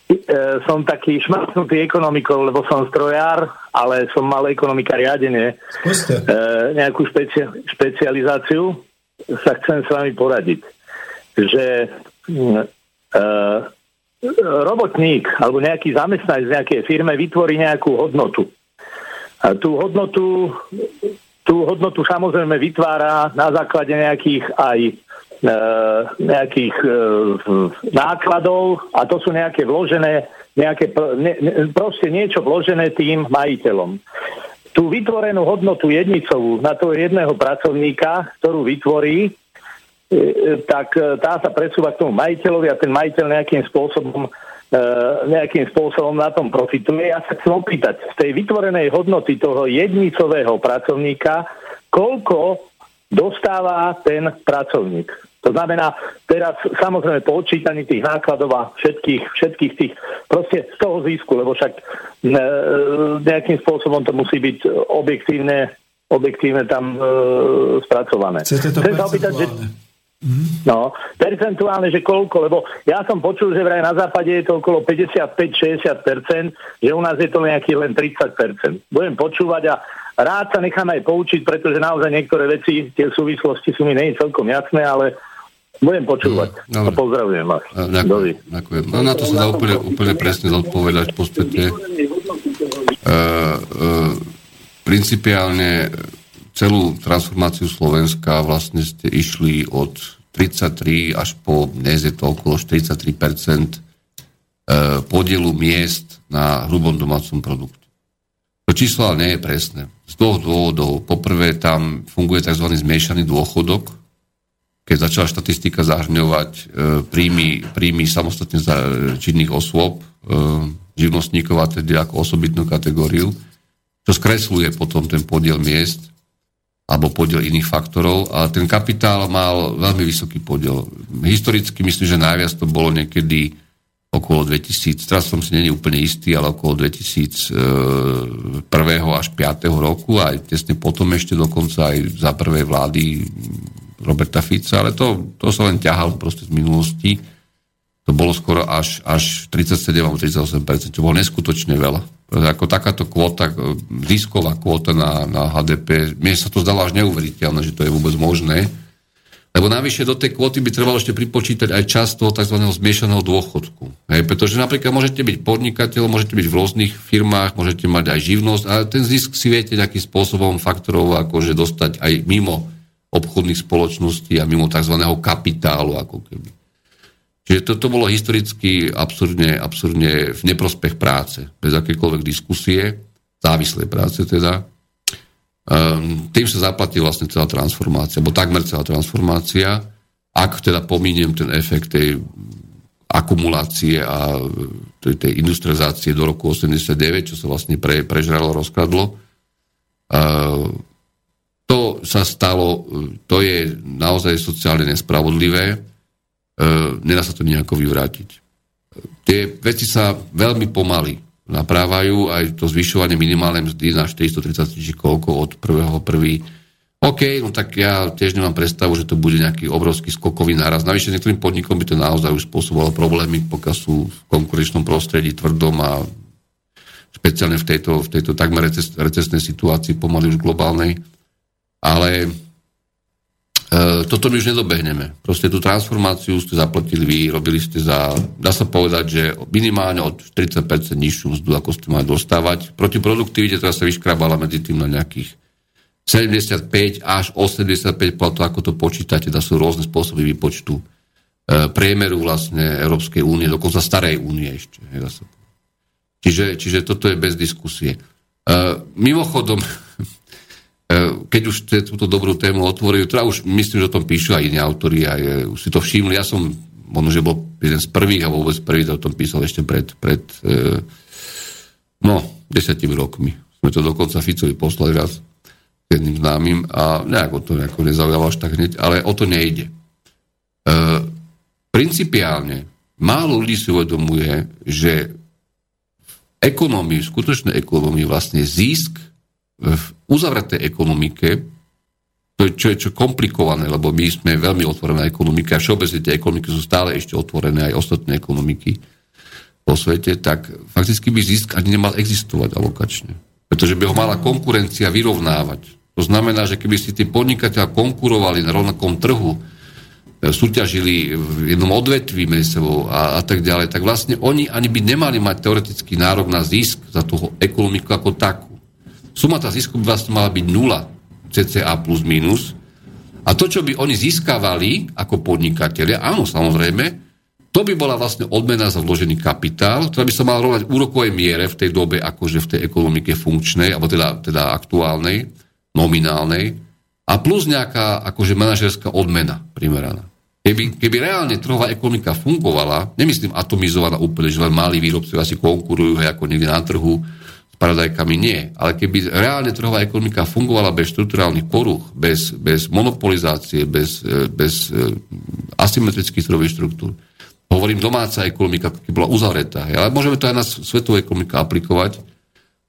eh, som taký šmacnutý ekonomikou, lebo som strojár, ale som mal ekonomika riadenie. Skúste. E, nejakú špeci- špecializáciu sa chcem s vami poradiť. Že e, robotník alebo nejaký zamestnanec v nejakej firme vytvorí nejakú hodnotu. A tú hodnotu tú hodnotu samozrejme vytvára na základe nejakých aj e, nejakých e, nákladov a to sú nejaké vložené, nejaké, ne, ne, proste niečo vložené tým majiteľom. Tú vytvorenú hodnotu jednicovú na toho jedného pracovníka, ktorú vytvorí, e, tak e, tá sa presúva k tomu majiteľovi a ten majiteľ nejakým spôsobom E, nejakým spôsobom na tom profituje. Ja sa chcem opýtať, z tej vytvorenej hodnoty toho jednicového pracovníka, koľko dostáva ten pracovník. To znamená, teraz samozrejme po odčítaní tých nákladov a všetkých, všetkých tých, proste z toho zisku, lebo však e, nejakým spôsobom to musí byť objektívne, objektívne tam e, spracované. Chcete to Chcem sa opýtať, že, Mm-hmm. No, percentuálne, že koľko, lebo ja som počul, že vraj na západe je to okolo 55-60%, že u nás je to nejaký len 30%. Budem počúvať a rád sa nechám aj poučiť, pretože naozaj niektoré veci, tie súvislosti sú mi nie celkom jasné, ale budem počúvať. Mm, a pozdravujem vás. Ďakujem, ďakujem. No na to sa dá úplne, úplne presne zodpovedať v podstate. Uh, uh, principiálne celú transformáciu Slovenska vlastne ste išli od 33 až po, dnes je to okolo 43 e, podielu miest na hrubom domácom produkte. To číslo ale nie je presné. Z dvoch dôvodov. Poprvé, tam funguje tzv. zmiešaný dôchodok, keď začala štatistika zahrňovať e, príjmy, príjmy samostatne za činných osôb, e, živnostníkov a teda ako osobitnú kategóriu, čo skresluje potom ten podiel miest alebo podiel iných faktorov, ale ten kapitál mal veľmi vysoký podiel. Historicky myslím, že najviac to bolo niekedy okolo 2000, teraz som si není úplne istý, ale okolo 2001. až 5. roku, aj tesne potom ešte dokonca aj za prvej vlády Roberta Fica, ale to, to sa len ťahalo proste z minulosti. To bolo skoro až, až 37 alebo 38%, čo bolo neskutočne veľa ako takáto kvota, zisková kvota na, na HDP, mne sa to zdalo až neuveriteľné, že to je vôbec možné. Lebo navyše do tej kvoty by trebalo ešte pripočítať aj čas toho tzv. zmiešaného dôchodku. Hej, pretože napríklad môžete byť podnikateľ, môžete byť v rôznych firmách, môžete mať aj živnosť a ten zisk si viete nejakým spôsobom faktorov akože dostať aj mimo obchodných spoločností a mimo tzv. kapitálu. Ako keby. Čiže toto bolo historicky absurdne, absurdne v neprospech práce, bez akékoľvek diskusie, závislej práce teda. Um, tým sa zaplatí vlastne celá transformácia, alebo takmer celá transformácia, ak teda pomíniem ten efekt tej akumulácie a tej, tej industrializácie do roku 89, čo sa vlastne pre, prežralo, rozkladlo. Uh, to sa stalo, to je naozaj sociálne nespravodlivé E, nedá sa to nejako vyvrátiť. Tie veci sa veľmi pomaly naprávajú, aj to zvyšovanie minimálnej mzdy na 430 či koľko od prvého prvý. OK, no tak ja tiež nemám predstavu, že to bude nejaký obrovský skokový náraz. Navyše niektorým podnikom by to naozaj už spôsobovalo problémy, pokiaľ sú v konkurenčnom prostredí tvrdom a špeciálne v tejto, v tejto takmer recesnej situácii, pomaly už globálnej. Ale E, toto my už nedobehneme. Proste tú transformáciu ste zaplatili vy, robili ste za, dá sa povedať, že minimálne od 30% nižšiu mzdu, ako ste mali dostávať. Proti produktivite teraz sa vyškrabala medzi tým na nejakých 75 až 85 platov, ako to počítate, da sú rôzne spôsoby výpočtu e, priemeru vlastne Európskej únie, dokonca starej únie ešte. Čiže, čiže toto je bez diskusie. E, mimochodom, [LAUGHS] keď už túto dobrú tému otvorili, teda už myslím, že o tom píšu aj iní autori, aj už si to všimli. Ja som možno, že bol jeden z prvých a vôbec prvý to o tom písal ešte pred, pred no, desiatimi rokmi. Sme to dokonca Ficovi poslali raz jedným známym a nejak o to nejako nezaujalo až tak hneď, ale o to nejde. E, principiálne málo ľudí si uvedomuje, že v ekonomii, v skutočnej ekonomii vlastne zisk v uzavretej ekonomike, to čo je čo komplikované, lebo my sme veľmi otvorená ekonomika a všeobecne tie ekonomiky sú stále ešte otvorené, aj ostatné ekonomiky po svete, tak fakticky by zisk ani nemal existovať alokačne. Pretože by ho mala konkurencia vyrovnávať. To znamená, že keby si tí podnikateľ konkurovali na rovnakom trhu, e, súťažili v jednom odvetví medzi sebou a, a tak ďalej, tak vlastne oni ani by nemali mať teoretický nárok na zisk za tú ekonomiku ako takú. Suma tá zisku by vlastne mala byť nula, cca plus minus. A to, čo by oni získavali ako podnikatelia, áno, samozrejme, to by bola vlastne odmena za vložený kapitál, ktorá by sa mala rovnať úrokovej miere v tej dobe, akože v tej ekonomike funkčnej, alebo teda, teda aktuálnej nominálnej a plus nejaká akože manažerská odmena primeraná. Keby, keby reálne trhová ekonomika fungovala, nemyslím atomizovaná úplne, že len malí výrobcovia si konkurujú hej, ako niekde na trhu paradajkami, nie. Ale keby reálne trhová ekonomika fungovala bez štruktúrálnych poruch, bez, bez monopolizácie, bez, e, bez e, asymetrických trhových štruktúr, hovorím domáca ekonomika, keby bola uzavretá, ale môžeme to aj na svetovú ekonomiku aplikovať,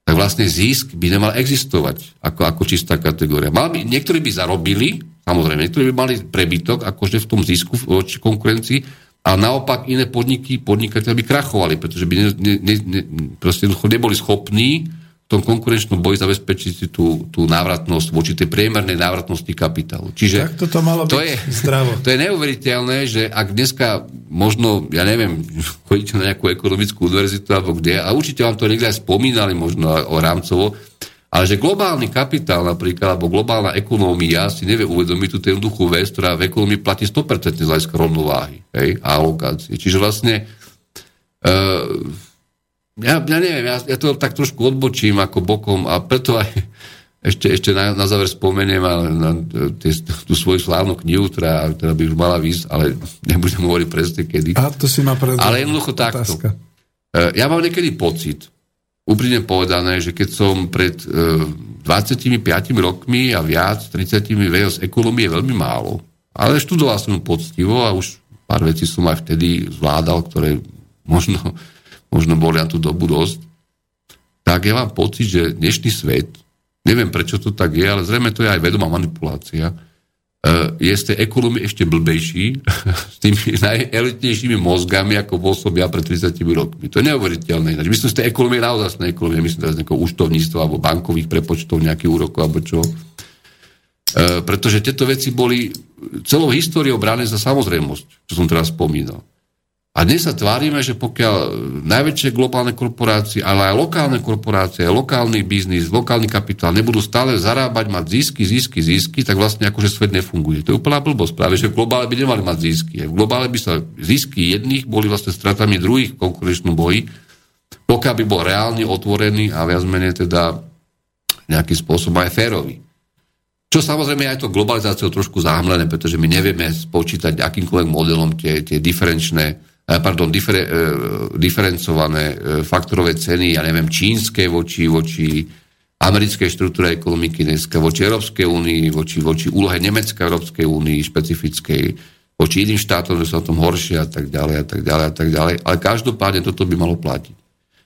tak vlastne zisk by nemal existovať ako, ako čistá kategória. Mal by, niektorí by zarobili, samozrejme, niektorí by mali prebytok akože v tom zisku voči konkurencii, a naopak iné podniky, podnikateľe by krachovali, pretože by ne, ne, ne, proste neboli schopní tom konkurenčnom boji zabezpečiť si tú, tú návratnosť voči tej priemernej návratnosti kapitálu. Čiže tak toto malo to byť je, zdravo. To je neuveriteľné, že ak dneska možno, ja neviem, chodíte na nejakú ekonomickú univerzitu alebo kde, a určite vám to niekde aj spomínali možno o rámcovo, ale že globálny kapitál napríklad, alebo globálna ekonómia si nevie uvedomiť tú jednoduchú vec, ktorá v ekonomii platí 100% z hľadiska rovnováhy hej, a alokácie. Čiže vlastne uh, ja, ja neviem, ja, ja to tak trošku odbočím ako bokom a preto aj [LAUGHS] ešte, ešte na, na záver spomeniem ale na, tie, tú svoju slávnu knihu, ktorá, ktorá by už mala výsť, ale [LAUGHS] nebudem hovoriť presne kedy. A to si ma. Ale jednoducho takto. Otázka. E, ja mám niekedy pocit, úprimne povedané, že keď som pred uh, 25 rokmi a viac, 30 vedel z ekonomie veľmi málo, ale študoval som poctivo a už pár vecí som aj vtedy zvládal, ktoré možno možno boli na tú dobu dosť, tak ja mám pocit, že dnešný svet, neviem prečo to tak je, ale zrejme to je aj vedomá manipulácia, eh, je z tej ekonomie ešte blbejší, [LAUGHS] s tými najelitnejšími mozgami, ako bol som ja pred 30 rokmi. To je neuveriteľné. Myslím z tej ekonomie naozaj z ekonomie, myslím teraz nejakého účtovníctva alebo bankových prepočtov, nejaký úrokov alebo čo. E, pretože tieto veci boli celou históriou brané za samozrejmosť, čo som teraz spomínal. A dnes sa tvárime, že pokiaľ najväčšie globálne korporácie, ale aj lokálne korporácie, lokálny biznis, lokálny kapitál nebudú stále zarábať, mať zisky, zisky, zisky, tak vlastne akože svet nefunguje. To je úplná blbosť. Práve, že v globále by nemali mať zisky. V globále by sa zisky jedných boli vlastne stratami druhých v konkurenčnom boji, pokiaľ by bol reálne otvorený a viac menej teda nejakým spôsobom aj férový. Čo samozrejme aj to globalizáciou trošku zahmlené, pretože my nevieme spočítať akýmkoľvek modelom tie, tie diferenčné pardon, differ, eh, diferencované eh, faktorové ceny, ja neviem, čínske voči, voči americkej štruktúre ekonomiky dneska, voči Európskej únii, voči, voči úlohe Nemecka Európskej únii špecifickej, voči iným štátom, že sú na tom horšie a tak ďalej a tak ďalej a tak ďalej. Ale každopádne toto by malo platiť.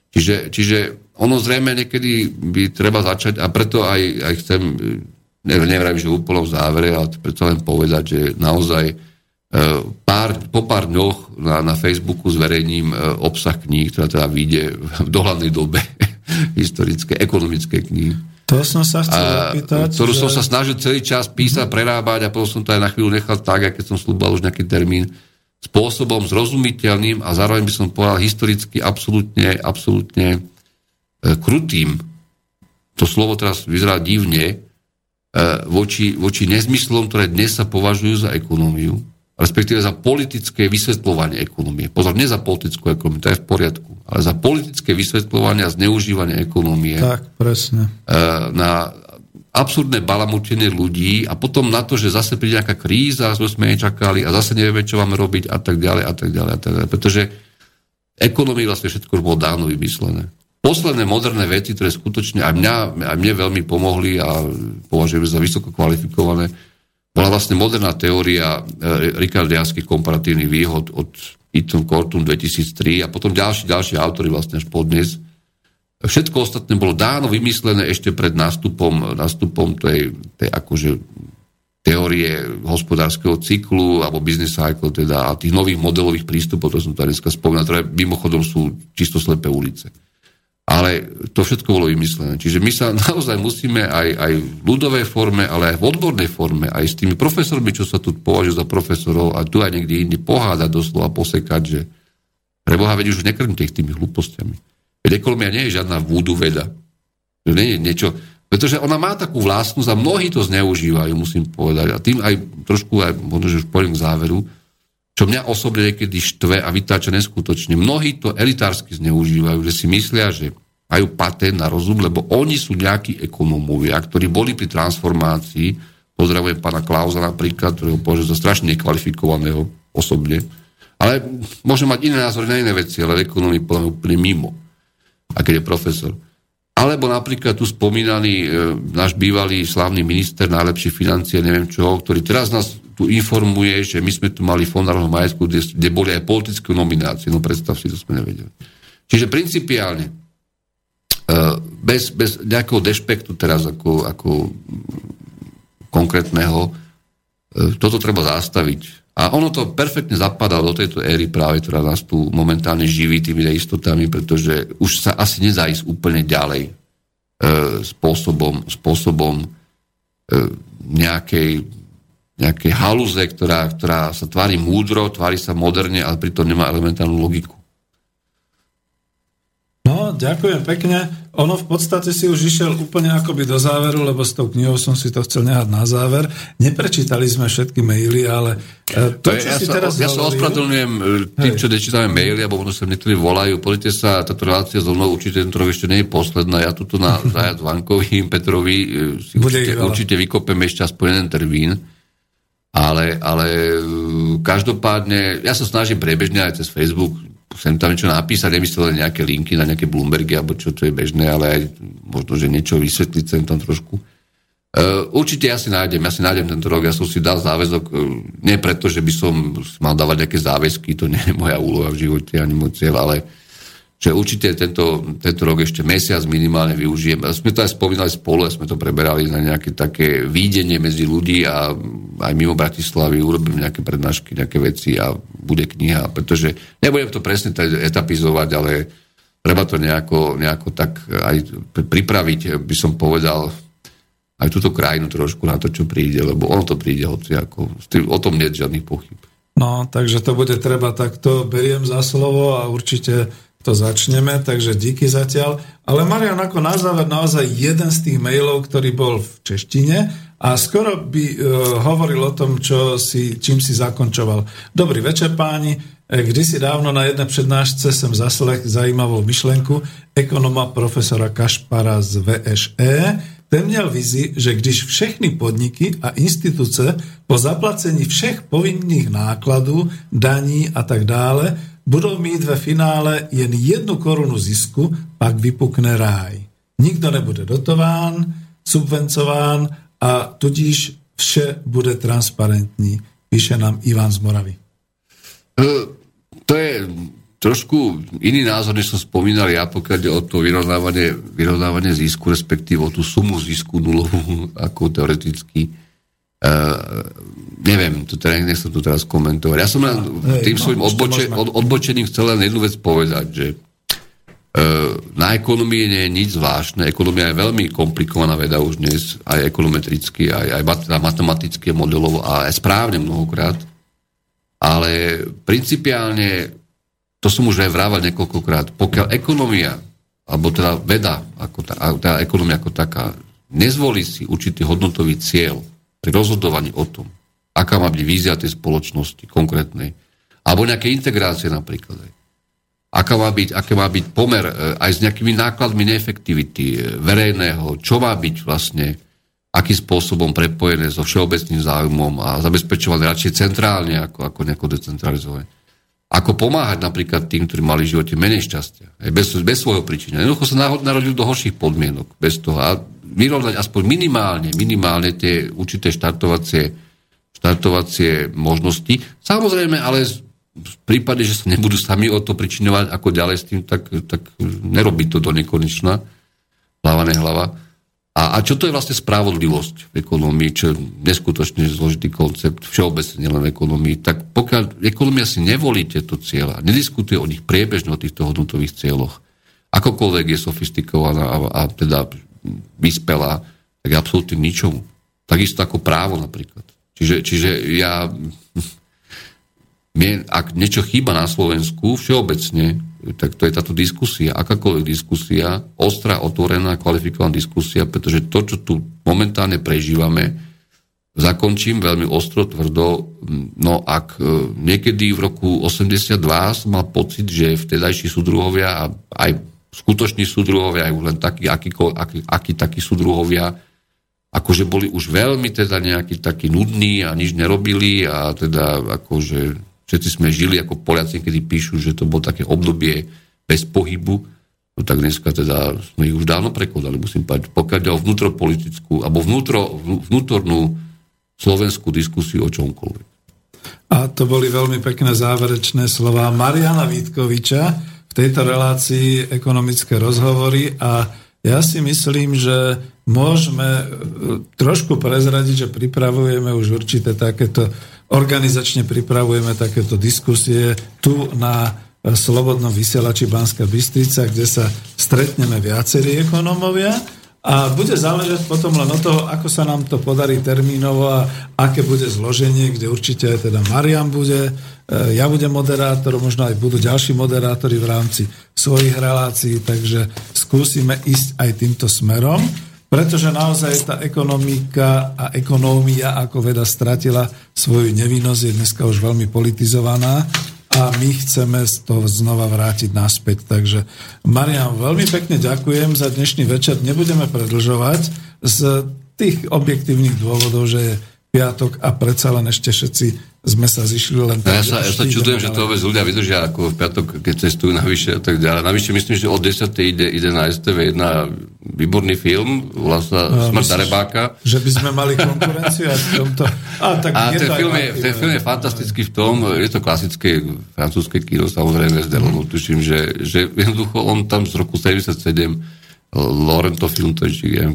Čiže, čiže ono zrejme niekedy by treba začať a preto aj, aj chcem, neviem, že v úplnom závere, ale preto len povedať, že naozaj pár, po pár dňoch na, na Facebooku zverejním e, obsah kníh, ktorá teda vyjde v dohľadnej dobe [LAUGHS] historické, ekonomické knihy. To som sa chcel opýtať. Ktorú že... som sa snažil celý čas písať, mm-hmm. prerábať a potom som to aj na chvíľu nechal tak, keď som slúbal už nejaký termín, spôsobom zrozumiteľným a zároveň by som povedal historicky absolútne, absolútne e, krutým. To slovo teraz vyzerá divne, e, voči, voči nezmyslom, ktoré dnes sa považujú za ekonómiu respektíve za politické vysvetľovanie ekonomie. Pozor, nie za politickú ekonomiu, to je v poriadku, ale za politické vysvetľovanie a zneužívanie ekonomie. Tak, presne. E, na, absurdné balamutenie ľudí a potom na to, že zase príde nejaká kríza, sme nečakali a zase nevieme, čo máme robiť a tak ďalej a tak ďalej a tak ďalej. Pretože ekonomii vlastne všetko už bolo dávno vymyslené. Posledné moderné veci, ktoré skutočne aj, mňa, aj mne veľmi pomohli a považujem za vysoko kvalifikované, bola vlastne moderná teória e, rikardiánskych komparatívnych výhod od Eaton Cortum 2003 a potom ďalší, ďalší autory vlastne až podnes, Všetko ostatné bolo dáno vymyslené ešte pred nástupom, nástupom tej, tej akože teórie hospodárskeho cyklu alebo business cycle teda a tých nových modelových prístupov, to som to dneska spomínal, ktoré mimochodom sú čisto slepé ulice. Ale to všetko bolo vymyslené. Čiže my sa [LAUGHS] naozaj musíme aj, aj v ľudovej forme, ale aj v odbornej forme, aj s tými profesormi, čo sa tu považujú za profesorov a tu aj niekde inde pohádať doslova, posekať, že preboha, veď už nekrmte ich tými hlúpostiami. Veď ekonomia nie je žiadna vúdu veda. To nie je niečo, pretože ona má takú vlastnosť a mnohí to zneužívajú, musím povedať. A tým aj trošku, aj možno, že už poviem k záveru, čo mňa osobne niekedy štve a vytáča neskutočne. Mnohí to elitársky zneužívajú, že si myslia, že majú patent na rozum, lebo oni sú nejakí ekonómovia, ktorí boli pri transformácii, pozdravujem pána Klauza napríklad, ktorého považujem za strašne nekvalifikovaného osobne, ale môže mať iné názory na iné veci, ale ekonomii podľa úplne mimo a keď je profesor. Alebo napríklad tu spomínaný e, náš bývalý slávny minister najlepšie financie, neviem čo, ktorý teraz nás tu informuje, že my sme tu mali fond národného majetku, kde, kde boli aj politické nominácie. No predstav si, to sme nevedeli. Čiže principiálne, e, bez, bez nejakého dešpektu teraz ako, ako konkrétneho, e, toto treba zastaviť. A ono to perfektne zapadá do tejto éry práve, ktorá nás tu momentálne živí tými neistotami, pretože už sa asi nedá ísť úplne ďalej e, spôsobom, spôsobom e, nejakej, nejakej haluze, ktorá, ktorá sa tvári múdro, tvári sa moderne, ale pritom nemá elementárnu logiku. No, ďakujem pekne. Ono v podstate si už išiel úplne akoby do záveru, lebo s tou knihou som si to chcel nehať na záver. Neprečítali sme všetky maily, ale e, to, čo ja si sa, teraz Ja sa ospravedlňujem e, tým, čo nečítame maily, alebo možno sa niektorí volajú. Pozrite sa, táto relácia so mnou určite tento ešte nie je posledná. Ja tuto na Zajac Vankovi, Petrovi e, si Bude určite, určite vykopem ešte aspoň jeden termín. Ale, ale každopádne, ja sa snažím prebežne aj cez Facebook sem tam niečo napísať, nemyslel len nejaké linky na nejaké Bloombergy, alebo čo to je bežné, ale aj možno, že niečo vysvetliť sem tam trošku. Uh, určite ja si nájdem, ja si nájdem tento rok, ja som si dal záväzok, uh, nie preto, že by som mal dávať nejaké záväzky, to nie je moja úloha v živote, ani môj cieľ, ale že určite tento, tento rok ešte mesiac minimálne využijem. Sme to aj spomínali spolu, sme to preberali na nejaké také výdenie medzi ľudí a aj mimo Bratislavy urobím nejaké prednášky, nejaké veci a bude kniha, pretože nebudem to presne etapizovať, ale treba to nejako, nejako tak aj pripraviť, by som povedal, aj túto krajinu trošku na to, čo príde, lebo ono to príde hoci ako, o tom nie je žiadnych pochyb. No, takže to bude treba takto, beriem za slovo a určite to začneme, takže díky zatiaľ. Ale Marian, ako na záver naozaj jeden z tých mailov, ktorý bol v češtine a skoro by uh, hovoril o tom, čo si, čím si zakončoval. Dobrý večer páni, e, si dávno na jedné přednášce jsem zaslech zajímavou myšlenku ekonoma profesora Kašpara z VŠE, ten měl vizi, že když všechny podniky a instituce po zaplacení všech povinných nákladů, daní a tak dále budou mít ve finále jen jednu korunu zisku, pak vypukne ráj. Nikdo nebude dotován, subvencován a tudíž vše bude transparentní, píše nám Ivan z Moravy. E, to je trošku iný názor, než som spomínal ja, pokiaľ o to vyrovnávanie, vyrovnávanie zisku, respektíve o tú sumu zisku nulovú, [LAUGHS] ako teoreticky Uh, neviem, to teda nechcem to teraz komentovať. Ja som len no, tým no, svojim odboče, od, odbočením chcel len jednu vec povedať, že uh, na ekonomii nie je nič zvláštne. Ekonomia je veľmi komplikovaná veda už dnes, aj ekonometricky, aj, aj matematicky, modelovo a aj správne mnohokrát. Ale principiálne, to som už aj vrával niekoľkokrát, pokiaľ ekonomia, alebo teda veda, ako tá, teda ekonomia ako taká, nezvolí si určitý hodnotový cieľ, pri rozhodovaní o tom, aká má byť vízia tej spoločnosti konkrétnej, alebo nejaké integrácie napríklad. Aká má byť, aké má byť pomer e, aj s nejakými nákladmi neefektivity e, verejného, čo má byť vlastne, akým spôsobom prepojené so všeobecným záujmom a zabezpečované radšej centrálne ako, ako nejako decentralizované. Ako pomáhať napríklad tým, ktorí mali v živote menej šťastia. Aj bez, bez svojho príčina. Jednoducho sa narodil do horších podmienok. Bez toho. A vyrovnať aspoň minimálne, minimálne tie určité štartovacie, štartovacie možnosti. Samozrejme, ale v prípade, že sa nebudú sami o to pričinovať, ako ďalej s tým, tak, tak nerobí to do nekonečna. Hlava, nehlava. A, a čo to je vlastne spravodlivosť v ekonomii, čo je neskutočne zložitý koncept, všeobecne nielen v ekonomii, tak pokiaľ ekonomia si nevolí tieto cieľa, nediskutuje o nich priebežne, o týchto hodnotových cieľoch, akokoľvek je sofistikovaná a, a teda vyspelá, tak absolútne ničomu. Takisto ako právo napríklad. Čiže, čiže ja mne, ak niečo chýba na Slovensku všeobecne, tak to je táto diskusia, akákoľvek diskusia, ostrá, otvorená, kvalifikovaná diskusia, pretože to, čo tu momentálne prežívame, zakončím veľmi ostro, tvrdo, no ak e, niekedy v roku 82 som mal pocit, že vtedajší súdruhovia a aj skutoční súdruhovia, aj len takí, aký, aký, aký takí súdruhovia, akože boli už veľmi teda nejakí takí nudní a nič nerobili a teda akože všetci sme žili ako Poliaci, kedy píšu, že to bolo také obdobie bez pohybu, no tak dneska teda sme ich už dávno prekodali, musím povedať, pokiaľ o vnútropolitickú, alebo vnútro, vnútornú slovenskú diskusiu o čomkoľvek. A to boli veľmi pekné záverečné slova Mariana Vítkoviča v tejto relácii ekonomické rozhovory a ja si myslím, že môžeme e, trošku prezradiť, že pripravujeme už určité takéto Organizačne pripravujeme takéto diskusie tu na Slobodnom vysielači Banska Bystrica, kde sa stretneme viacerí ekonómovia a bude záležať potom len o toho, ako sa nám to podarí termínovo a aké bude zloženie, kde určite teda Marian bude, e, ja budem moderátor, možno aj budú ďalší moderátori v rámci svojich relácií, takže skúsime ísť aj týmto smerom pretože naozaj tá ekonomika a ekonómia ako veda stratila svoju nevinnosť, je dneska už veľmi politizovaná a my chceme to znova vrátiť naspäť. Takže Marian, veľmi pekne ďakujem za dnešný večer. Nebudeme predlžovať z tých objektívnych dôvodov, že je piatok a predsa len ešte všetci sme sa zišli len tak. Ja sa, ja sa čudujem, že to vôbec ľudia vydržia ako v piatok, keď cestujú navyše a tak ďalej. Navyše myslím, že od 10. ide, ide na STV jedna výborný film, vlastne no, Smrť Rebáka. Že by sme mali konkurenciu a v tomto... [LAUGHS] A, tak a ten, film je, ten film je fantastický v tom, je to klasické francúzske kino, samozrejme z Delonu, tuším, že, že jednoducho on tam z roku 77 Lorento film, to je neviem,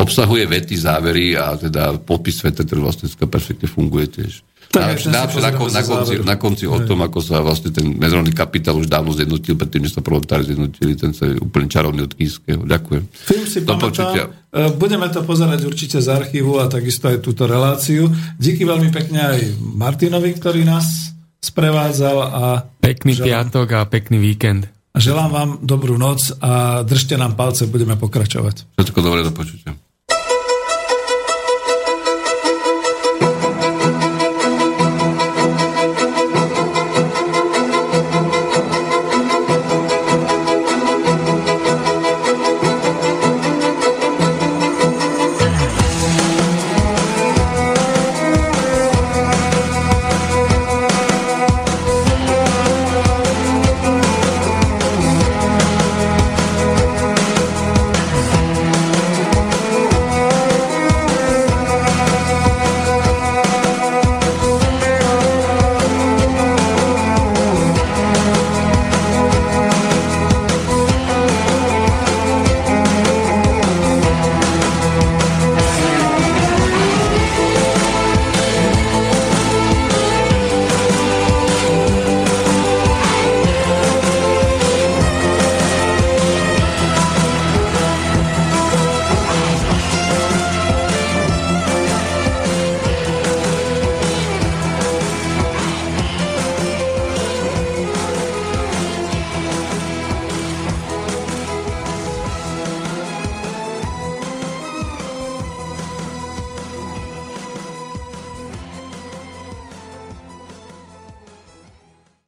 obsahuje vety, závery a teda popis sveta, ktorý vlastne perfektne funguje tiež. Tak, na, na, na, na, konci, na konci o tom, ako sa vlastne ten medzinárodný kapitál už dávno zjednotil, predtým, než sa proletári zjednotili, ten sa je úplne čarovný od Kýského. Ďakujem. Film si pamätám, e, budeme to pozerať určite z archívu a takisto aj túto reláciu. Díky veľmi pekne aj Martinovi, ktorý nás sprevádzal a... Pekný želám, piatok a pekný víkend. Želám vám dobrú noc a držte nám palce, budeme pokračovať. Všetko dobre do počutia.